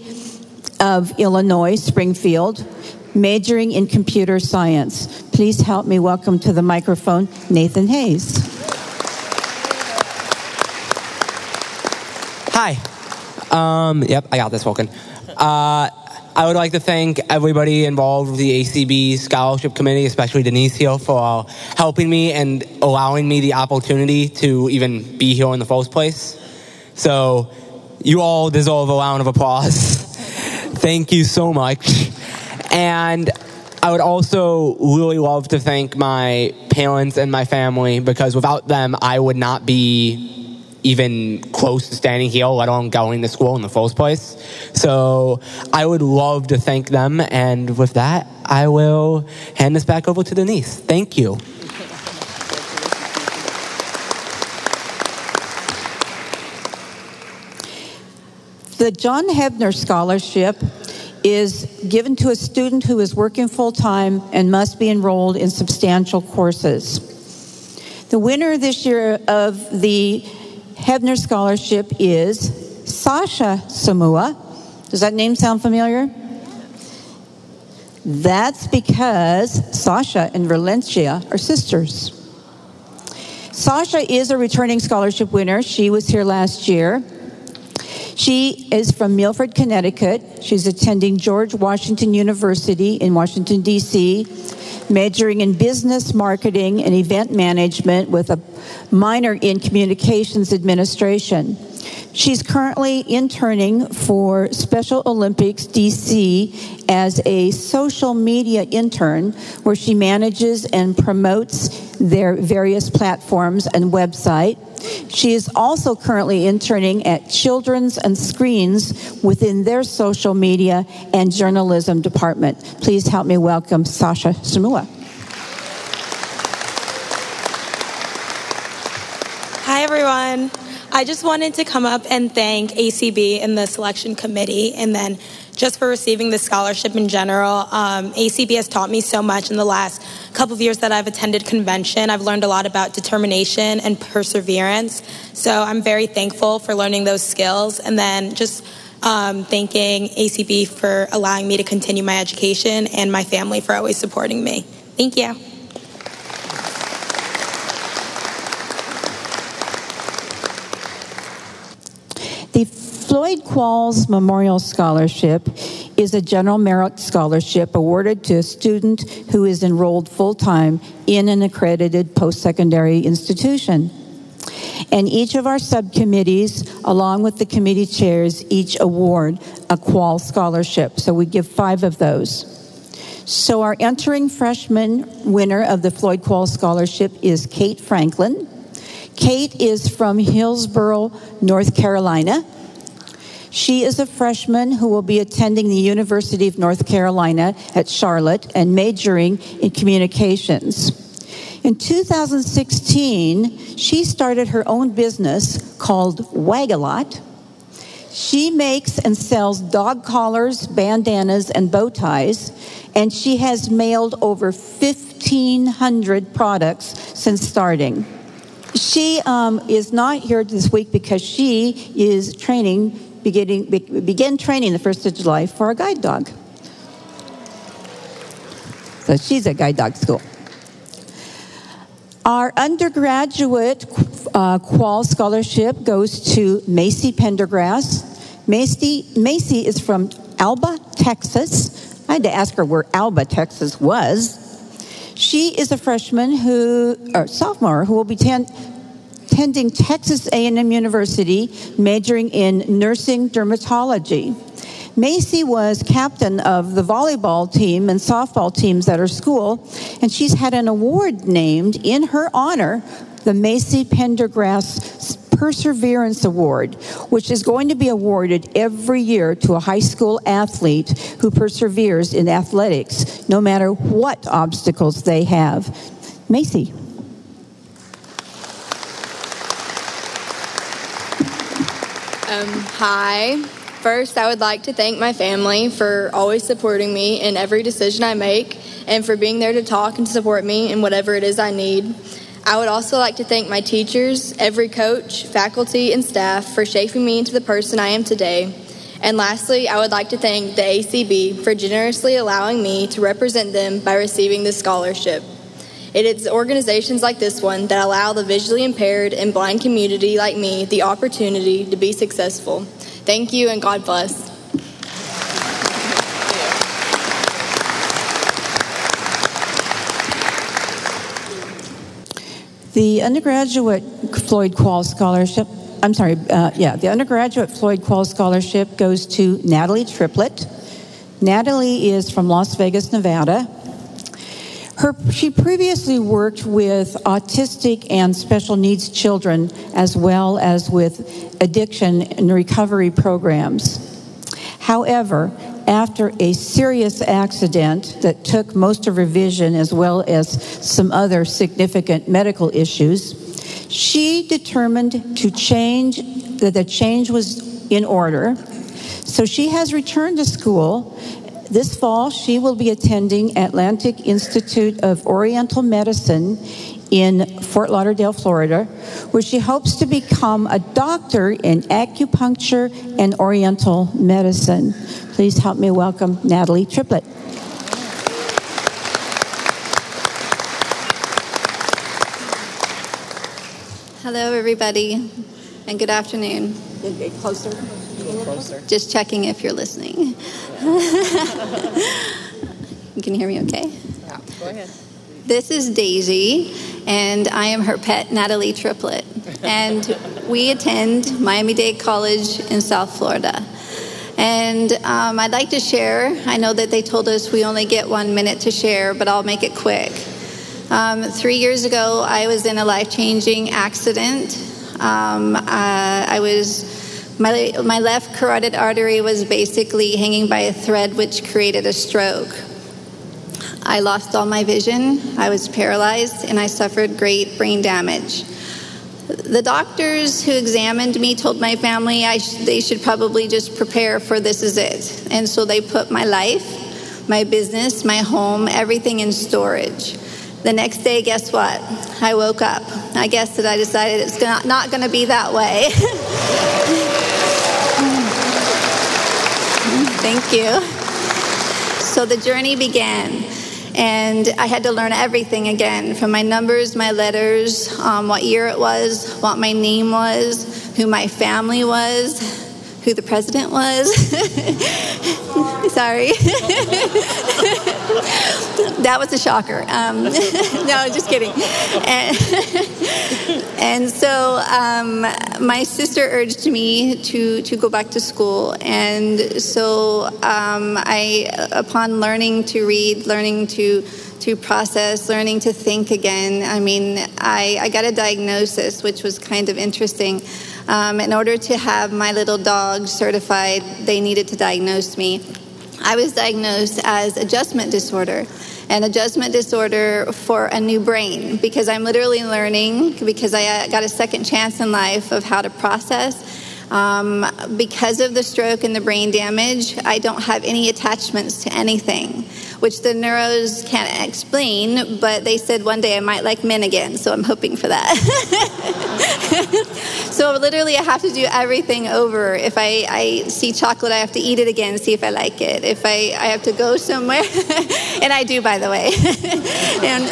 of Illinois, Springfield, majoring in computer science. Please help me welcome to the microphone Nathan Hayes. Hi. Um, yep, I got this, Vulcan. Uh, I would like to thank everybody involved with the ACB Scholarship Committee, especially Denisio, for helping me and allowing me the opportunity to even be here in the first place. So, you all deserve a round of applause. thank you so much. And I would also really love to thank my parents and my family because without them, I would not be even close to standing here, let alone going to school in the first place. So I would love to thank them. And with that, I will hand this back over to Denise. Thank you. The John Hebner Scholarship is given to a student who is working full time and must be enrolled in substantial courses. The winner this year of the Hebner Scholarship is Sasha Samua. Does that name sound familiar? That's because Sasha and Valencia are sisters. Sasha is a returning scholarship winner. She was here last year. She is from Milford, Connecticut. She's attending George Washington University in Washington, D.C., majoring in business marketing and event management with a minor in communications administration. She's currently interning for Special Olympics DC as a social media intern where she manages and promotes their various platforms and website. She is also currently interning at Children's and Screens within their social media and journalism department. Please help me welcome Sasha Samua. Hi, everyone. I just wanted to come up and thank ACB and the selection committee, and then just for receiving the scholarship in general. Um, ACB has taught me so much in the last couple of years that I've attended convention. I've learned a lot about determination and perseverance. So I'm very thankful for learning those skills. And then just um, thanking ACB for allowing me to continue my education and my family for always supporting me. Thank you. The Floyd Qualls Memorial Scholarship is a general merit scholarship awarded to a student who is enrolled full time in an accredited post secondary institution. And each of our subcommittees, along with the committee chairs, each award a Qual scholarship. So we give five of those. So our entering freshman winner of the Floyd Qual Scholarship is Kate Franklin. Kate is from Hillsborough, North Carolina. She is a freshman who will be attending the University of North Carolina at Charlotte and majoring in communications. In 2016, she started her own business called Wagalot. She makes and sells dog collars, bandanas, and bow ties, and she has mailed over 1,500 products since starting. She um, is not here this week because she is training, beginning, be, begin training the 1st of July for a guide dog. So she's at guide dog school. Our undergraduate uh, Qual scholarship goes to Macy Pendergrass. Macy, Macy is from Alba, Texas. I had to ask her where Alba, Texas was. She is a freshman who, or sophomore, who will be ten, attending Texas A&M University, majoring in nursing dermatology. Macy was captain of the volleyball team and softball teams at her school, and she's had an award named in her honor, the Macy Pendergrass Perseverance Award, which is going to be awarded every year to a high school athlete who perseveres in athletics, no matter what obstacles they have. Macy. Um, hi. First, I would like to thank my family for always supporting me in every decision I make and for being there to talk and support me in whatever it is I need. I would also like to thank my teachers, every coach, faculty, and staff for shaping me into the person I am today. And lastly, I would like to thank the ACB for generously allowing me to represent them by receiving this scholarship. It is organizations like this one that allow the visually impaired and blind community like me the opportunity to be successful. Thank you and God bless. The undergraduate Floyd Qual Scholarship, I'm sorry, uh, yeah, the undergraduate Floyd Qual Scholarship goes to Natalie Triplett. Natalie is from Las Vegas, Nevada. Her, she previously worked with autistic and special needs children as well as with addiction and recovery programs. However, after a serious accident that took most of her vision as well as some other significant medical issues, she determined to change, that the change was in order. So she has returned to school this fall, she will be attending Atlantic Institute of Oriental Medicine in Fort Lauderdale, Florida, where she hopes to become a doctor in acupuncture and Oriental medicine. Please help me welcome Natalie Triplett. Hello, everybody, and good afternoon. Get closer. Closer. Just checking if you're listening. you can hear me okay? Yeah, go ahead. This is Daisy, and I am her pet, Natalie Triplett. And we attend Miami Dade College in South Florida. And um, I'd like to share. I know that they told us we only get one minute to share, but I'll make it quick. Um, three years ago, I was in a life changing accident. Um, uh, I was my, my left carotid artery was basically hanging by a thread, which created a stroke. I lost all my vision, I was paralyzed, and I suffered great brain damage. the doctors who examined me told my family sh- they should probably just prepare for this is it. And so they put my life, my business, my home, everything in storage. The next day, guess what? I woke up. I guess that I decided it's not, not going to be that way. Thank you. So the journey began. And I had to learn everything again from my numbers, my letters, um, what year it was, what my name was, who my family was, who the president was. Sorry. that was a shocker. Um, no, just kidding. And, and so um, my sister urged me to, to go back to school. And so um, I, upon learning to read, learning to to process, learning to think again. I mean, I, I got a diagnosis, which was kind of interesting. Um, in order to have my little dog certified, they needed to diagnose me. I was diagnosed as adjustment disorder an adjustment disorder for a new brain because I'm literally learning because I got a second chance in life of how to process. Um, because of the stroke and the brain damage, I don't have any attachments to anything, which the neuros can't explain, but they said one day I might like men again, so I'm hoping for that. so literally, I have to do everything over. If I, I see chocolate, I have to eat it again, see if I like it. If I, I have to go somewhere, and I do, by the way. and,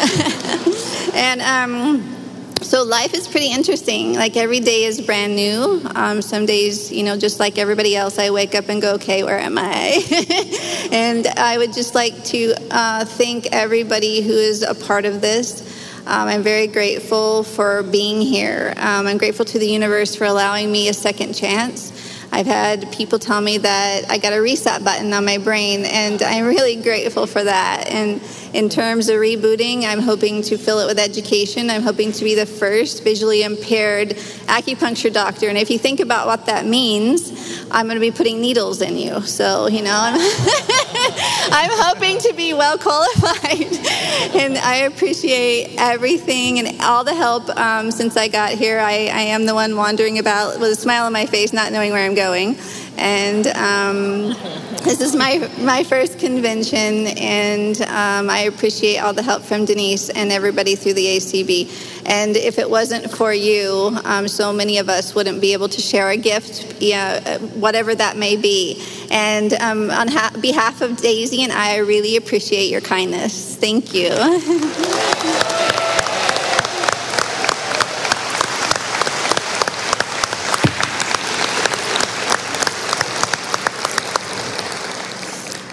and, um, so life is pretty interesting. Like every day is brand new. Um, some days, you know, just like everybody else, I wake up and go, okay, where am I? and I would just like to uh, thank everybody who is a part of this. Um, I'm very grateful for being here. Um, I'm grateful to the universe for allowing me a second chance. I've had people tell me that I got a reset button on my brain, and I'm really grateful for that. And in terms of rebooting, I'm hoping to fill it with education. I'm hoping to be the first visually impaired acupuncture doctor. And if you think about what that means, I'm going to be putting needles in you. So, you know, I'm, I'm hoping to be well qualified. and I appreciate everything and all the help um, since I got here. I, I am the one wandering about with a smile on my face, not knowing where I'm going. And um, this is my, my first convention, and um, I appreciate all the help from Denise and everybody through the ACB. And if it wasn't for you, um, so many of us wouldn't be able to share a gift, yeah, whatever that may be. And um, on ha- behalf of Daisy and I, I really appreciate your kindness. Thank you.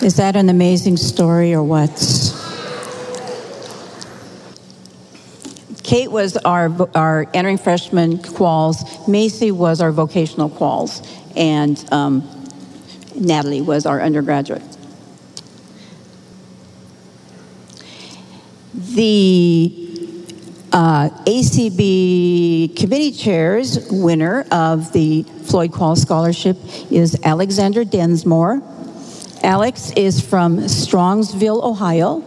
Is that an amazing story or what? Kate was our, our entering freshman Qualls. Macy was our vocational Qualls. And um, Natalie was our undergraduate. The uh, ACB committee chair's winner of the Floyd Qual Scholarship is Alexander Densmore. Alex is from Strongsville, Ohio.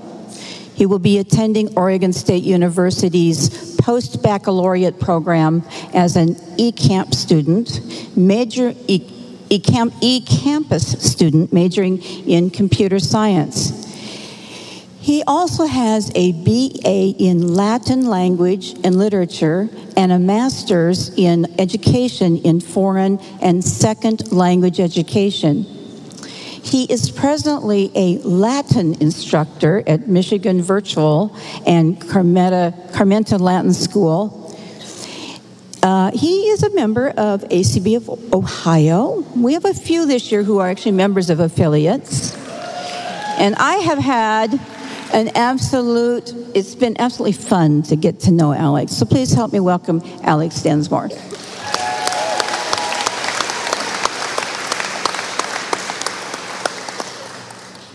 He will be attending Oregon State University's post baccalaureate program as an eCamp student, major eCamp, eCampus student majoring in computer science. He also has a BA in Latin language and literature and a master's in education in foreign and second language education. He is presently a Latin instructor at Michigan Virtual and Carmenta, Carmenta Latin School. Uh, he is a member of ACB of Ohio. We have a few this year who are actually members of affiliates. And I have had an absolute, it's been absolutely fun to get to know Alex. So please help me welcome Alex Densmore.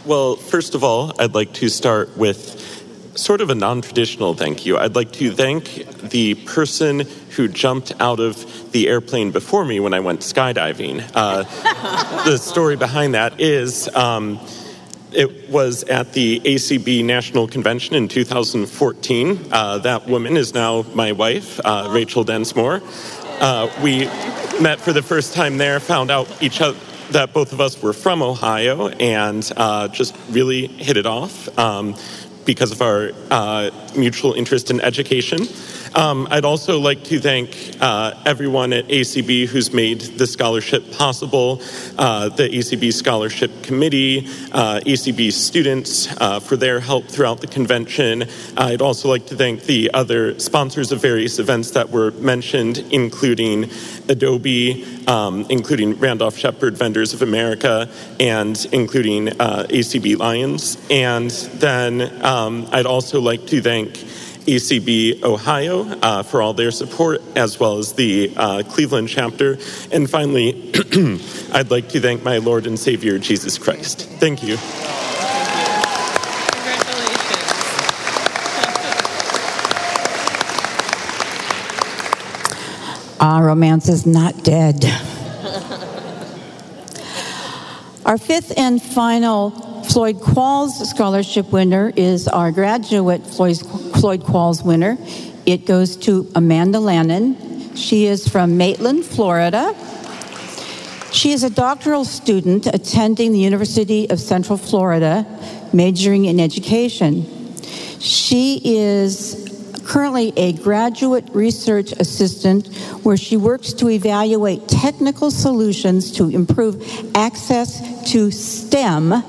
Well, first of all, I'd like to start with sort of a non traditional thank you. I'd like to thank the person who jumped out of the airplane before me when I went skydiving. Uh, the story behind that is um, it was at the ACB National Convention in 2014. Uh, that woman is now my wife, uh, Rachel Densmore. Uh, we met for the first time there, found out each other that both of us were from Ohio, and uh, just really hit it off um, because of our uh, mutual interest in education. Um, I'd also like to thank uh, everyone at ACB who's made the scholarship possible, uh, the ACB Scholarship Committee, uh, ACB students uh, for their help throughout the convention. I'd also like to thank the other sponsors of various events that were mentioned, including Adobe, um, including Randolph Sheppard Vendors of America, and including uh, ACB Lions. And then um, I'd also like to thank ACB Ohio uh, for all their support, as well as the uh, Cleveland chapter. And finally, I'd like to thank my Lord and Savior, Jesus Christ. Thank you. Our romance is not dead. Our fifth and final Floyd Qualls Scholarship winner is our graduate Floyd, Floyd Qualls winner. It goes to Amanda Lannon. She is from Maitland, Florida. She is a doctoral student attending the University of Central Florida, majoring in education. She is currently a graduate research assistant where she works to evaluate technical solutions to improve access to STEM.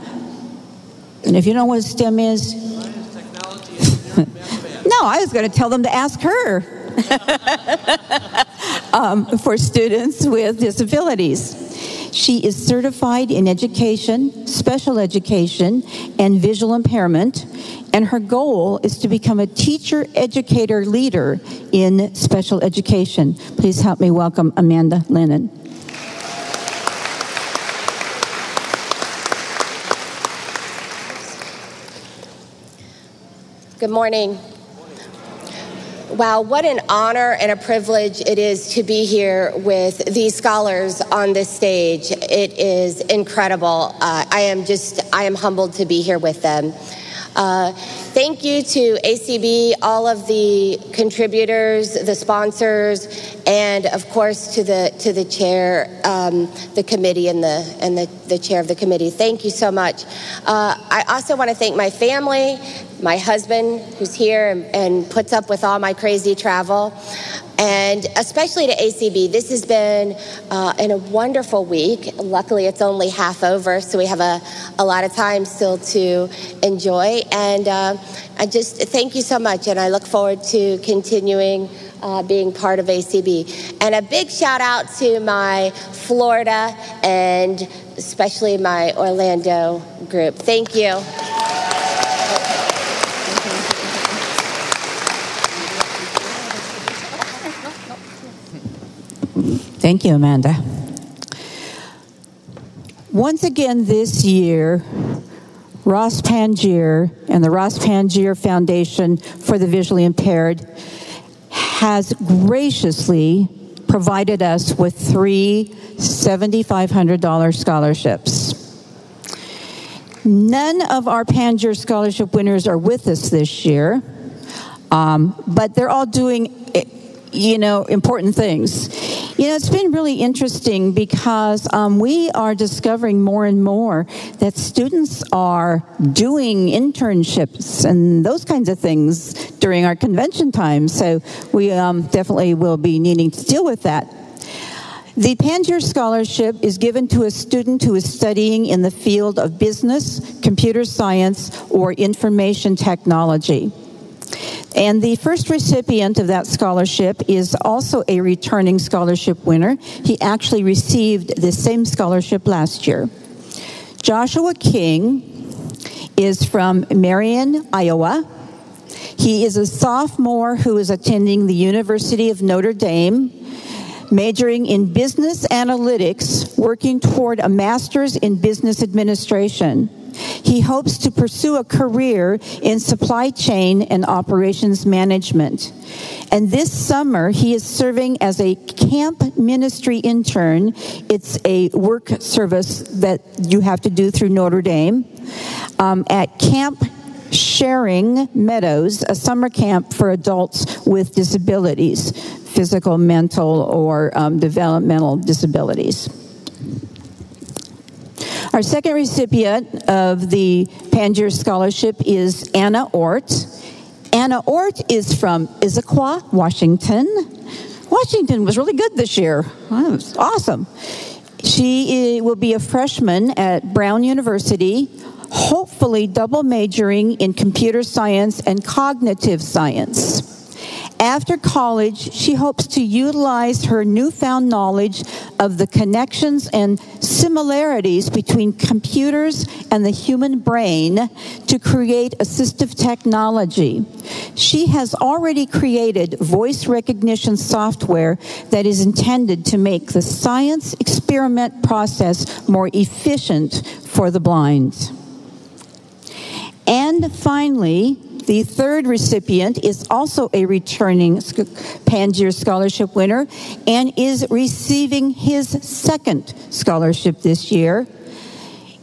And if you don't know what STEM is, no, I was going to tell them to ask her um, for students with disabilities. She is certified in education, special education, and visual impairment, and her goal is to become a teacher educator leader in special education. Please help me welcome Amanda Lennon. Good morning. Wow, what an honor and a privilege it is to be here with these scholars on this stage. It is incredible. Uh, I am just, I am humbled to be here with them. Uh, thank you to ACB, all of the contributors, the sponsors, and of course to the to the chair, um, the committee, and the and the, the chair of the committee. Thank you so much. Uh, I also want to thank my family, my husband who's here and, and puts up with all my crazy travel and especially to ACB. This has been uh, in a wonderful week. Luckily, it's only half over, so we have a, a lot of time still to enjoy. And uh, I just thank you so much, and I look forward to continuing. Uh, being part of ACB. And a big shout out to my Florida and especially my Orlando group. Thank you. Thank you, Amanda. Once again this year, Ross Pangere and the Ross Pangere Foundation for the Visually Impaired has graciously provided us with three $7,500 scholarships. None of our Pangere Scholarship winners are with us this year, um, but they're all doing, eh, you know, important things. You know, it's been really interesting because um, we are discovering more and more that students are doing internships and those kinds of things during our convention time. So we um, definitely will be needing to deal with that. The Pangere Scholarship is given to a student who is studying in the field of business, computer science, or information technology. And the first recipient of that scholarship is also a returning scholarship winner. He actually received the same scholarship last year. Joshua King is from Marion, Iowa. He is a sophomore who is attending the University of Notre Dame, majoring in business analytics, working toward a master's in business administration. He hopes to pursue a career in supply chain and operations management. And this summer, he is serving as a camp ministry intern. It's a work service that you have to do through Notre Dame um, at Camp Sharing Meadows, a summer camp for adults with disabilities, physical, mental, or um, developmental disabilities. Our second recipient of the Pangere Scholarship is Anna Ort. Anna Ort is from Issaquah, Washington. Washington was really good this year. That was awesome. She will be a freshman at Brown University, hopefully double majoring in computer science and cognitive science. After college, she hopes to utilize her newfound knowledge of the connections and similarities between computers and the human brain to create assistive technology. She has already created voice recognition software that is intended to make the science experiment process more efficient for the blind. And finally, the third recipient is also a returning Pangere Scholarship winner and is receiving his second scholarship this year.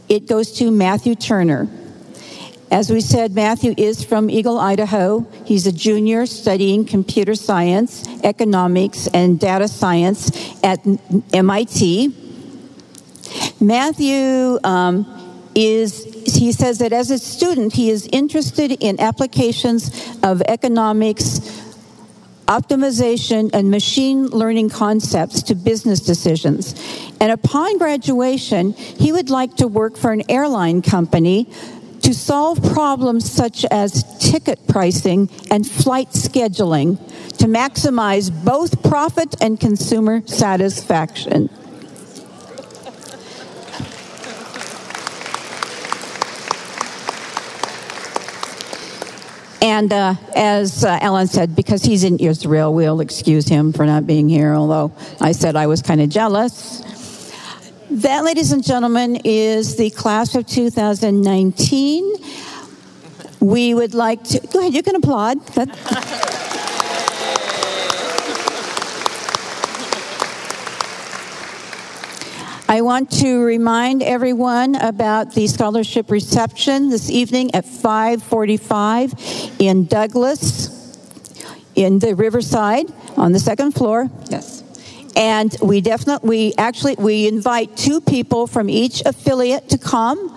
It goes to Matthew Turner. As we said, Matthew is from Eagle, Idaho. He's a junior studying computer science, economics, and data science at MIT. Matthew um, is he says that as a student he is interested in applications of economics optimization and machine learning concepts to business decisions. And upon graduation he would like to work for an airline company to solve problems such as ticket pricing and flight scheduling to maximize both profit and consumer satisfaction And uh, as uh, Ellen said, because he's in Israel, we'll excuse him for not being here, although I said I was kind of jealous. That, ladies and gentlemen, is the class of 2019. We would like to go ahead, you can applaud. I want to remind everyone about the scholarship reception this evening at 5:45 in Douglas in the Riverside on the second floor. Yes. And we definitely we actually we invite two people from each affiliate to come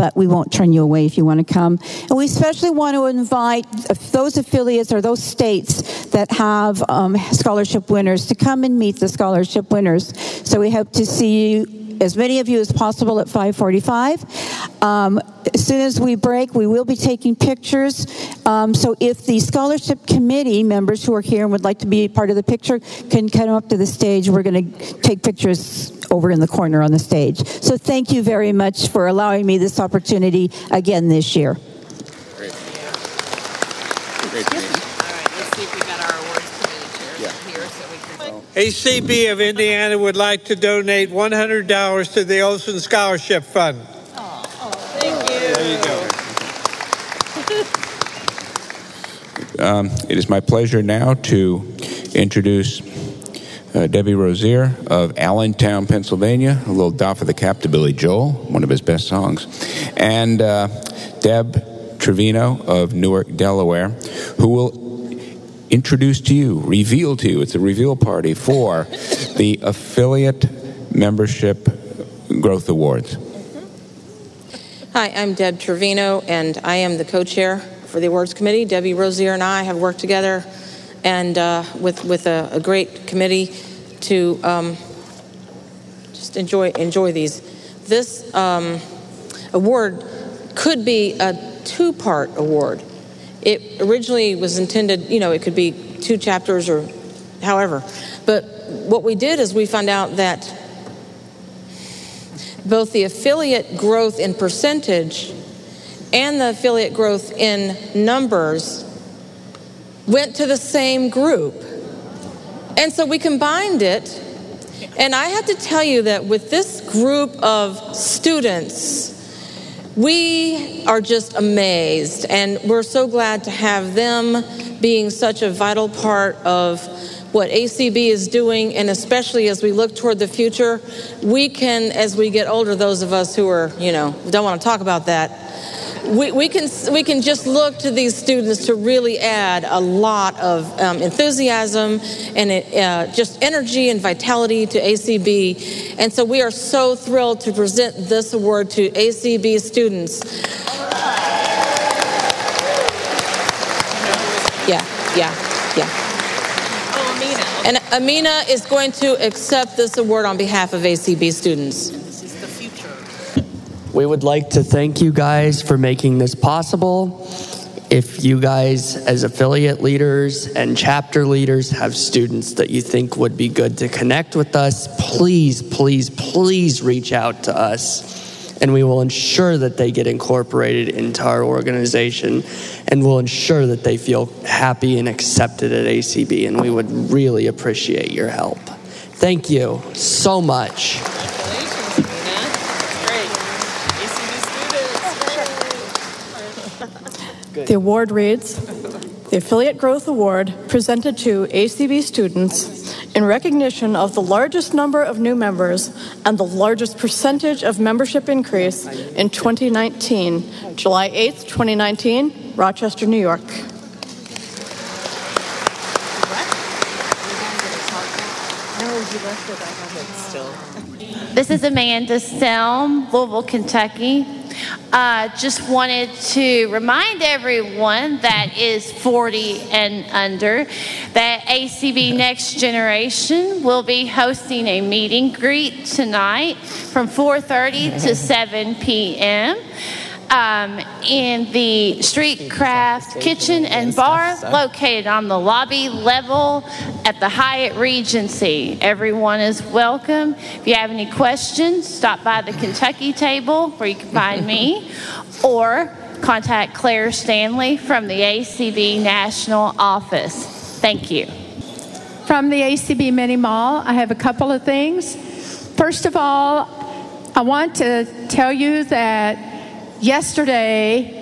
but we won't turn you away if you want to come. And we especially want to invite those affiliates or those states that have um, scholarship winners to come and meet the scholarship winners. So we hope to see you as many of you as possible at 545. Um, as soon as we break, we will be taking pictures. Um, so if the scholarship committee members who are here and would like to be part of the picture can come up to the stage, we're going to take pictures over in the corner on the stage. So thank you very much for allowing me this opportunity again this year. Great. Great let's see if we got our awards committee chairs here so we can. ACB of Indiana would like to donate $100 to the Olson Scholarship Fund. Oh, Thank you. There you go. Um, it is my pleasure now to introduce uh, Debbie Rozier of Allentown, Pennsylvania, a little doff of the cap to Billy Joel, one of his best songs, and uh, Deb Trevino of Newark, Delaware, who will introduce to you, reveal to you, it's a reveal party for the Affiliate Membership Growth Awards. Hi, I'm Deb Trevino, and I am the co-chair for the awards committee. Debbie Rozier and I have worked together and uh, with with a, a, great committee to um, just enjoy enjoy these. This um, award could be a two-part award. It originally was intended, you know, it could be two chapters or however. But what we did is we found out that both the affiliate growth in percentage and the affiliate growth in numbers went to the same group. And so we combined it. And I have to tell you that with this group of students, We are just amazed, and we're so glad to have them being such a vital part of what ACB is doing, and especially as we look toward the future, we can, as we get older, those of us who are, you know, don't want to talk about that, we, we, can, we can just look to these students to really add a lot of um, enthusiasm and uh, just energy and vitality to ACB. And so we are so thrilled to present this award to ACB students. Yeah, yeah, yeah. Oh, And Amina is going to accept this award on behalf of ACB students. We would like to thank you guys for making this possible. If you guys, as affiliate leaders and chapter leaders, have students that you think would be good to connect with us, please, please, please reach out to us. And we will ensure that they get incorporated into our organization and we'll ensure that they feel happy and accepted at ACB. And we would really appreciate your help. Thank you so much. The award reads The Affiliate Growth Award presented to ACB students in recognition of the largest number of new members and the largest percentage of membership increase in 2019, July 8th, 2019, Rochester, New York. This is Amanda Selm, Louisville, Kentucky. Uh, just wanted to remind everyone that is 40 and under that ACB Next Generation will be hosting a meet and greet tonight from 4:30 to 7 p.m um, in the Street Craft Kitchen and Bar located on the lobby level at the Hyatt Regency. Everyone is welcome. If you have any questions, stop by the Kentucky table where you can find me or contact Claire Stanley from the ACB National Office. Thank you. From the ACB Mini Mall, I have a couple of things. First of all, I want to tell you that yesterday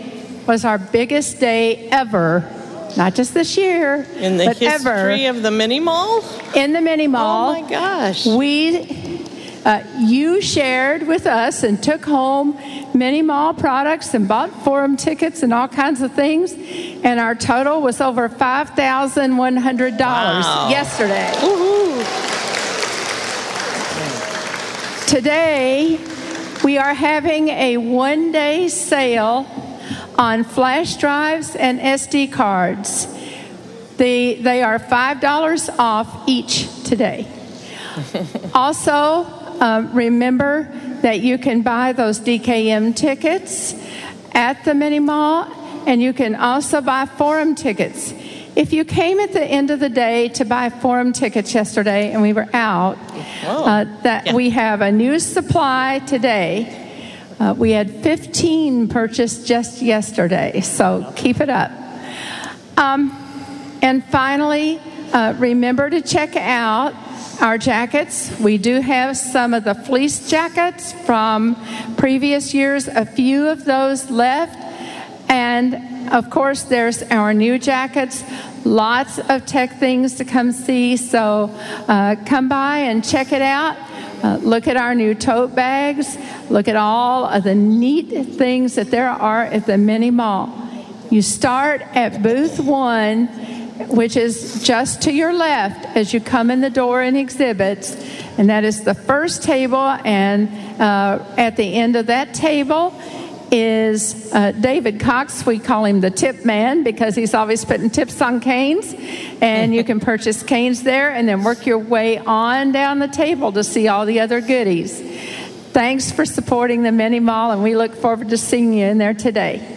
was our biggest day ever. Not just this year, in the but history ever. of the mini mall. In the mini mall. Oh my gosh! We, uh, you shared with us and took home mini mall products and bought forum tickets and all kinds of things, and our total was over five thousand one hundred dollars Wow. yesterday. Today, we are having a one day sale on flash drives and SD cards. They, they are $5 off each today. also, um, remember that you can buy those DKM tickets at the mini mall, and you can also buy forum tickets. If you came at the end of the day to buy forum tickets yesterday and we were out, uh, that we have a new supply today. Uh, we had 15 purchased just yesterday, so keep it up. Um, and finally, uh, remember to check out our jackets. We do have some of the fleece jackets from previous years, a few of those left. And of course, there's our new jackets. Lots of tech things to come see. So uh, come by and check it out. Uh, look at our new tote bags. Look at all of the neat things that there are at the mini mall. You start at booth one, which is just to your left as you come in the door in exhibits, and that is the first table. And uh, at the end of that table is uh, David Cox. We call him the tip man because he's always putting tips on canes. And you can purchase canes there and then work your way on down the table to see all the other goodies. Thanks for supporting the mini mall, and we look forward to seeing you in there today.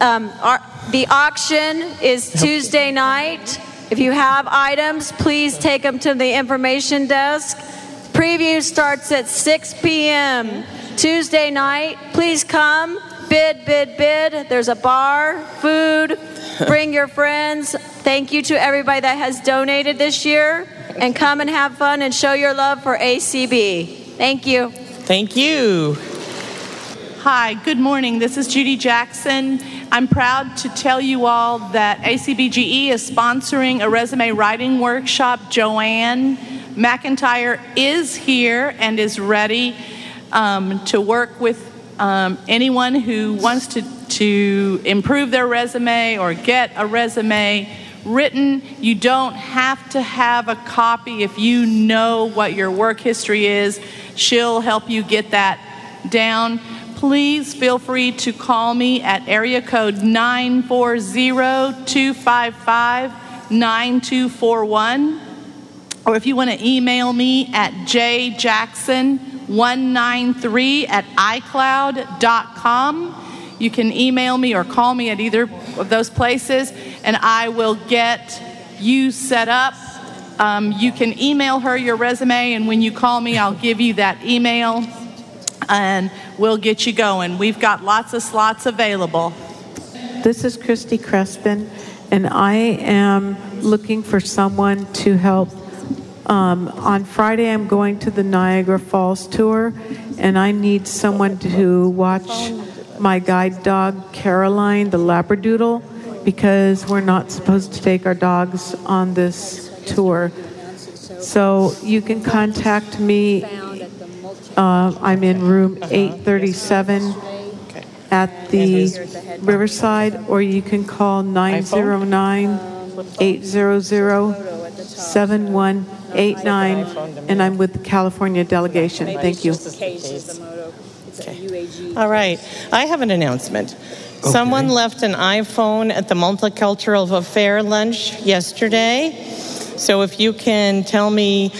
Um, our, the auction is Tuesday night. If you have items, please take them to the information desk. Preview starts at 6 p.m. Tuesday night. Please come. Bid, bid, bid. There's a bar, food. Bring your friends. Thank you to everybody that has donated this year. And come and have fun and show your love for ACB. Thank you. Thank you. Hi, good morning. This is Judy Jackson. I'm proud to tell you all that ACBGE is sponsoring a resume writing workshop. Joanne McIntyre is here and is ready um, to work with um, anyone who wants to, to improve their resume or get a resume written. You don't have to have a copy if you know what your work history is. She'll help you get that down. Please feel free to call me at area code 940 255 9241. Or if you want to email me at jjackson193 at icloud.com. You can email me or call me at either of those places, and I will get you set up. Um, you can email her your resume, and when you call me, I'll give you that email, and we'll get you going. We've got lots of slots available. This is Christy Crespin, and I am looking for someone to help. Um, on Friday, I'm going to the Niagara Falls tour, and I need someone to watch my guide dog, Caroline, the Labradoodle, because we're not supposed to take our dogs on this tour. So you can contact me. Uh, I'm in room 837 at the Riverside, or you can call 909 800 7189, and I'm with the California delegation. Thank you. All right. I have an announcement. Someone left an iPhone at the Multicultural Affair lunch yesterday. So if you can tell me,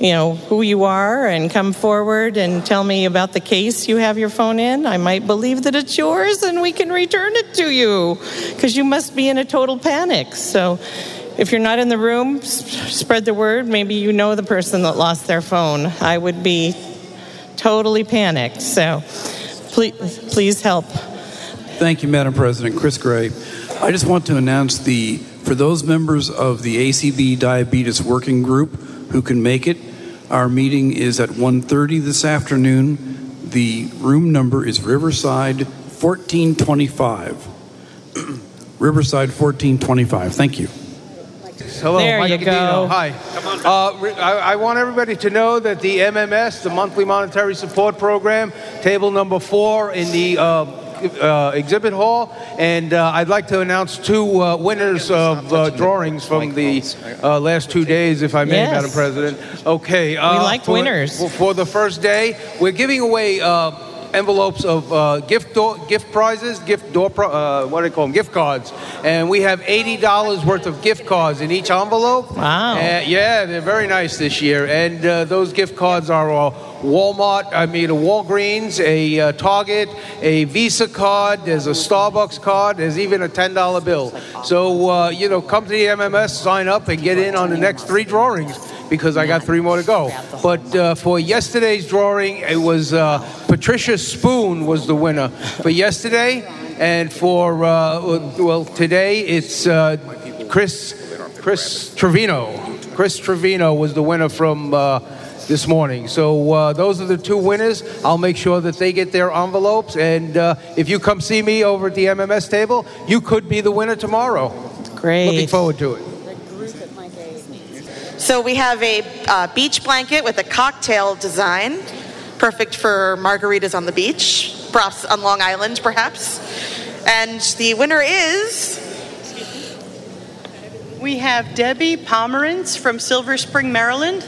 you know, who you are and come forward and tell me about the case you have your phone in, I might believe that it's yours and we can return it to you because you must be in a total panic. So if you're not in the room, spread the word. Maybe you know the person that lost their phone. I would be totally panicked. So please, please help. Thank you, Madam President. Chris Gray. I just want to announce the, for those members of the ACB Diabetes Working Group who can make it, our meeting is at 1.30 this afternoon. The room number is Riverside 1425. Riverside 1425. Thank you. Hello, There Mike you Cadino. go. Hi. Uh, I, I want everybody to know that the MMS, the Monthly Monetary Support Program, table number four in the uh, uh, exhibit hall, and uh, I'd like to announce two uh, winners of uh, drawings from the uh, last two days, if I may, Yes. Madam President. Okay. Uh, like for- winners. For, for the first day, we're giving away. Envelopes of uh, gift door, gift prizes, gift door, pro- uh, what do they call them? Gift cards, and we have eighty dollars worth of gift cards in each envelope. Wow! Uh, yeah, they're very nice this year, and uh, those gift cards are uh, Walmart, I mean a Walgreens, a uh, Target, a Visa card. There's a Starbucks card. There's even a ten dollar bill. So uh, you know, come to the MMS, sign up, and get in on the next three drawings because I got three more to go. But uh, for yesterday's drawing, it was uh, Patricia Spoon was the winner for yesterday, and for uh, well today it's uh, Chris Chris Trevino. Chris Trevino was the winner from. This morning. So uh, those are the two winners. I'll make sure that they get their envelopes. And uh, if you come see me over at the MMS table, you could be the winner tomorrow. Great. Looking forward to it. So we have a uh, beach blanket with a cocktail design, perfect for margaritas on the beach, perhaps on Long Island, perhaps. And the winner is We have Debbie Pomerantz from Silver Spring, Maryland.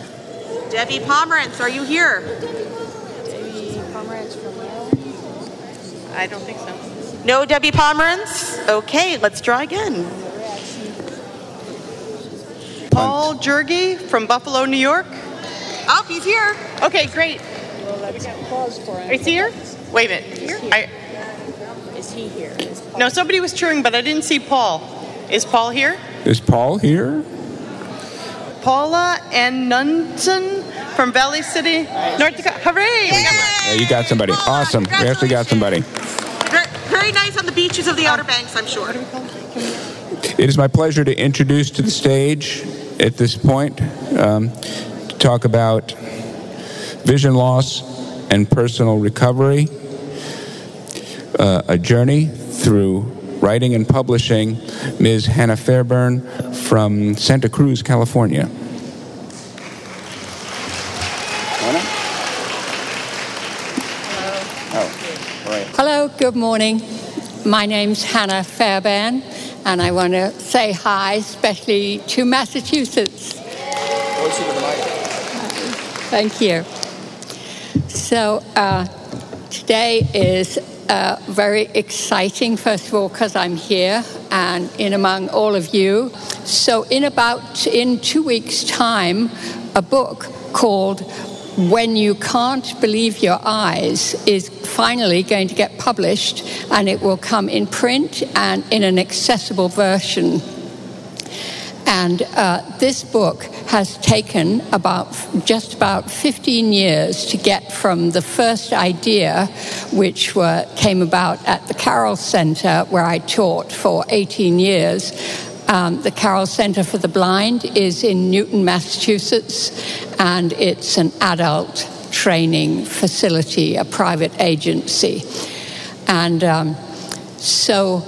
Debbie Pomerantz. Are you here? Debbie Pomerantz from I don't think so. No, Debbie Pomerantz. Okay, let's try again. Paul Jergy from Buffalo, New York. Oh, he's here. Okay, great. Is he here? Wait a minute. I, Is he here? no, somebody was cheering, but I didn't see Paul. Is Paul here? Is Paul here? Paula and Nunson from Valley City, North Dakota. Hooray! We got Yeah, you got somebody. Awesome. We actually got somebody. Very, very nice on the beaches of the Outer Banks, I'm sure. It is my pleasure to introduce to the stage at this point um, to talk about vision loss and personal recovery. uh, a journey through writing and publishing, Ms. Hannah Fairbairn from Santa Cruz, California. Hello, good morning. My name's Hannah Fairbairn, and I want to say hi, especially to Massachusetts. Thank you. So, uh, today is uh, very exciting, first of all, because I'm here and in among all of you. So, in about in two weeks' time, a book called when You Can't Believe Your Eyes is finally going to get published and it will come in print and in an accessible version. And uh, this book has taken about just about 15 years to get from the first idea, which were, came about at the Carroll Center, where I taught for 18 years, um, the Carroll Center for the Blind is in Newton, Massachusetts, and it's an adult training facility, a private agency. And um, so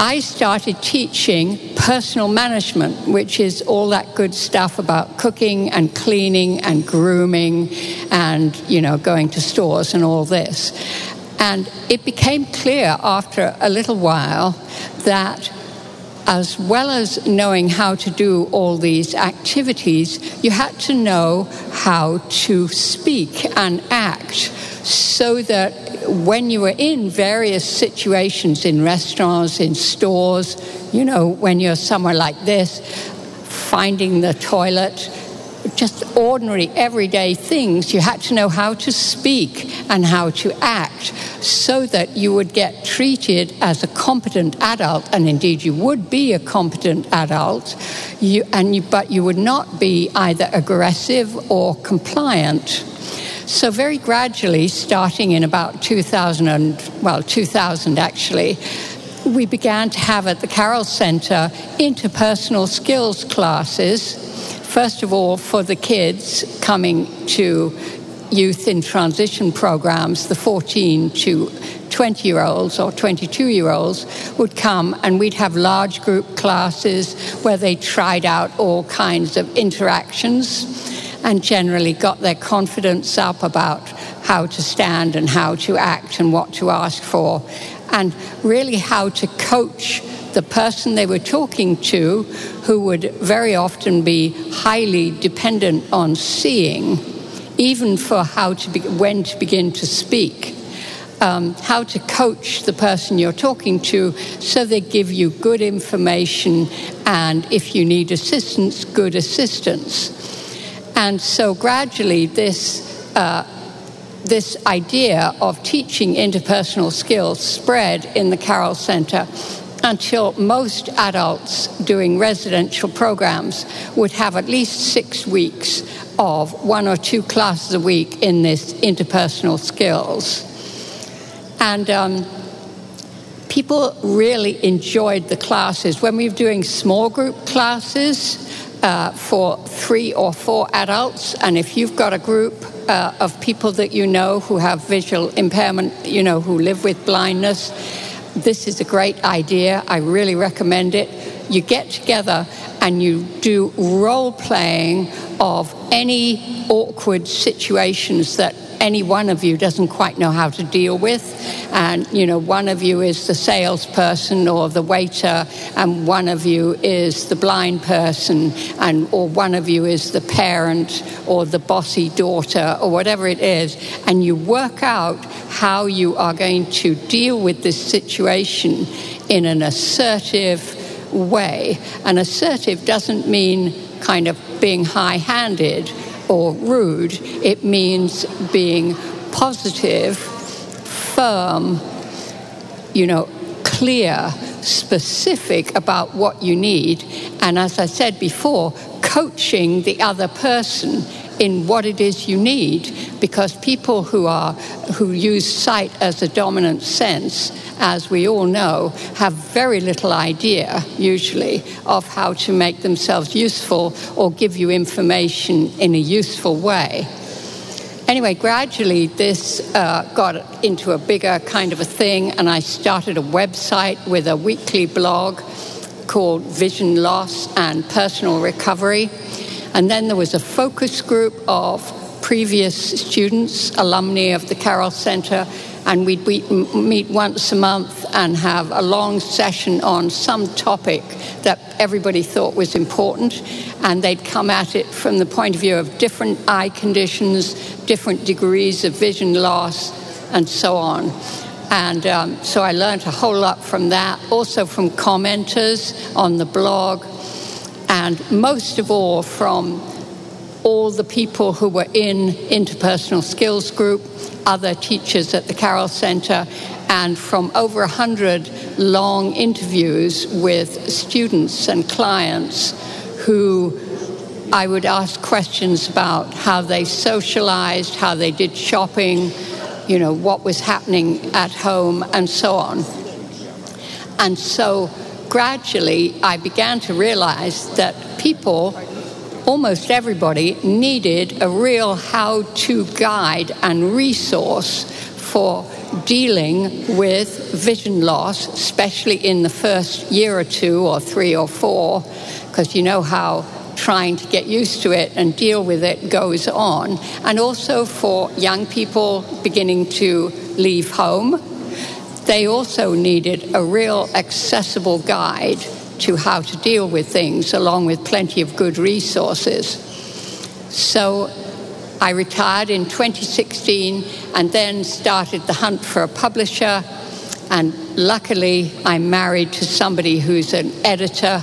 I started teaching personal management, which is all that good stuff about cooking and cleaning and grooming and, you know, going to stores and all this. And it became clear after a little while that as well as knowing how to do all these activities, you had to know how to speak and act so that when you were in various situations in restaurants, in stores, you know, when you're somewhere like this, finding the toilet, just ordinary everyday things, you had to know how to speak and how to act so that you would get treated as a competent adult, and indeed you would be a competent adult, you, and you, but you would not be either aggressive or compliant. So very gradually, starting in about 2000, and, well, 2000 actually, we began to have at the Carroll Center interpersonal skills classes first of all, for the kids coming to youth in transition programs, the 14 to 20 year olds or 22 year olds would come and we'd have large group classes where they tried out all kinds of interactions and generally got their confidence up about how to stand and how to act and what to ask for and really how to coach the person they were talking to, who would very often be highly dependent on seeing, even for how to be, when to begin to speak. Um, how to coach the person you're talking to so they give you good information and if you need assistance, good assistance. And so gradually, this uh, this idea of teaching interpersonal skills spread in the Carroll Center until most adults doing residential programs would have at least six weeks of one or two classes a week in this interpersonal skills. And um, people really enjoyed the classes. When we were doing small group classes uh, for three or four adults, and if you've got a group uh, of people that you know who have visual impairment, you know, who live with blindness, this is a great idea. I really recommend it. You get together and you do role playing of any awkward situations that any one of you doesn't quite know how to deal with. And, you know, one of you is the salesperson or the waiter, and one of you is the blind person, and, or one of you is the parent or the bossy daughter or whatever it is. And you work out how you are going to deal with this situation in an assertive way. And assertive doesn't mean kind of being high handed or rude, it means being positive, firm, you know, clear, specific about what you need. And as I said before, coaching the other person in what it is you need because people who are who use sight as the dominant sense as we all know have very little idea usually of how to make themselves useful or give you information in a useful way anyway, gradually this uh, got into a bigger kind of a thing, and I started a website with a weekly blog called Vision Loss and Personal Recovery. And then there was a focus group of previous students, alumni of the Carroll Center, and we'd meet once a month and have a long session on some topic that everybody thought was important. And they'd come at it from the point of view of different eye conditions, different degrees of vision loss, and so on. And um, so I learned a whole lot from that, also from commenters on the blog, and most of all from all the people who were in interpersonal skills group, other teachers at the Carroll Center, and from over 100 long interviews with students and clients who I would ask questions about how they socialized, how they did shopping, you know, what was happening at home, and so on. And so gradually I began to realize that people almost everybody needed a real how to guide and resource for dealing with vision loss, especially in the first year or two, or three or four, because you know how trying to get used to it and deal with it goes on, and also for young people beginning to leave home. They also needed a real accessible guide to how to deal with things, along with plenty of good resources. So I retired in 2016 and then started the hunt for a publisher. And luckily, I'm married to somebody who's an editor.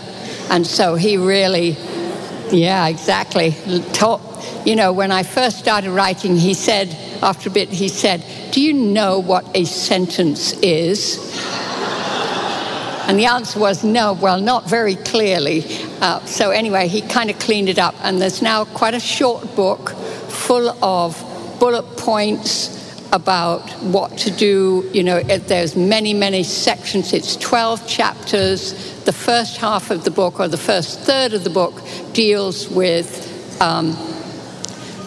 And so he really, yeah, exactly. Taught, you know, when I first started writing, he said, after a bit, he said, Do you know what a sentence is? And the answer was no, well, not very clearly. Uh, so, anyway, he kind of cleaned it up. And there's now quite a short book full of bullet points about what to do. You know, it, there's many, many sections. It's 12 chapters. The first half of the book, or the first third of the book, deals with um,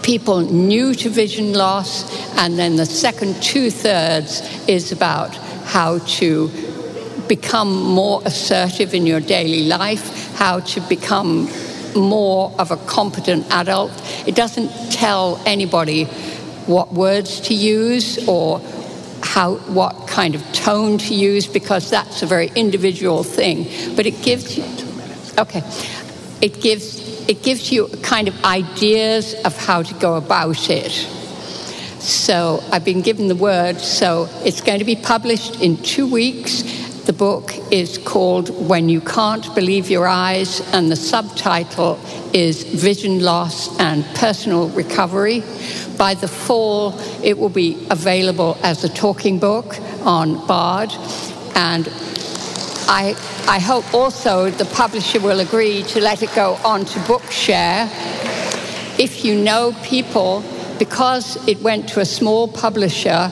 people new to vision loss. And then the second two thirds is about how to become more assertive in your daily life, how to become more of a competent adult. It doesn't tell anybody what words to use or how what kind of tone to use because that's a very individual thing. But it gives you okay. It gives it gives you kind of ideas of how to go about it. So I've been given the word, so it's going to be published in two weeks. The book is called When You Can't Believe Your Eyes, and the subtitle is Vision Loss and Personal Recovery. By the fall, it will be available as a talking book on Bard. And I, I hope also the publisher will agree to let it go on to Bookshare. If you know people, because it went to a small publisher,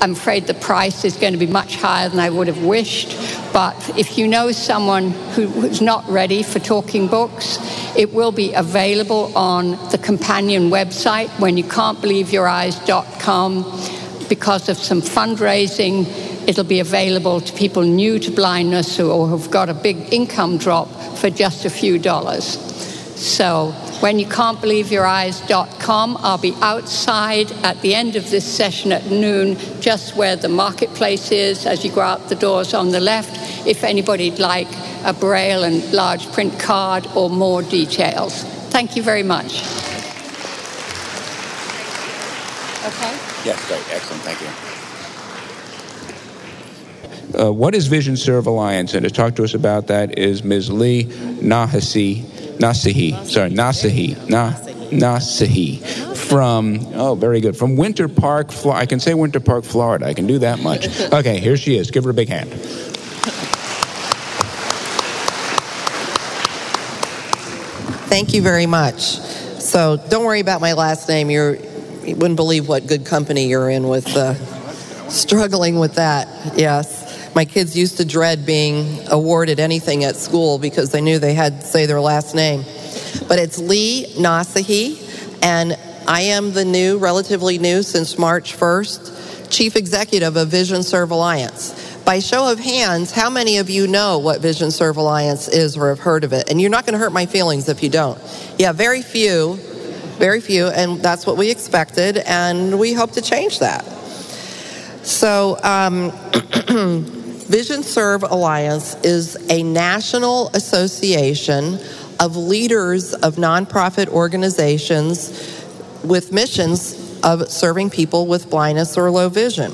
I'm afraid the price is going to be much higher than I would have wished. But if you know someone who's not ready for talking books, it will be available on the companion website when you can't believe your eyes.com because of some fundraising. It'll be available to people new to blindness or who've got a big income drop for just a few dollars. So when you can't believe your eyes.com. I'll be outside at the end of this session at noon, just where the marketplace is as you go out the doors on the left, if anybody'd like a braille and large print card or more details. Thank you very much. Okay? Yes, great. Excellent. Thank you. Uh, what is Vision Serve Alliance? And to talk to us about that is Ms. Lee Nahasi Nasahi, sorry, Nasahi, Na, Nasahi, from, oh, very good, from Winter Park, Florida. I can say Winter Park, Florida. I can do that much. Okay, here she is. Give her a big hand. Thank you very much. So don't worry about my last name. You're, you wouldn't believe what good company you're in with uh, struggling with that. Yes. My kids used to dread being awarded anything at school because they knew they had to say their last name. But it's Lee Nasehi, and I am the new, relatively new since March 1st, Chief Executive of Vision Serve Alliance. By show of hands, how many of you know what Vision Serve Alliance is or have heard of it? And you're not going to hurt my feelings if you don't. Yeah, very few, very few, and that's what we expected, and we hope to change that. So, um, Vision Serve Alliance is a national association of leaders of nonprofit organizations with missions of serving people with blindness or low vision.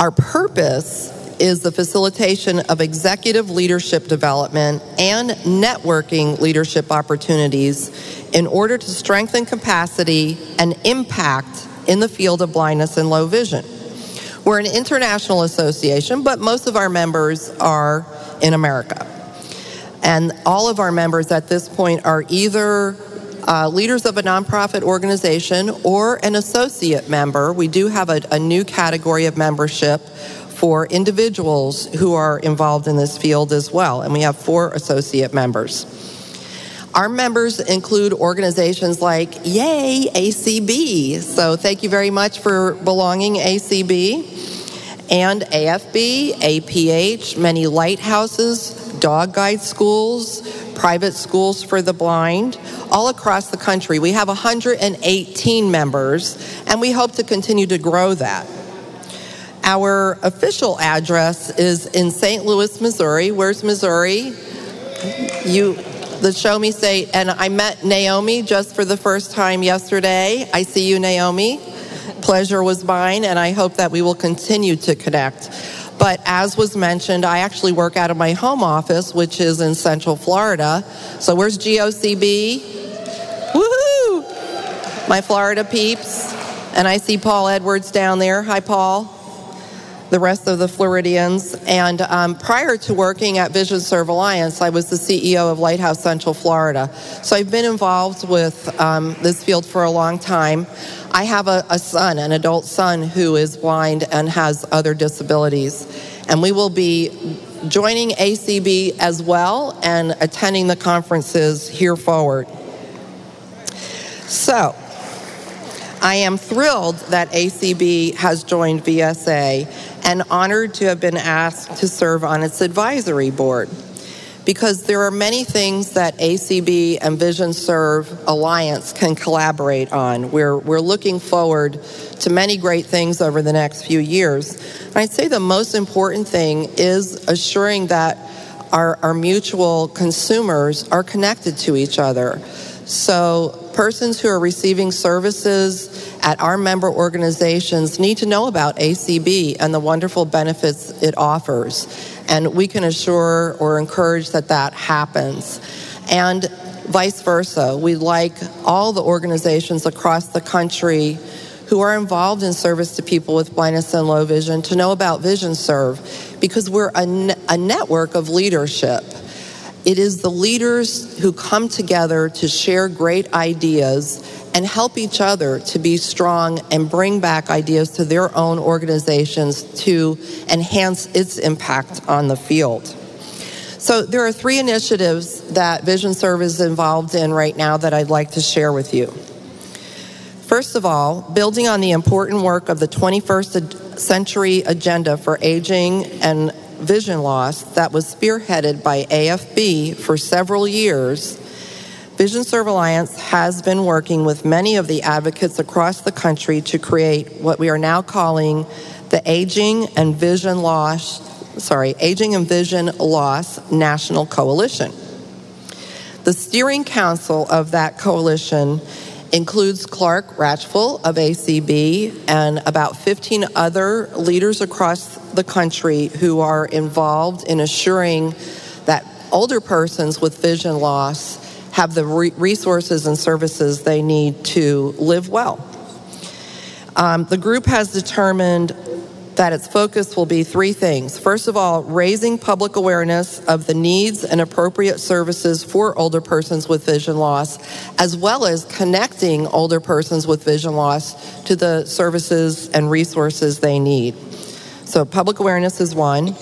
Our purpose is the facilitation of executive leadership development and networking leadership opportunities in order to strengthen capacity and impact in the field of blindness and low vision. We're an international association, but most of our members are in America. And all of our members at this point are either uh, leaders of a nonprofit organization or an associate member. We do have a, a new category of membership for individuals who are involved in this field as well, and we have four associate members. Our members include organizations like Yay ACB. So thank you very much for belonging, ACB, and AFB, APH, many lighthouses, dog guide schools, private schools for the blind, all across the country. We have 118 members, and we hope to continue to grow that. Our official address is in St. Louis, Missouri. Where's Missouri? You, the Show Me State, and I met Naomi just for the first time yesterday. I see you, Naomi. Pleasure was mine, and I hope that we will continue to connect. But as was mentioned, I actually work out of my home office, which is in Central Florida. So where's GOCB? Woohoo! My Florida peeps. And I see Paul Edwards down there. Hi, Paul. The rest of the Floridians. And um, prior to working at Vision Serve Alliance, I was the CEO of Lighthouse Central Florida. So I've been involved with um, this field for a long time. I have a, a son, an adult son, who is blind and has other disabilities. And we will be joining ACB as well and attending the conferences here forward. So, I am thrilled that ACB has joined VSA and honored to have been asked to serve on its advisory board because there are many things that ACB and Vision Serve Alliance can collaborate on. We're, we're looking forward to many great things over the next few years. And I'd say the most important thing is assuring that our, our mutual consumers are connected to each other. So, persons who are receiving services at our member organizations need to know about ACB and the wonderful benefits it offers. And we can assure or encourage that that happens. And vice versa. We'd like all the organizations across the country who are involved in service to people with blindness and low vision to know about Vision Serve because we're a, ne- a network of leadership. It is the leaders who come together to share great ideas and help each other to be strong and bring back ideas to their own organizations to enhance its impact on the field. So, there are three initiatives that Vision Serve is involved in right now that I'd like to share with you. First of all, building on the important work of the 21st century agenda for aging and vision loss that was spearheaded by AFB for several years, Vision Serve Alliance has been working with many of the advocates across the country to create what we are now calling the Aging and Vision Loss, sorry, Aging and Vision Loss National Coalition. The steering council of that coalition includes Clark Rachfal of ACB and about 15 other leaders across the country who are involved in assuring that older persons with vision loss have the re- resources and services they need to live well. Um, the group has determined that its focus will be three things. First of all, raising public awareness of the needs and appropriate services for older persons with vision loss, as well as connecting older persons with vision loss to the services and resources they need. So, public awareness is one.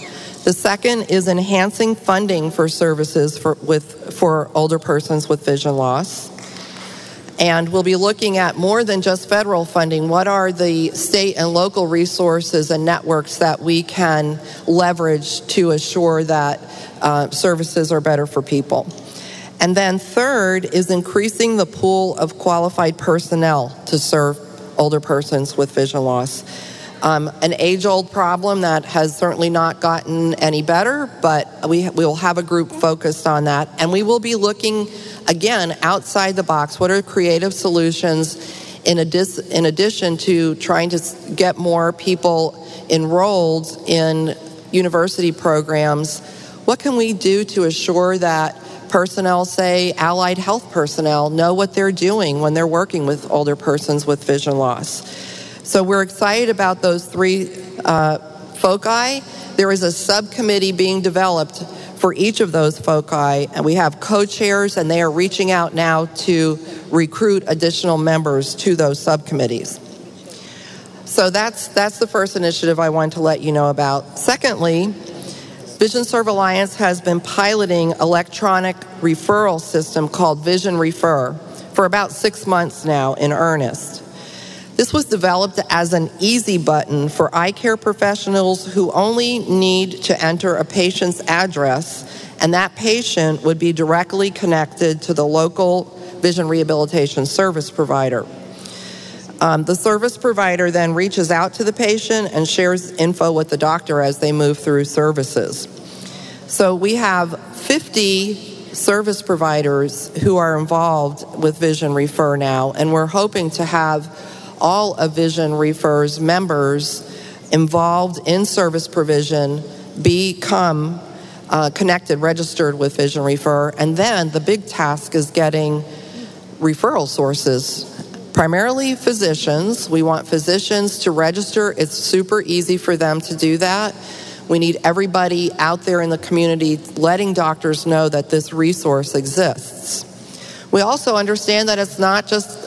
The second is enhancing funding for services for, with, for older persons with vision loss. And we'll be looking at more than just federal funding. What are the state and local resources and networks that we can leverage to assure that uh, services are better for people? And then, third, is increasing the pool of qualified personnel to serve older persons with vision loss. Um, an age old problem that has certainly not gotten any better, but we, we will have a group focused on that. And we will be looking again outside the box. What are creative solutions in, in addition to trying to get more people enrolled in university programs? What can we do to assure that personnel, say allied health personnel, know what they're doing when they're working with older persons with vision loss? So we're excited about those three uh, foci. There is a subcommittee being developed for each of those foci, and we have co chairs, and they are reaching out now to recruit additional members to those subcommittees. So that's, that's the first initiative I wanted to let you know about. Secondly, Vision Serve Alliance has been piloting electronic referral system called Vision Refer for about six months now in earnest. This was developed as an easy button for eye care professionals who only need to enter a patient's address, and that patient would be directly connected to the local vision rehabilitation service provider. Um, the service provider then reaches out to the patient and shares info with the doctor as they move through services. So we have 50 service providers who are involved with Vision Refer now, and we're hoping to have all of Vision Refer's members involved in service provision become uh, connected, registered with Vision Refer. And then the big task is getting referral sources, primarily physicians. We want physicians to register. It's super easy for them to do that. We need everybody out there in the community letting doctors know that this resource exists. We also understand that it's not just,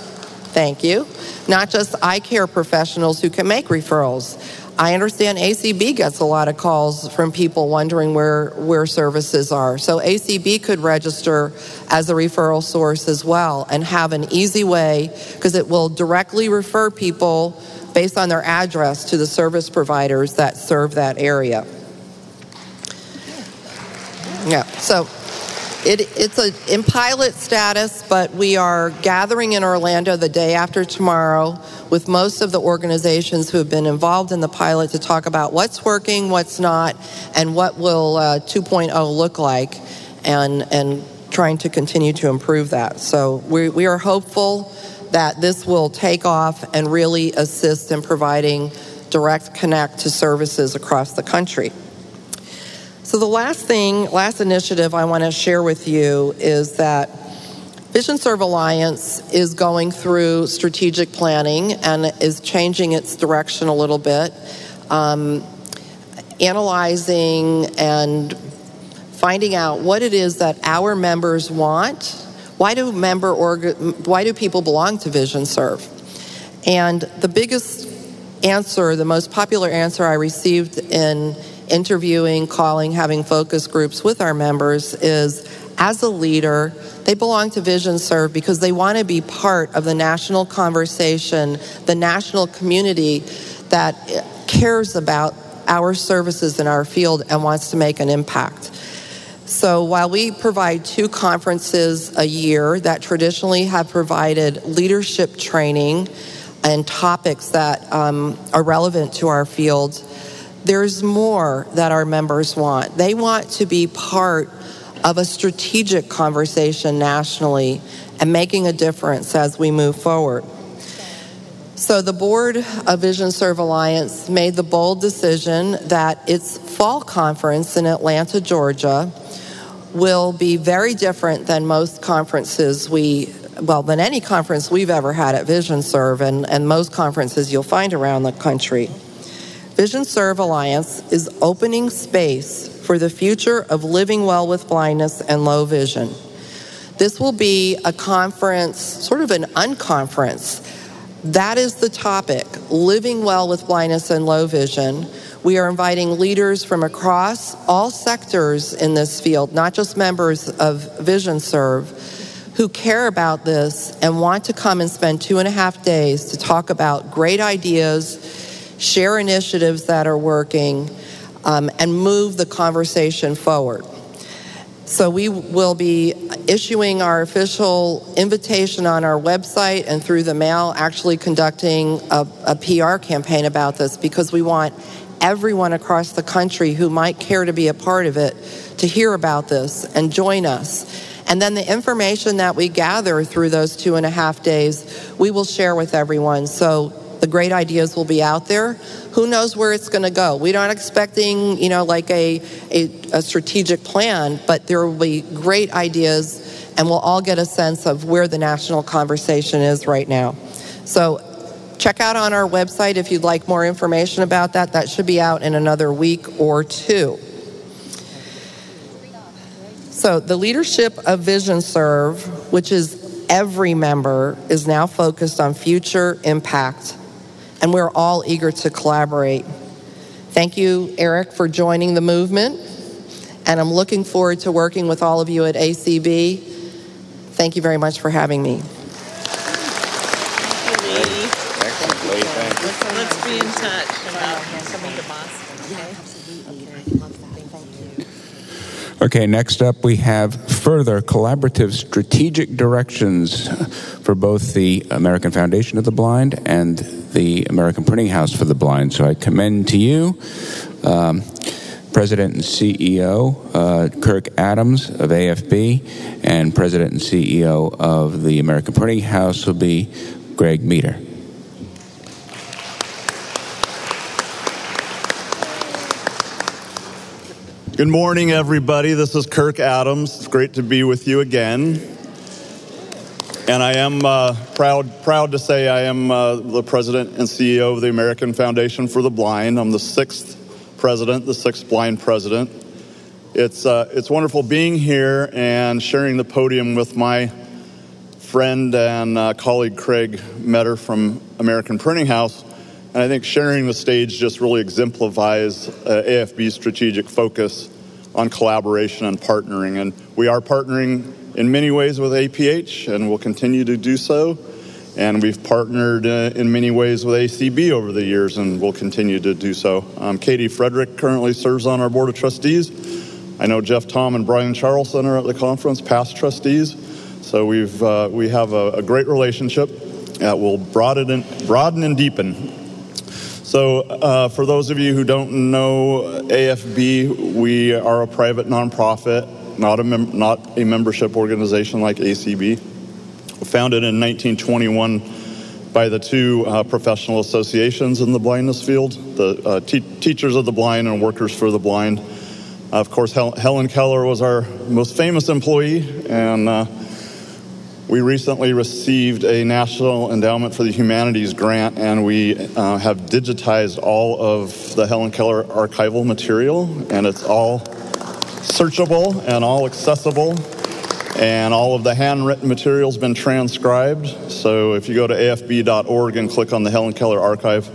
thank you, not just eye care professionals who can make referrals. I understand ACB gets a lot of calls from people wondering where, where services are. So ACB could register as a referral source as well and have an easy way because it will directly refer people based on their address to the service providers that serve that area. Yeah, so it, it's a, in pilot status, but we are gathering in Orlando the day after tomorrow with most of the organizations who have been involved in the pilot to talk about what's working, what's not, and what will uh, 2.0 look like, and, and trying to continue to improve that. So we, we are hopeful that this will take off and really assist in providing direct connect to services across the country. So, the last thing, last initiative I want to share with you is that Vision Serve Alliance is going through strategic planning and is changing its direction a little bit, um, analyzing and finding out what it is that our members want. Why do member org- why do people belong to Vision Serve? And the biggest answer, the most popular answer I received in interviewing, calling, having focus groups with our members is as a leader, they belong to Vision Serve because they want to be part of the national conversation, the national community that cares about our services in our field and wants to make an impact. So while we provide two conferences a year that traditionally have provided leadership training and topics that um, are relevant to our field, there's more that our members want. They want to be part of a strategic conversation nationally and making a difference as we move forward. So, the board of Vision Serve Alliance made the bold decision that its fall conference in Atlanta, Georgia, will be very different than most conferences we, well, than any conference we've ever had at Vision Serve and, and most conferences you'll find around the country. Vision Serve Alliance is opening space for the future of living well with blindness and low vision. This will be a conference, sort of an unconference. That is the topic living well with blindness and low vision. We are inviting leaders from across all sectors in this field, not just members of Vision Serve, who care about this and want to come and spend two and a half days to talk about great ideas, share initiatives that are working, um, and move the conversation forward. So we will be issuing our official invitation on our website and through the mail, actually conducting a, a, PR campaign about this because we want everyone across the country who might care to be a part of it to hear about this and join us. And then the information that we gather through those two and a half days, we will share with everyone. So the great ideas will be out there. Who knows where it's going to go? We're not expecting, you know, like a, a, a, strategic plan, but there will be great ideas, and we'll all get a sense of where the national conversation is right now. So check out on our website if you'd like more information about that. That should be out in another week or two. So the leadership of Vision Serve, which is every member, is now focused on future impact and we're all eager to collaborate. Thank you, Eric, for joining the movement, and I'm looking forward to working with all of you at ACB. Thank you very much for having me. Let's be in touch about coming to Boston. Okay, next up we have further collaborative strategic directions for both the American Foundation of the Blind and the American Printing House for the Blind. So I commend to you um, President and CEO uh, Kirk Adams of AFB, and President and CEO of the American Printing House will be Greg Meador. Good morning, everybody. This is Kirk Adams. It's great to be with you again. And I am uh, proud, proud to say I am uh, the president and CEO of the American Foundation for the Blind. I'm the sixth president, the sixth blind president. It's, uh, it's wonderful being here and sharing the podium with my friend and uh, colleague Craig Meador from American Printing House and I think sharing the stage just really exemplifies uh, AFB's strategic focus on collaboration and partnering. And we are partnering in many ways with APH and will continue to do so. And we've partnered uh, in many ways with ACB over the years and will continue to do so. Um, Katie Frederick currently serves on our Board of Trustees. I know Jeff Thom and Brian Charlson are at the conference, past trustees. So we've, uh, we have a, a, great relationship that will broaden and, broaden and deepen so, uh, for those of you who don't know AFB, we are a private nonprofit, not a, mem- not a membership organization like ACB. Founded in 1921 by the two uh, professional associations in the blindness field the uh, te- Teachers of the Blind and Workers for the Blind. of course, Hel- Helen Keller was our most famous employee, and uh, we recently received a National Endowment for the Humanities grant, and we uh, have digitized all of the Helen Keller archival material, and it's all searchable and all accessible. And all of the handwritten material has been transcribed. So if you go to afb.org and click on the Helen Keller archive,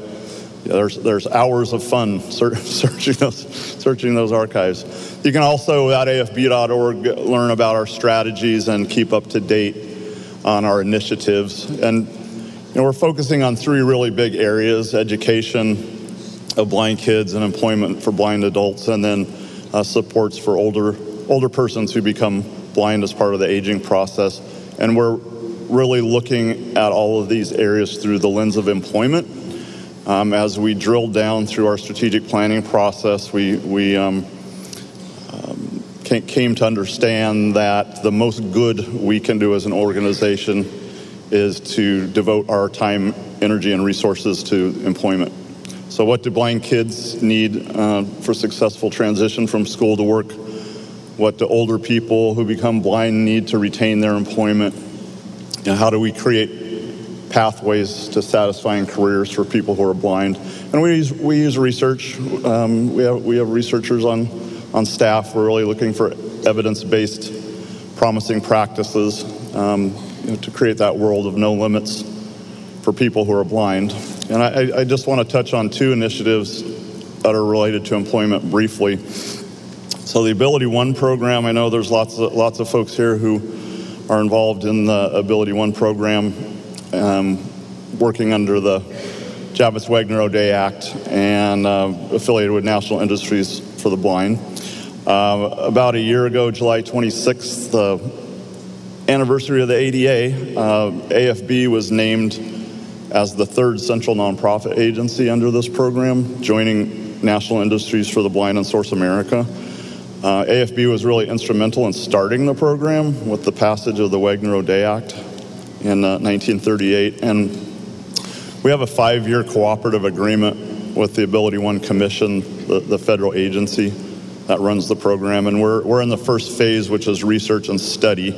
there's, there's hours of fun searching those, searching those archives. You can also at afb.org learn about our strategies and keep up to date on our initiatives. And you know, we're focusing on three really big areas education of blind kids and employment for blind adults, and then uh, supports for older, older persons who become blind as part of the aging process. And we're really looking at all of these areas through the lens of employment. Um, as we drill down through our strategic planning process, we, we um, came to understand that the most good we can do as an organization is to devote our time, energy, and resources to employment. So, what do blind kids need uh, for successful transition from school to work? What do older people who become blind need to retain their employment? And how do we create pathways to satisfying careers for people who are blind? And we use, we use research. Um, we, have, we have researchers on on staff. We're really looking for evidence based, promising practices um, you know, to create that world of no limits for people who are blind. And I, I just want to touch on two initiatives that are related to employment briefly. So, the Ability One program, I know there's lots of, lots of folks here who are involved in the Ability One program, um, working under the Javits Wagner O'Day Act and uh, affiliated with National Industries for the Blind. Uh, about a year ago, July 26th, the anniversary of the ADA, uh, AFB was named as the third central nonprofit agency under this program, joining National Industries for the Blind and Source America. Uh, AFB was really instrumental in starting the program with the passage of the Wagner O'Day Act in uh, 1938. And we have a five year cooperative agreement with the Ability One Commission, the, the federal agency that runs the program. And we're, we're in the first phase, which is research and study.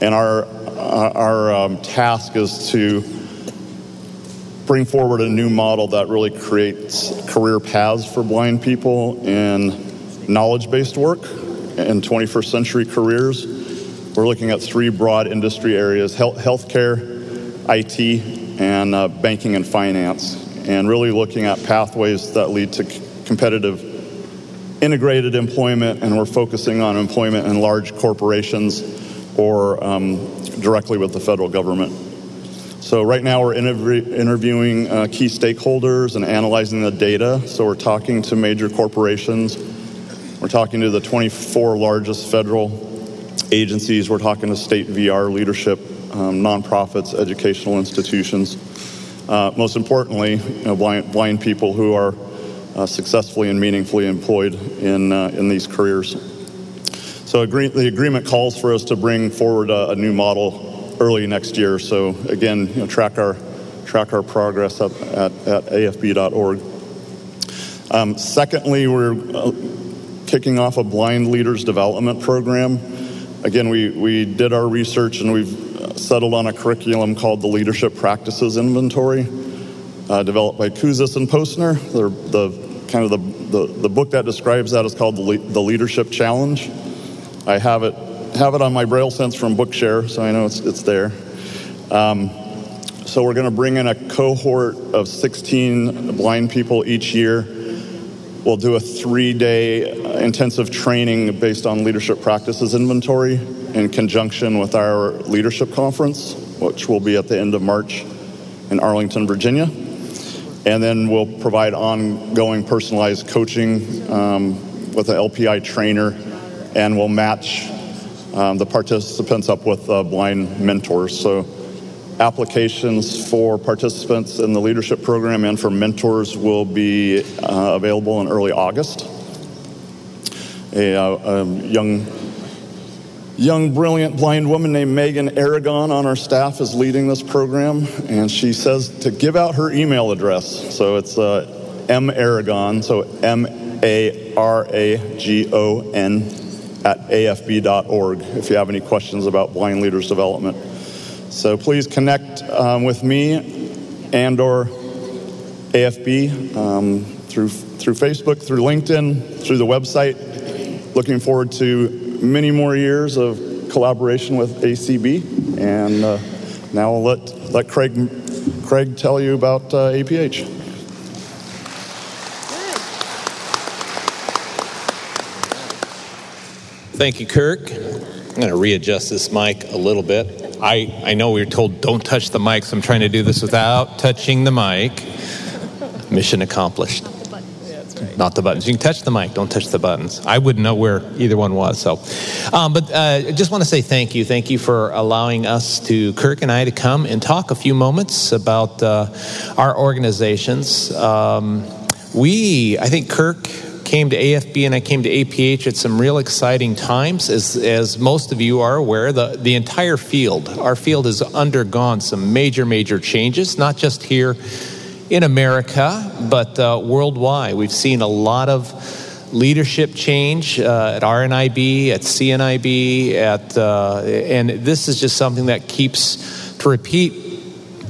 And our, our um, task is to bring forward a new model that really creates career paths for blind people in knowledge based work in 21st century careers. We're looking at three broad industry areas health, healthcare, IT, and uh, banking and finance, and really looking at pathways that lead to c- competitive integrated employment, and we're focusing on employment in large corporations or um, directly with the federal government. So right now we're interview- interviewing uh, key stakeholders and analyzing the data. So we're talking to major corporations. We're talking to the 24 largest federal agencies. We're talking to state VR leadership, um, nonprofits, educational institutions. Uh, most importantly, you know, blind, blind people who are uh, successfully and meaningfully employed in, uh, in these careers. So agree- the agreement calls for us to bring forward a, a new model early next year. So again, you know, track our track our progress up at, at afb.org. Um, secondly, we're uh, kicking off a blind leaders development program. Again, we, we did our research and we've settled on a curriculum called the Leadership Practices Inventory, uh, developed by Kouzes and Posner. They're the kind of the, the, the book that describes that is called the, Le- the Leadership Challenge. I have it have it on my Braille sense from Bookshare, so I know it's, it's there. Um, so we're going to bring in a cohort of 16 blind people each year. We'll do a three-day intensive training based on leadership practices inventory in conjunction with our leadership conference, which will be at the end of March in Arlington, Virginia. And then we'll provide ongoing personalized coaching um, with an LPI trainer, and we'll match um, the participants up with uh, blind mentors. So, applications for participants in the leadership program and for mentors will be uh, available in early August. A, uh, a, young, young, brilliant blind woman named Megan Aragon on our staff is leading this program, and she says to give out her email address. So it's uh, M Aragon, so M A R A G O N at afb.org if you have any questions about blind leaders development. So please connect um, with me and or AFB um, through through Facebook, through LinkedIn, through the website. Looking forward to many more years of collaboration with ACB. And uh, now I'll let let Craig Craig tell you about uh, APH. Thank you, Kirk. I'm going to readjust this mic a little bit. I, I know we were told don't touch the mic, so I'm trying to do this without touching the mic. Mission accomplished. Not the buttons. You can touch the mic, don't touch the buttons. I wouldn't know where either one was. So, um, but uh, I just want to say thank you. Thank you for allowing us to, Kirk and I, to come and talk a few moments about uh, our organizations. Um, we, I think Kirk came to AFB and I came to APH at some real exciting times. As, as most of you are aware, the, the entire field, our field has undergone some major, major changes, not just here in America, but uh, worldwide. We've seen a lot of leadership change uh, at RNIB, at CNIB, at, uh, and this is just something that keeps to repeat.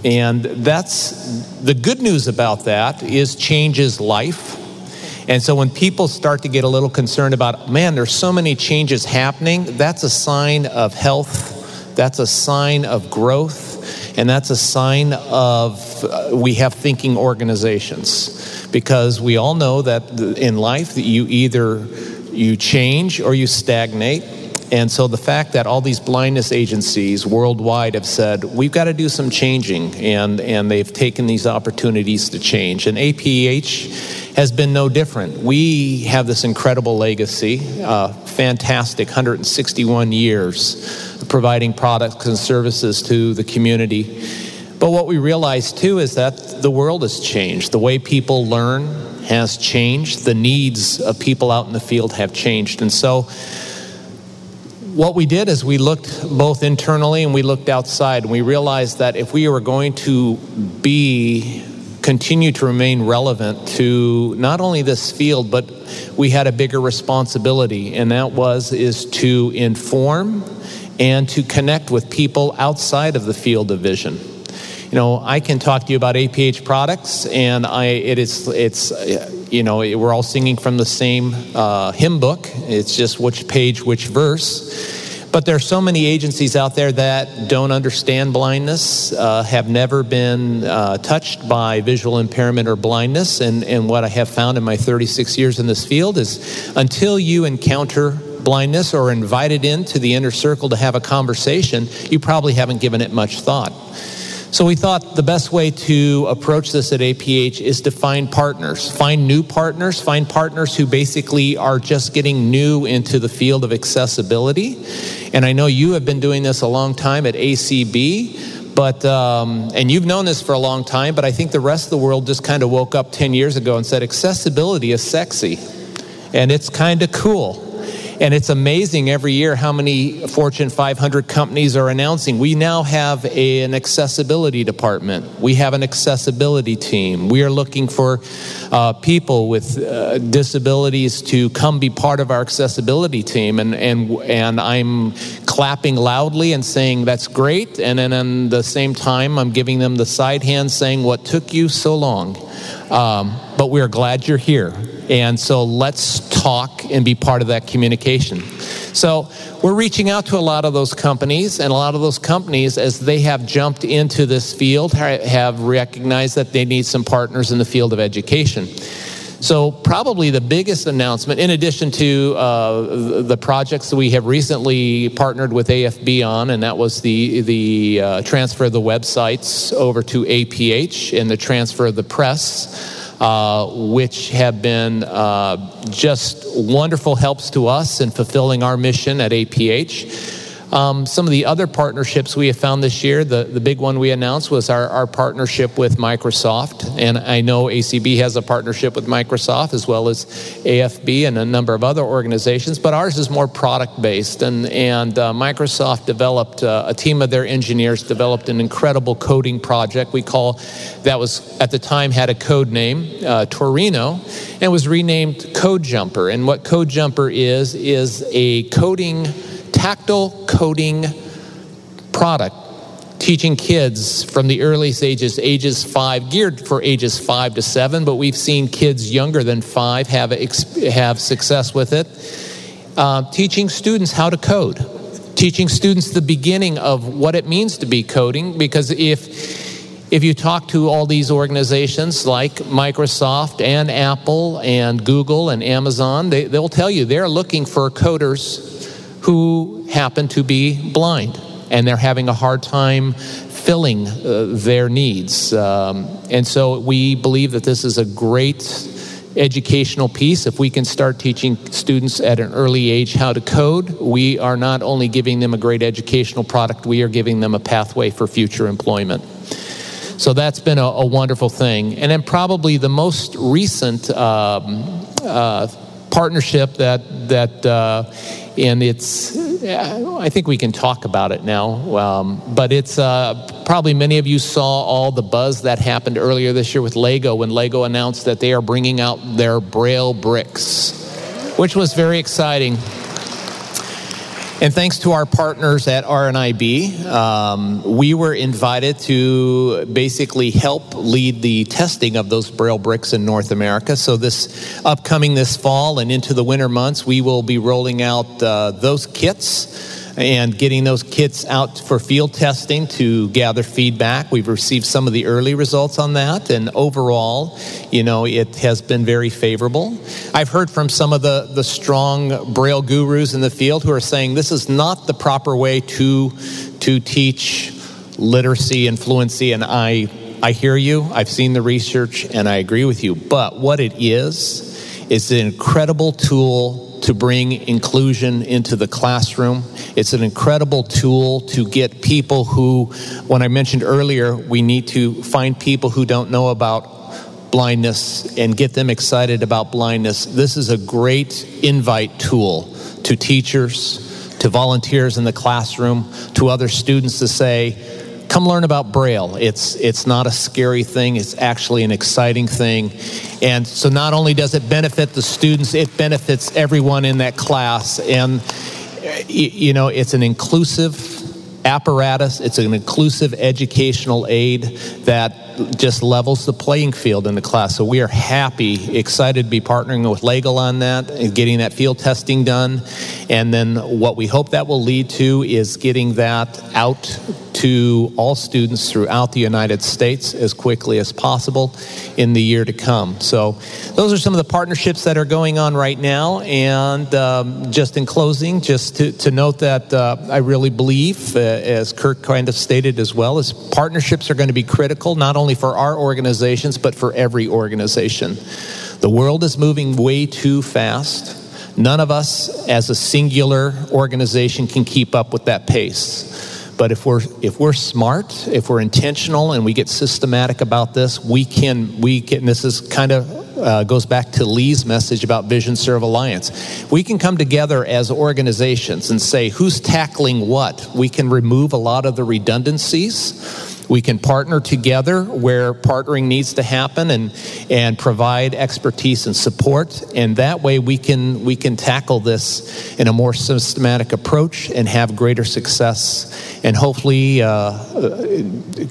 And that's the good news about that is change is life. And so when people start to get a little concerned about, man, there's so many changes happening, that's a sign of health, that's a sign of growth, and that's a sign of uh, we have thinking organizations. Because we all know that in life that you either you change or you stagnate. And so the fact that all these blindness agencies worldwide have said, we've got to do some changing, and, and they've taken these opportunities to change. And APH has been no different. We have this incredible legacy, uh, fantastic 161 years providing products and services to the community. But what we realize too is that the world has changed. The way people learn has changed. The needs of people out in the field have changed. And so, what we did is we looked both internally and we looked outside, and we realized that if we were going to be continue to remain relevant to not only this field, but we had a bigger responsibility, and that was is to inform and to connect with people outside of the field of vision you know, I can talk to you about APH products, and I it is it's you know we're all singing from the same uh, hymn book. It's just which page, which verse. But there are so many agencies out there that don't understand blindness, uh, have never been uh, touched by visual impairment or blindness. And, and what I have found in my 36 years in this field is until you encounter blindness or invited into the inner circle to have a conversation, you probably haven't given it much thought. So we thought the best way to approach this at APH is to find partners, find new partners, find partners who basically are just getting new into the field of accessibility. And I know you have been doing this a long time at ACB, but um, and you've known this for a long time. But I think the rest of the world just kind of woke up ten years ago and said accessibility is sexy, and it's kind of cool. And it's amazing every year how many Fortune 500 companies are announcing. We now have a, an accessibility department. We have an accessibility team. We are looking for uh, people with uh, disabilities to come be part of our accessibility team. And, and, and I'm clapping loudly and saying, that's great. And then at the same time, I'm giving them the side hand saying, what took you so long? Um, but we're glad you're here. And so let's talk and be part of that communication. So we're reaching out to a lot of those companies, and a lot of those companies, as they have jumped into this field, have recognized that they need some partners in the field of education. So, probably the biggest announcement, in addition to uh, the projects that we have recently partnered with AFB on, and that was the, the uh, transfer of the websites over to APH and the transfer of the press uh, which have been uh, just wonderful helps to us in fulfilling our mission at APH. Um, some of the other partnerships we have found this year, the, the big one we announced was our, our partnership with Microsoft. And I know ACB has a partnership with Microsoft as well as AFB and a number of other organizations, but ours is more product based. And, and uh, Microsoft developed, uh, a team of their engineers developed an incredible coding project we call, that was at the time had a code name, uh, Torino, and was renamed Code Jumper. And what Code Jumper is, is a coding tactile coding product teaching kids from the earliest ages, ages five, geared for ages five to seven, but we've seen kids younger than five have, have success with it. Uh, teaching students how to code, teaching students the beginning of what it means to be coding, because if if you talk to all these organizations like Microsoft and Apple and Google and Amazon, they, they'll tell you they're looking for coders who happen to be blind and they're having a hard time filling uh, their needs. Um, and so we believe that this is a great educational piece. If we can start teaching students at an early age how to code, we are not only giving them a great educational product, we are giving them a pathway for future employment. So that's been a, a wonderful thing. And then, probably the most recent um, uh, partnership that that uh, and it's I think we can talk about it now. Um, but it's uh, probably many of you saw all the buzz that happened earlier this year with Lego when Lego announced that they are bringing out their Braille bricks, which was very exciting. And thanks to our partners at RNIB, um, we were invited to basically help lead the testing of those Braille bricks in North America. So, this upcoming this fall and into the winter months, we will be rolling out uh, those kits. And getting those kits out for field testing to gather feedback. We've received some of the early results on that, and overall, you know, it has been very favorable. I've heard from some of the, the strong Braille gurus in the field who are saying this is not the proper way to, to teach literacy and fluency, and I, I hear you. I've seen the research, and I agree with you. But what it is, is an incredible tool to bring inclusion into the classroom. It's an incredible tool to get people who, when I mentioned earlier, we need to find people who don't know about blindness and get them excited about blindness. This is a great invite tool to teachers, to volunteers in the classroom, to other students to say, come learn about braille. It's it's not a scary thing. It's actually an exciting thing. And so not only does it benefit the students it benefits everyone in that class. And you know it's an inclusive apparatus. It's an inclusive educational aid that just levels the playing field in the class so we are happy excited to be partnering with Lego on that and getting that field testing done and then what we hope that will lead to is getting that out to all students throughout the United States as quickly as possible in the year to come. So, those are some of the partnerships that are going on right now. And um, just in closing, just to, to note that uh, I really believe, uh, as Kirk kind of stated as well, is partnerships are going to be critical not only for our organizations but for every organization. The world is moving way too fast. None of us, as a singular organization, can keep up with that pace. But if we're if we're smart, if we're intentional, and we get systematic about this, we can we can. This is kind of uh, goes back to Lee's message about Vision Serve Alliance. We can come together as organizations and say who's tackling what. We can remove a lot of the redundancies we can partner together where partnering needs to happen and, and provide expertise and support. And that way we can, we can tackle this in a more systematic approach and have greater success and hopefully uh,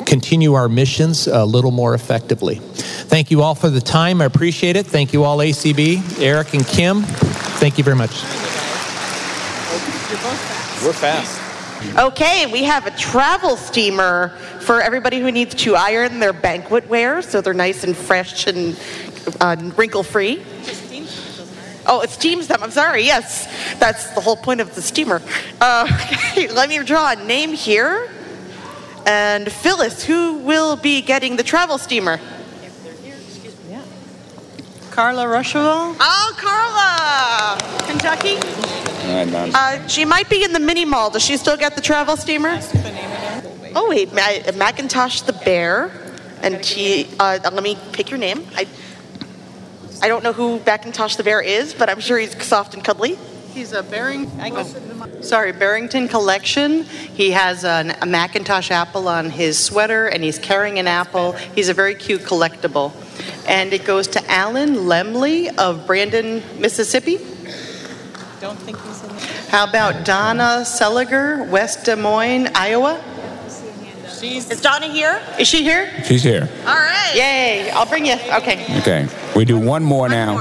continue our missions a little more effectively. Thank you all for the time. I appreciate it. Thank you all, ACB, Eric, and Kim. Thank you very much. We're fast. Okay, we have a travel steamer for everybody who needs to iron their banquet wear so they're nice and fresh and uh, wrinkle free. Oh, it steams them. I'm sorry. Yes, that's the whole point of the steamer. Uh, okay, let me draw a name here. And Phyllis, who will be getting the travel steamer? Carla Ruschival. Oh, Carla! Kentucky? Uh, she might be in the mini mall. Does she still get the travel steamer? Oh, wait, Ma- Macintosh the Bear. And she, uh, let me pick your name. I, I don't know who Macintosh the Bear is, but I'm sure he's soft and cuddly. He's a Barring, sorry, Barrington collection. He has an, a Macintosh apple on his sweater, and he's carrying an apple. He's a very cute collectible, and it goes to Alan Lemley of Brandon, Mississippi. Don't think he's in there. How about Donna Seliger, West Des Moines, Iowa? Is Donna here? Is she here? She's here. All right. Yay! I'll bring you. Okay. Okay. We do one more now.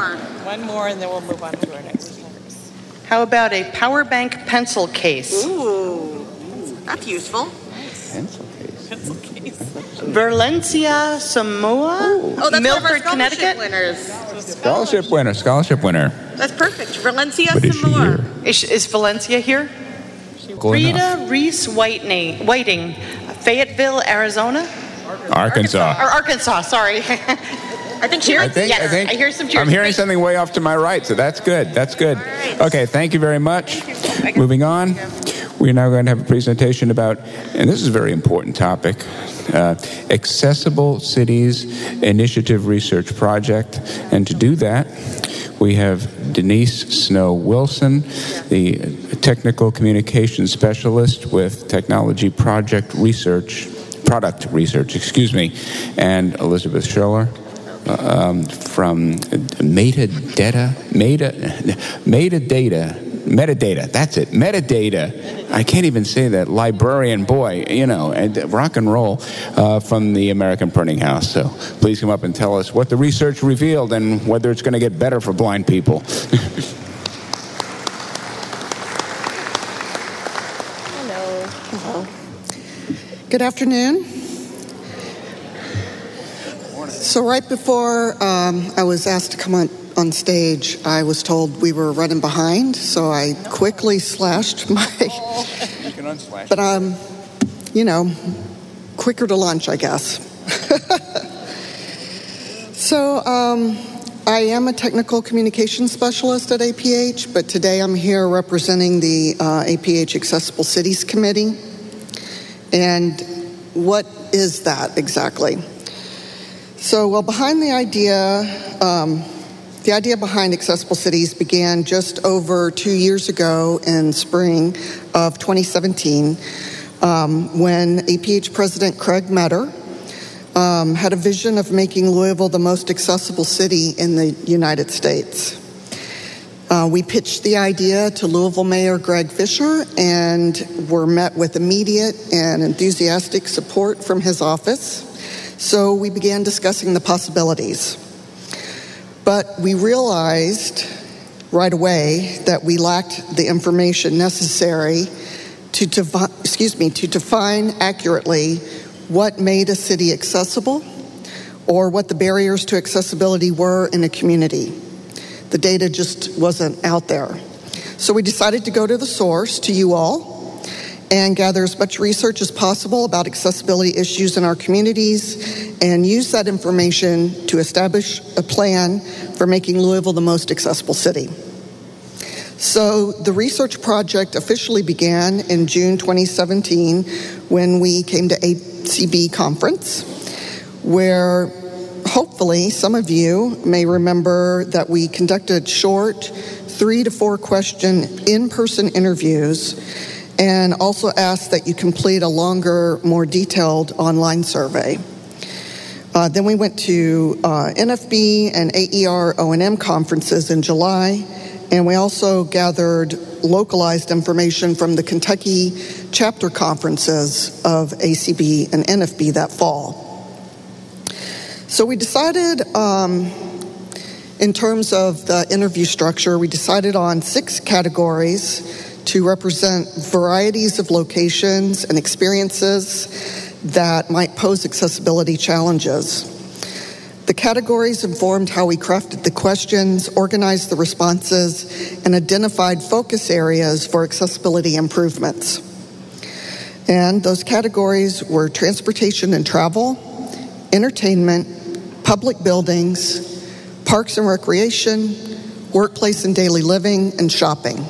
One more, and then we'll move on to our next. How about a power bank pencil case? Ooh, that's useful. nice Pencil case. Verlencia Samoa, Oh, that's one of our Milford, scholarship Connecticut. winners. Scholarship winner. Scholarship winner. That's perfect. Valencia But is she Samoa. here? Is, is Valencia here? Cool enough. Rita Reese Whitening, Whiting, Fayetteville, Arizona, Arkansas. or Arkansas. Sorry. I think she I think, yes, I think I hear some cheers. I'm hearing something way off to my right, so that's good. That's good. Okay, thank you very much. Moving on, we're now going to have a presentation about, and this is a very important topic, uh, Accessible Cities Initiative Research Project. And to do that, we have Denise Snow Wilson, the technical communications specialist with Technology Project Research, Product Research, excuse me, and Elizabeth Scholler um, from metadata, meta, metadata, metadata. That's it, metadata. I can't even say that. Librarian, boy, you know, and rock and roll uh, from the American Printing House. So please come up and tell us what the research revealed and whether it's going to get better for blind people. Hello. Good afternoon. So, right before um, I was asked to come on, on stage, I was told we were running behind, so I quickly slashed my. You can unslash. But, um, you know, quicker to lunch, I guess. so, um, I am a technical communications specialist at APH, but today I'm here representing the uh, APH Accessible Cities Committee. And what is that exactly? So, well, behind the idea, um, the idea behind Accessible Cities began just over two years ago in spring of 2017 um, when APH President Craig Meador um, had a vision of making Louisville the most accessible city in the United States. Uh, we pitched the idea to Louisville Mayor Greg Fisher and were met with immediate and enthusiastic support from his office. So we began discussing the possibilities. But we realized right away that we lacked the information necessary to defi- excuse me to define accurately what made a city accessible or what the barriers to accessibility were in a community. The data just wasn't out there. So we decided to go to the source, to you all, and gather as much research as possible about accessibility issues in our communities and use that information to establish a plan for making Louisville the most accessible city. So the research project officially began in June 2017 when we came to ACB conference, where hopefully some of you may remember that we conducted short three to four question in-person interviews and also asked that you complete a longer, more detailed online survey. Uh, then we went to uh, NFB and AER O&M conferences in July, and we also gathered localized information from the Kentucky chapter conferences of ACB and NFB that fall. So we decided, um, in terms of the interview structure, we decided on six categories to represent varieties of locations and experiences that might pose accessibility challenges. The categories informed how we crafted the questions, organized the responses, and identified focus areas for accessibility improvements. And those categories were transportation and travel, entertainment, public buildings, parks and recreation, workplace and daily living, and shopping.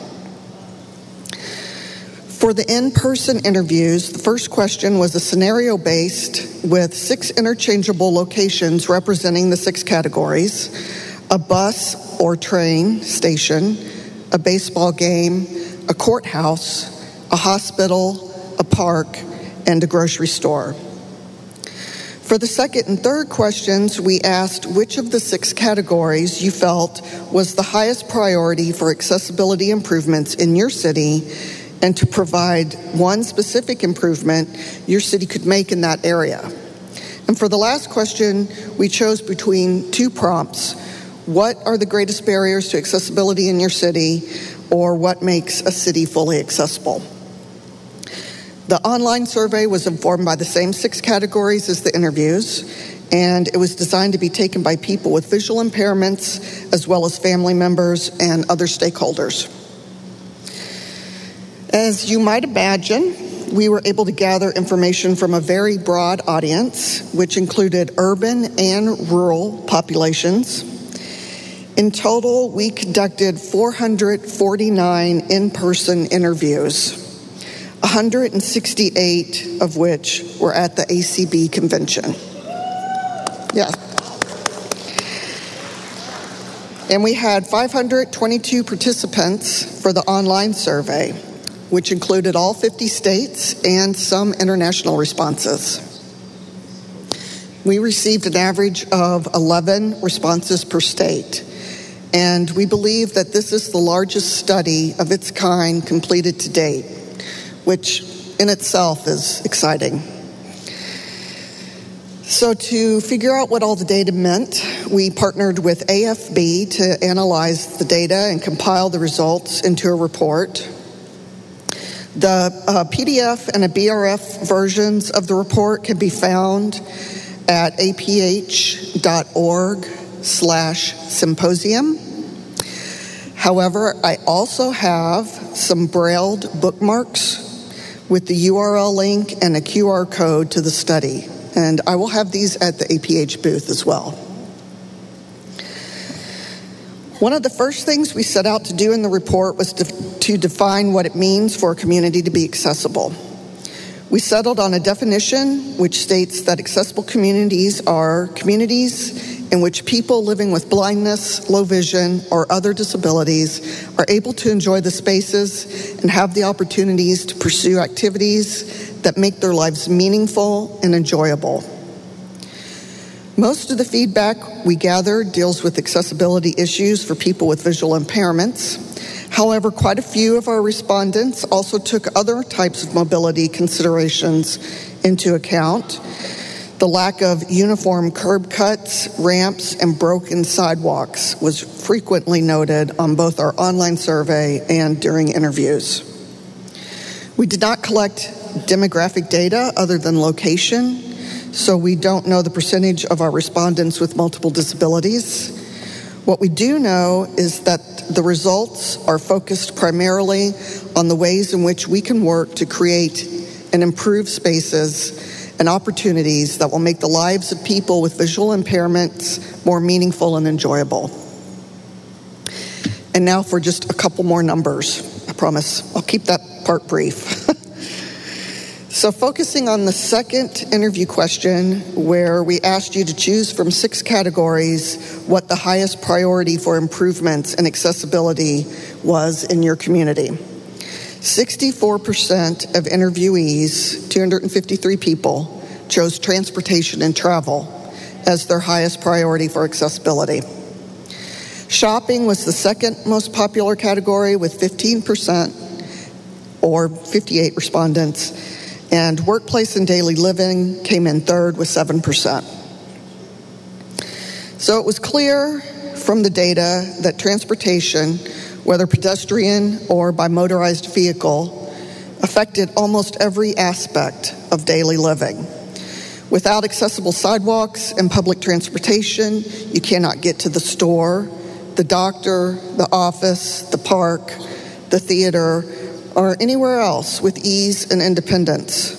For the in person interviews, the first question was a scenario based with six interchangeable locations representing the six categories a bus or train station, a baseball game, a courthouse, a hospital, a park, and a grocery store. For the second and third questions, we asked which of the six categories you felt was the highest priority for accessibility improvements in your city and to provide one specific improvement your city could make in that area. And for the last question, we chose between two prompts What are the greatest barriers to accessibility in your city, or what makes a city fully accessible? The online survey was informed by the same six categories as the interviews, and it was designed to be taken by people with visual impairments as well as family members and other stakeholders. As you might imagine, we were able to gather information from a very broad audience, which included urban and rural populations. In total, we conducted 449 in person interviews, 168 of which were at the ACB convention. Yes. And we had 522 participants for the online survey which included all 50 states and some international responses. We received an average of 11 responses per state, and we believe that this is the largest study of its kind completed to date, which in itself is exciting. So, to figure out what all the data meant, we partnered with AFB to analyze the data and compile the results into a report The uh, PDF and a BRF versions of the report can be found at aph.org slash symposium. However, I also have some brailled bookmarks with the URL link and a QR code to the study. And I will have these at the APH booth as well. One of the first things we set out to do in the report was to, to, define what it means for a community to be accessible. We settled on a definition which states that accessible communities are communities in which people living with blindness, low vision, or other disabilities are able to enjoy the spaces and have the opportunities to pursue activities that make their lives meaningful and enjoyable. Most of the feedback we gathered deals with accessibility issues for people with visual impairments. However, quite a few of our respondents also took other types of mobility considerations into account. The lack of uniform curb cuts, ramps, and broken sidewalks was frequently noted on both our online survey and during interviews. We did not collect demographic data other than location, so we don't know the percentage of our respondents with multiple disabilities. What we do know is that the results are focused primarily on the ways in which we can work to create and improve spaces and opportunities that will make the lives of people with visual impairments more meaningful and enjoyable. And now for just a couple more numbers. I promise I'll keep that part brief. So, focusing on the second interview question, where we asked you to choose from six categories what the highest priority for improvements in accessibility was in your community. 64% of interviewees, 253 people, chose transportation and travel as their highest priority for accessibility. Shopping was the second most popular category with 15% or 58 respondents and workplace and daily living came in third with 7%. So it was clear from the data that transportation, whether pedestrian or by motorized vehicle, affected almost every aspect of daily living. Without accessible sidewalks and public transportation, you cannot get to the store, the doctor, the office, the park, the theater, or anywhere else with ease and independence.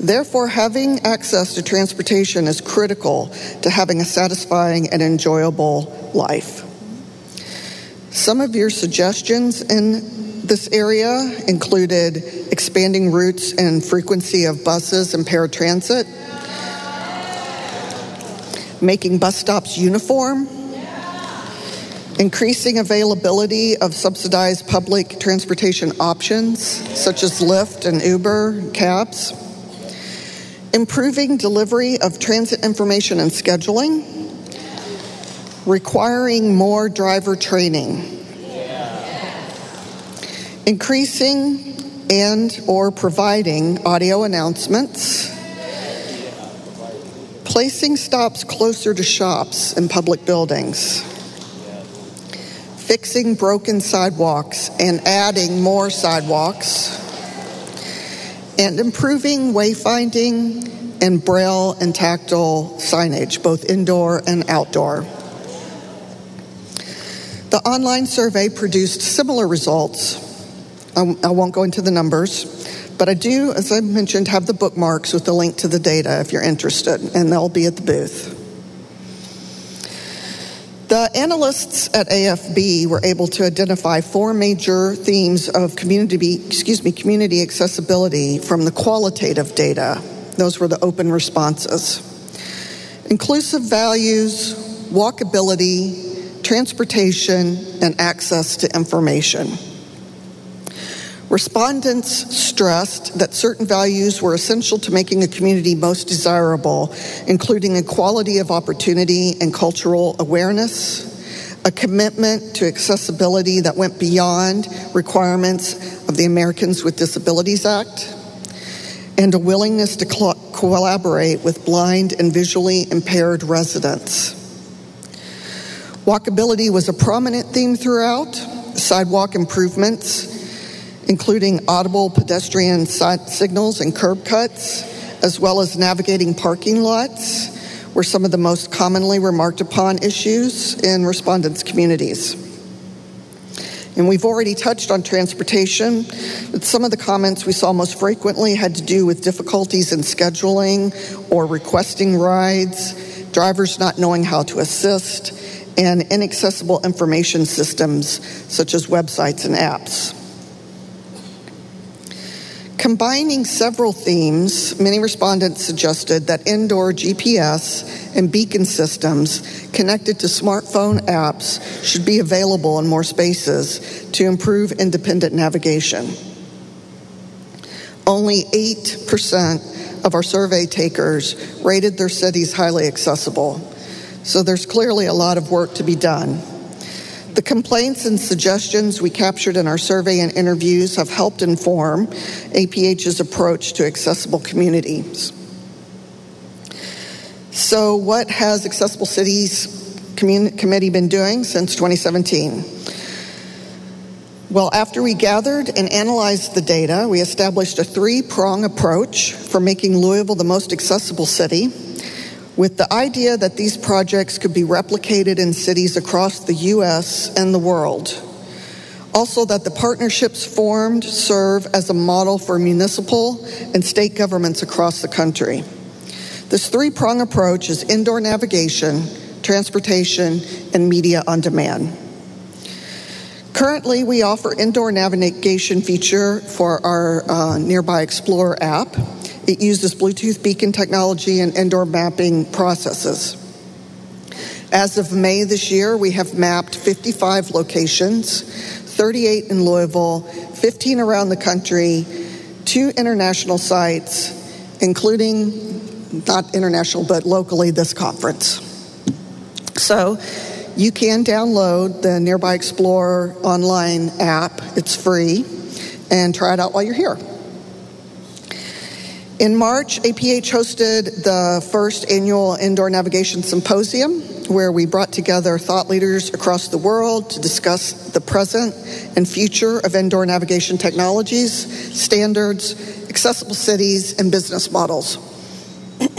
Therefore, having access to transportation is critical to having a satisfying and enjoyable life. Some of your suggestions in this area included expanding routes and frequency of buses and paratransit, making bus stops uniform, increasing availability of subsidized public transportation options such as Lyft and Uber cabs, improving delivery of transit information and scheduling, requiring more driver training, increasing and or providing audio announcements, placing stops closer to shops and public buildings fixing broken sidewalks and adding more sidewalks, and improving wayfinding and braille and tactile signage, both indoor and outdoor. The online survey produced similar results. I won't go into the numbers, but I do, as I mentioned, have the bookmarks with the link to the data if you're interested, and they'll be at the booth. The analysts at AFB were able to identify four major themes of community, excuse me, community accessibility from the qualitative data. Those were the open responses. Inclusive values, walkability, transportation, and access to information. Respondents stressed that certain values were essential to making a community most desirable, including equality of opportunity and cultural awareness, a commitment to accessibility that went beyond requirements of the Americans with Disabilities Act, and a willingness to cl- collaborate with blind and visually impaired residents. Walkability was a prominent theme throughout. Sidewalk improvements including audible pedestrian signals and curb cuts, as well as navigating parking lots, were some of the most commonly remarked upon issues in respondents' communities. And we've already touched on transportation, but some of the comments we saw most frequently had to do with difficulties in scheduling or requesting rides, drivers not knowing how to assist, and inaccessible information systems such as websites and apps. Combining several themes, many respondents suggested that indoor GPS and beacon systems connected to smartphone apps should be available in more spaces to improve independent navigation. Only 8% of our survey takers rated their cities highly accessible, so there's clearly a lot of work to be done. The complaints and suggestions we captured in our survey and interviews have helped inform APH's approach to accessible communities. So, what has Accessible Cities Committee been doing since 2017? Well, after we gathered and analyzed the data, we established a three prong approach for making Louisville the most accessible city with the idea that these projects could be replicated in cities across the U.S. and the world. Also, that the partnerships formed serve as a model for municipal and state governments across the country. This three prong approach is indoor navigation, transportation, and media on demand. Currently, we offer indoor navigation feature for our uh, Nearby Explorer app it uses Bluetooth beacon technology and indoor mapping processes. As of May this year, we have mapped 55 locations, 38 in Louisville, 15 around the country, two international sites, including not international, but locally this conference. So you can download the Nearby Explorer online app, it's free, and try it out while you're here. In March, APH hosted the first annual Indoor Navigation Symposium, where we brought together thought leaders across the world to discuss the present and future of indoor navigation technologies, standards, accessible cities, and business models.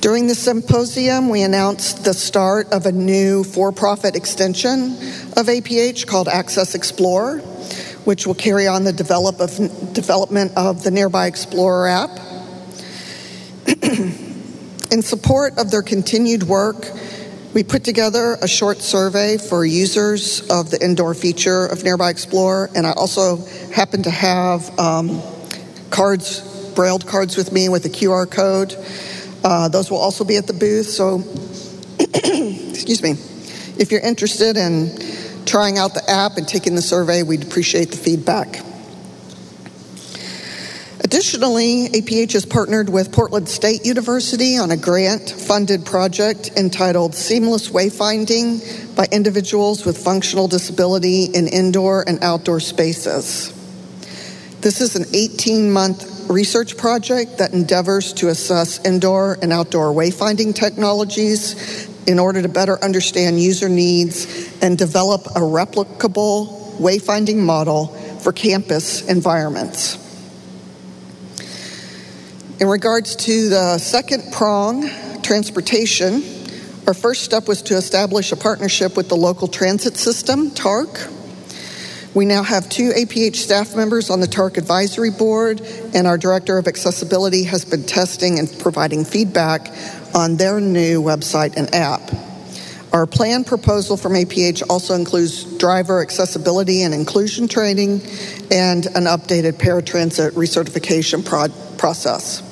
During the symposium, we announced the start of a new for profit extension of APH called Access Explorer which will carry on the develop of, development of the Nearby Explorer app. In support of their continued work, we put together a short survey for users of the indoor feature of Nearby Explorer, and I also happen to have um, cards, brailled cards with me with a QR code. Uh, those will also be at the booth, so excuse me. If you're interested in trying out the app and taking the survey. We'd appreciate the feedback. Additionally, APH has partnered with Portland State University on a grant funded project entitled Seamless Wayfinding by Individuals with Functional Disability in Indoor and Outdoor Spaces. This is an 18 month research project that endeavors to assess indoor and outdoor wayfinding technologies in order to better understand user needs and develop a replicable wayfinding model for campus environments. In regards to the second prong, transportation, our first step was to establish a partnership with the local transit system, TARC. We now have two APH staff members on the TARC advisory board, and our director of accessibility has been testing and providing feedback on their new website and app. Our plan proposal from APH also includes driver accessibility and inclusion training and an updated paratransit recertification process.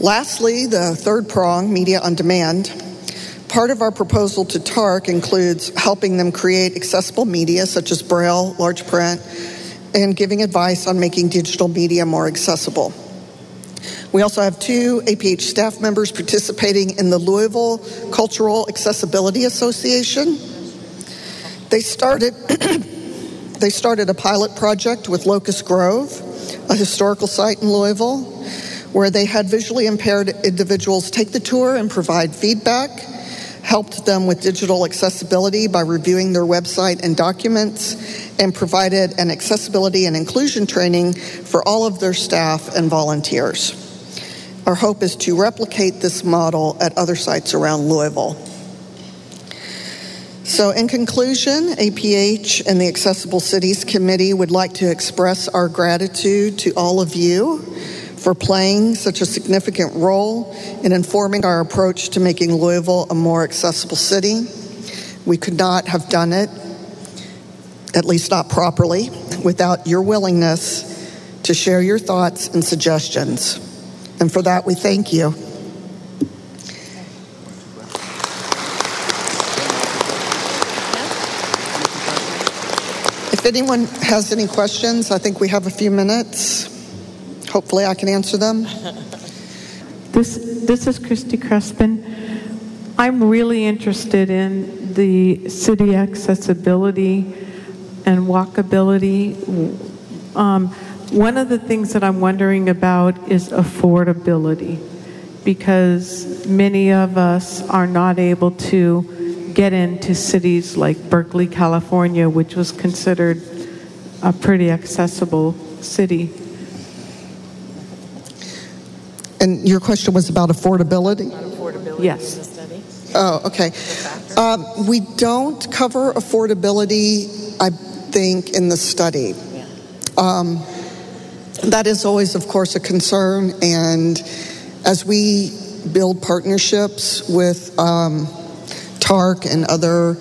Lastly, the third prong, media on demand. Part of our proposal to TARC includes helping them create accessible media such as Braille, large print, and giving advice on making digital media more accessible. We also have two APH staff members participating in the Louisville Cultural Accessibility Association. They started they started a pilot project with Locust Grove, a historical site in Louisville, where they had visually impaired individuals take the tour and provide feedback, helped them with digital accessibility by reviewing their website and documents, and provided an accessibility and inclusion training for all of their staff and volunteers. Our hope is to replicate this model at other sites around Louisville. So, in conclusion, APH and the Accessible Cities Committee would like to express our gratitude to all of you for playing such a significant role in informing our approach to making Louisville a more accessible city. We could not have done it, at least not properly, without your willingness to share your thoughts and suggestions. And for that, we thank you. If anyone has any questions, I think we have a few minutes. Hopefully, I can answer them. This, this is Christy Crespin. I'm really interested in the city accessibility and walkability. Um, one of the things that I'm wondering about is affordability because many of us are not able to get into cities like Berkeley, California, which was considered a pretty accessible city. And your question was about affordability? affordability Yes. Oh, okay. Um, we don't cover affordability, I think, in the study. Yeah. Um, that is always, of course, a concern. And as we build partnerships with um, TARC and other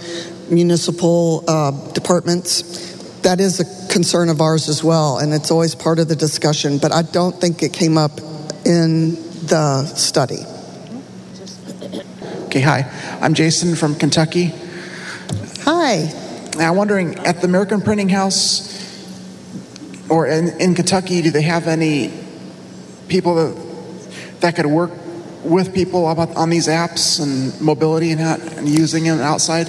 municipal uh, departments, that is a concern of ours as well. And it's always part of the discussion. But I don't think it came up in the study. Okay, hi. I'm Jason from Kentucky. Hi. Now, I'm wondering at the American Printing House or in, in Kentucky, do they have any people that, that could work with people about on these apps and mobility and, how, and using them outside?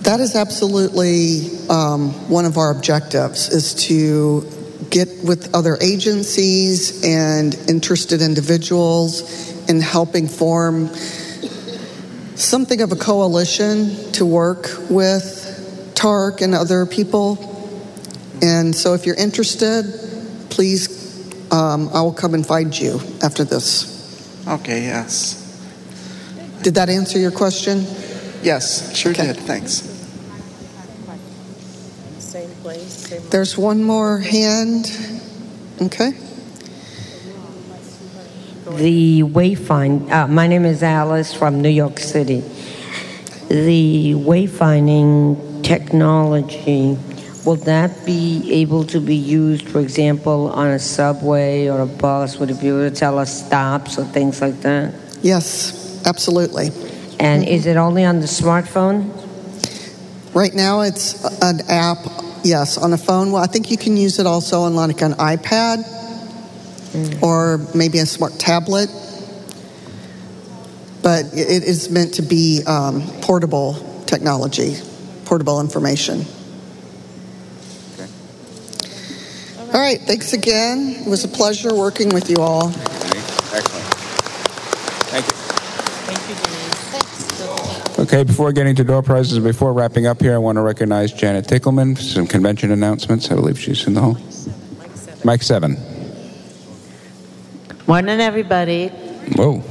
That is absolutely um, one of our objectives is to get with other agencies and interested individuals in helping form something of a coalition to work with TARC and other people. And so if you're interested, please, um, I will come and find you after this. Okay, yes. Did that answer your question? Yes, sure did. Thanks. Same place. Same There's one more hand. Okay. The wayfind. Uh, my name is Alice from New York City. The wayfinding technology will that be able to be used, for example, on a subway or a bus? Would it be able to tell us stops or things like that? Yes, absolutely. And is it only on the smartphone? Right now, it's an app, yes, on a phone. Well, I think you can use it also on like an iPad or maybe a smart tablet. But it is meant to be um, portable technology, portable information. All right, thanks again. It was a pleasure working with you all. Excellent. Thank you. Okay, before getting to door prizes, before wrapping up here, I want to recognize Janet Tickleman for some convention announcements. I believe she's in the hall. Mike 7. Morning, everybody. Whoa.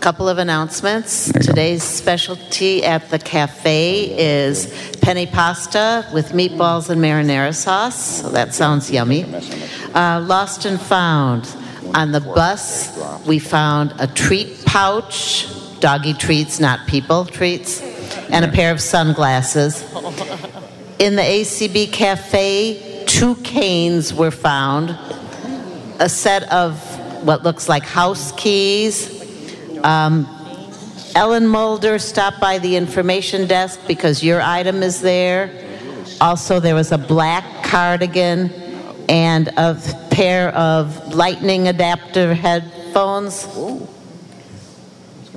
Couple of announcements. Today's specialty at the cafe is penny pasta with meatballs and marinara sauce. So that sounds yummy. Uh, lost and found. On the bus, we found a treat pouch, doggy treats, not people treats, and a pair of sunglasses. In the ACB cafe, two canes were found, a set of what looks like house keys. Um, Ellen Mulder stopped by the information desk because your item is there. Also, there was a black cardigan and a pair of lightning adapter headphones.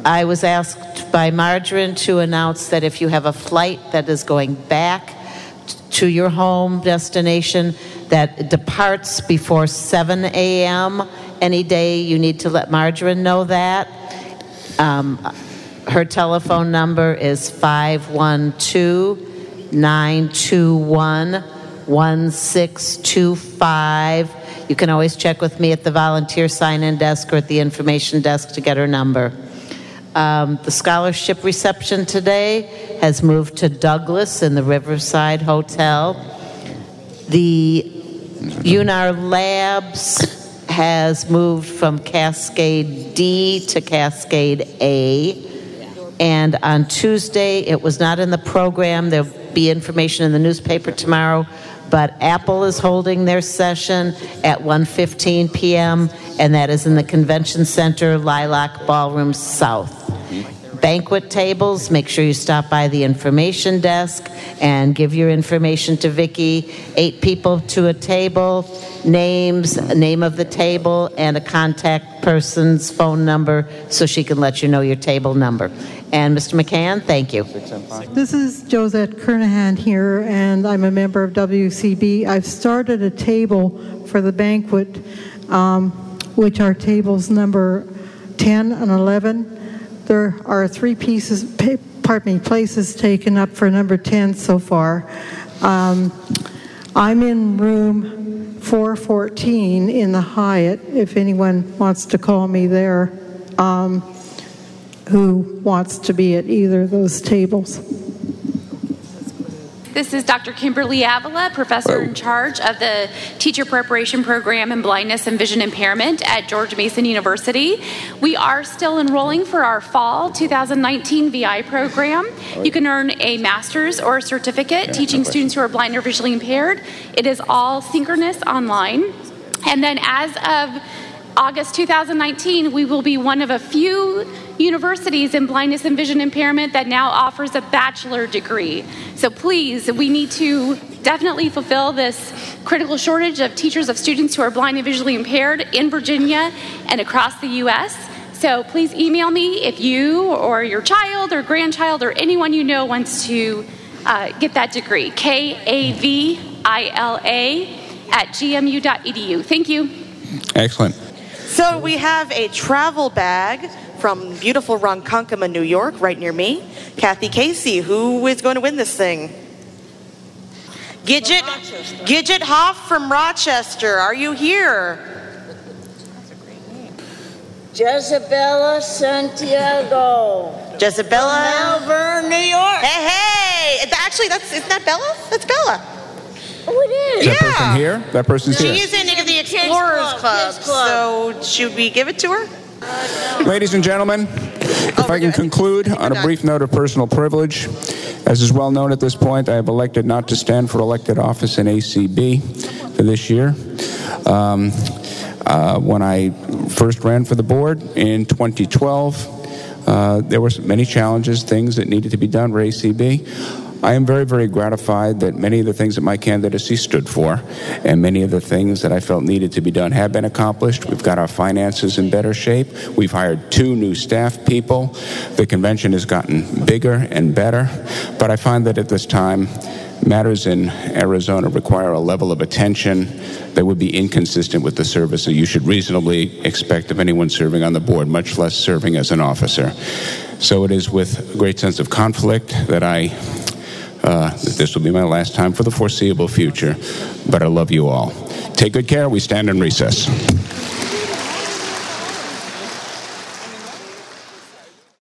I was asked by Margarine to announce that if you have a flight that is going back to your home destination that departs before 7 a.m. any day, you need to let Margarine know that. Um, Her telephone number is 512 921 1625. You can always check with me at the volunteer sign in desk or at the information desk to get her number. Um, the scholarship reception today has moved to Douglas in the Riverside Hotel. The UNAR Labs has moved from Cascade D to Cascade A. And on Tuesday, it was not in the program. There'll be information in the newspaper tomorrow. But Apple is holding their session at 1:15 p.m. and that is in the Convention Center, Lilac Ballroom South. Banquet tables, make sure you stop by the information desk and give your information to Vicki. Eight people to a table, names, name of the table, and a contact person's phone number so she can let you know your table number. And Mr. McCann, thank you. This is Josette Kernahan here, and I'm a member of WCB. I've started a table for the banquet, um, which are tables number 10 and 11. There are three pieces, pa- pardon me, places taken up for number 10 so far. Um, I'm in room 414 in the Hyatt, if anyone wants to call me there. Um, who wants to be at either of those tables. This is Dr. Kimberly Avila, professor in oh. charge of the Teacher Preparation Program in Blindness and Vision Impairment at George Mason University. We are still enrolling for our fall 2019 VI program. Oh, you can earn a master's or a certificate teaching students who are blind or visually impaired. It is all synchronous online. And then as of August 2019, we will be one of a few universities in blindness and vision impairment that now offers a bachelor degree. So please, we need to definitely fulfill this critical shortage of teachers of students who are blind and visually impaired in Virginia and across the U.S. So please email me if you or your child or grandchild or anyone you know wants to uh, get that degree. K A V I L A at gmu.edu. Thank you. Excellent. So we have a travel bag from beautiful Ronkonkoma, New York, right near me. Kathy Casey, who is going to win this thing? Gidget, Gidget Hoff from Rochester, are you here? Jezebella Santiago. Jezebella. From Malverne, New York. Hey, hey! Actually, that's isn't that Bella? That's Bella. Oh, it Is that person here? That person's She here. is in the Explorers Club, so should we give it to her? Ladies and gentlemen, if I can conclude on a brief note of personal privilege. As is well known at this point, I have elected not to stand for elected office in ACB for this year. Um, uh, when I first ran for the board in 2012, uh, there were many challenges, things that needed to be done for ACB. I am very, very gratified that many of the things that my candidacy stood for and many of the things that I felt needed to be done have been accomplished. We've got our finances in better shape. We've hired two new staff people. The convention has gotten bigger and better. But I find that at this time, matters in Arizona require a level of attention that would be inconsistent with the service that you should reasonably expect of anyone serving on the board, much less serving as an officer. So it is with a great sense of conflict that I uh, this will be my last time for the foreseeable future, but I love you all. Take good care. We stand in recess.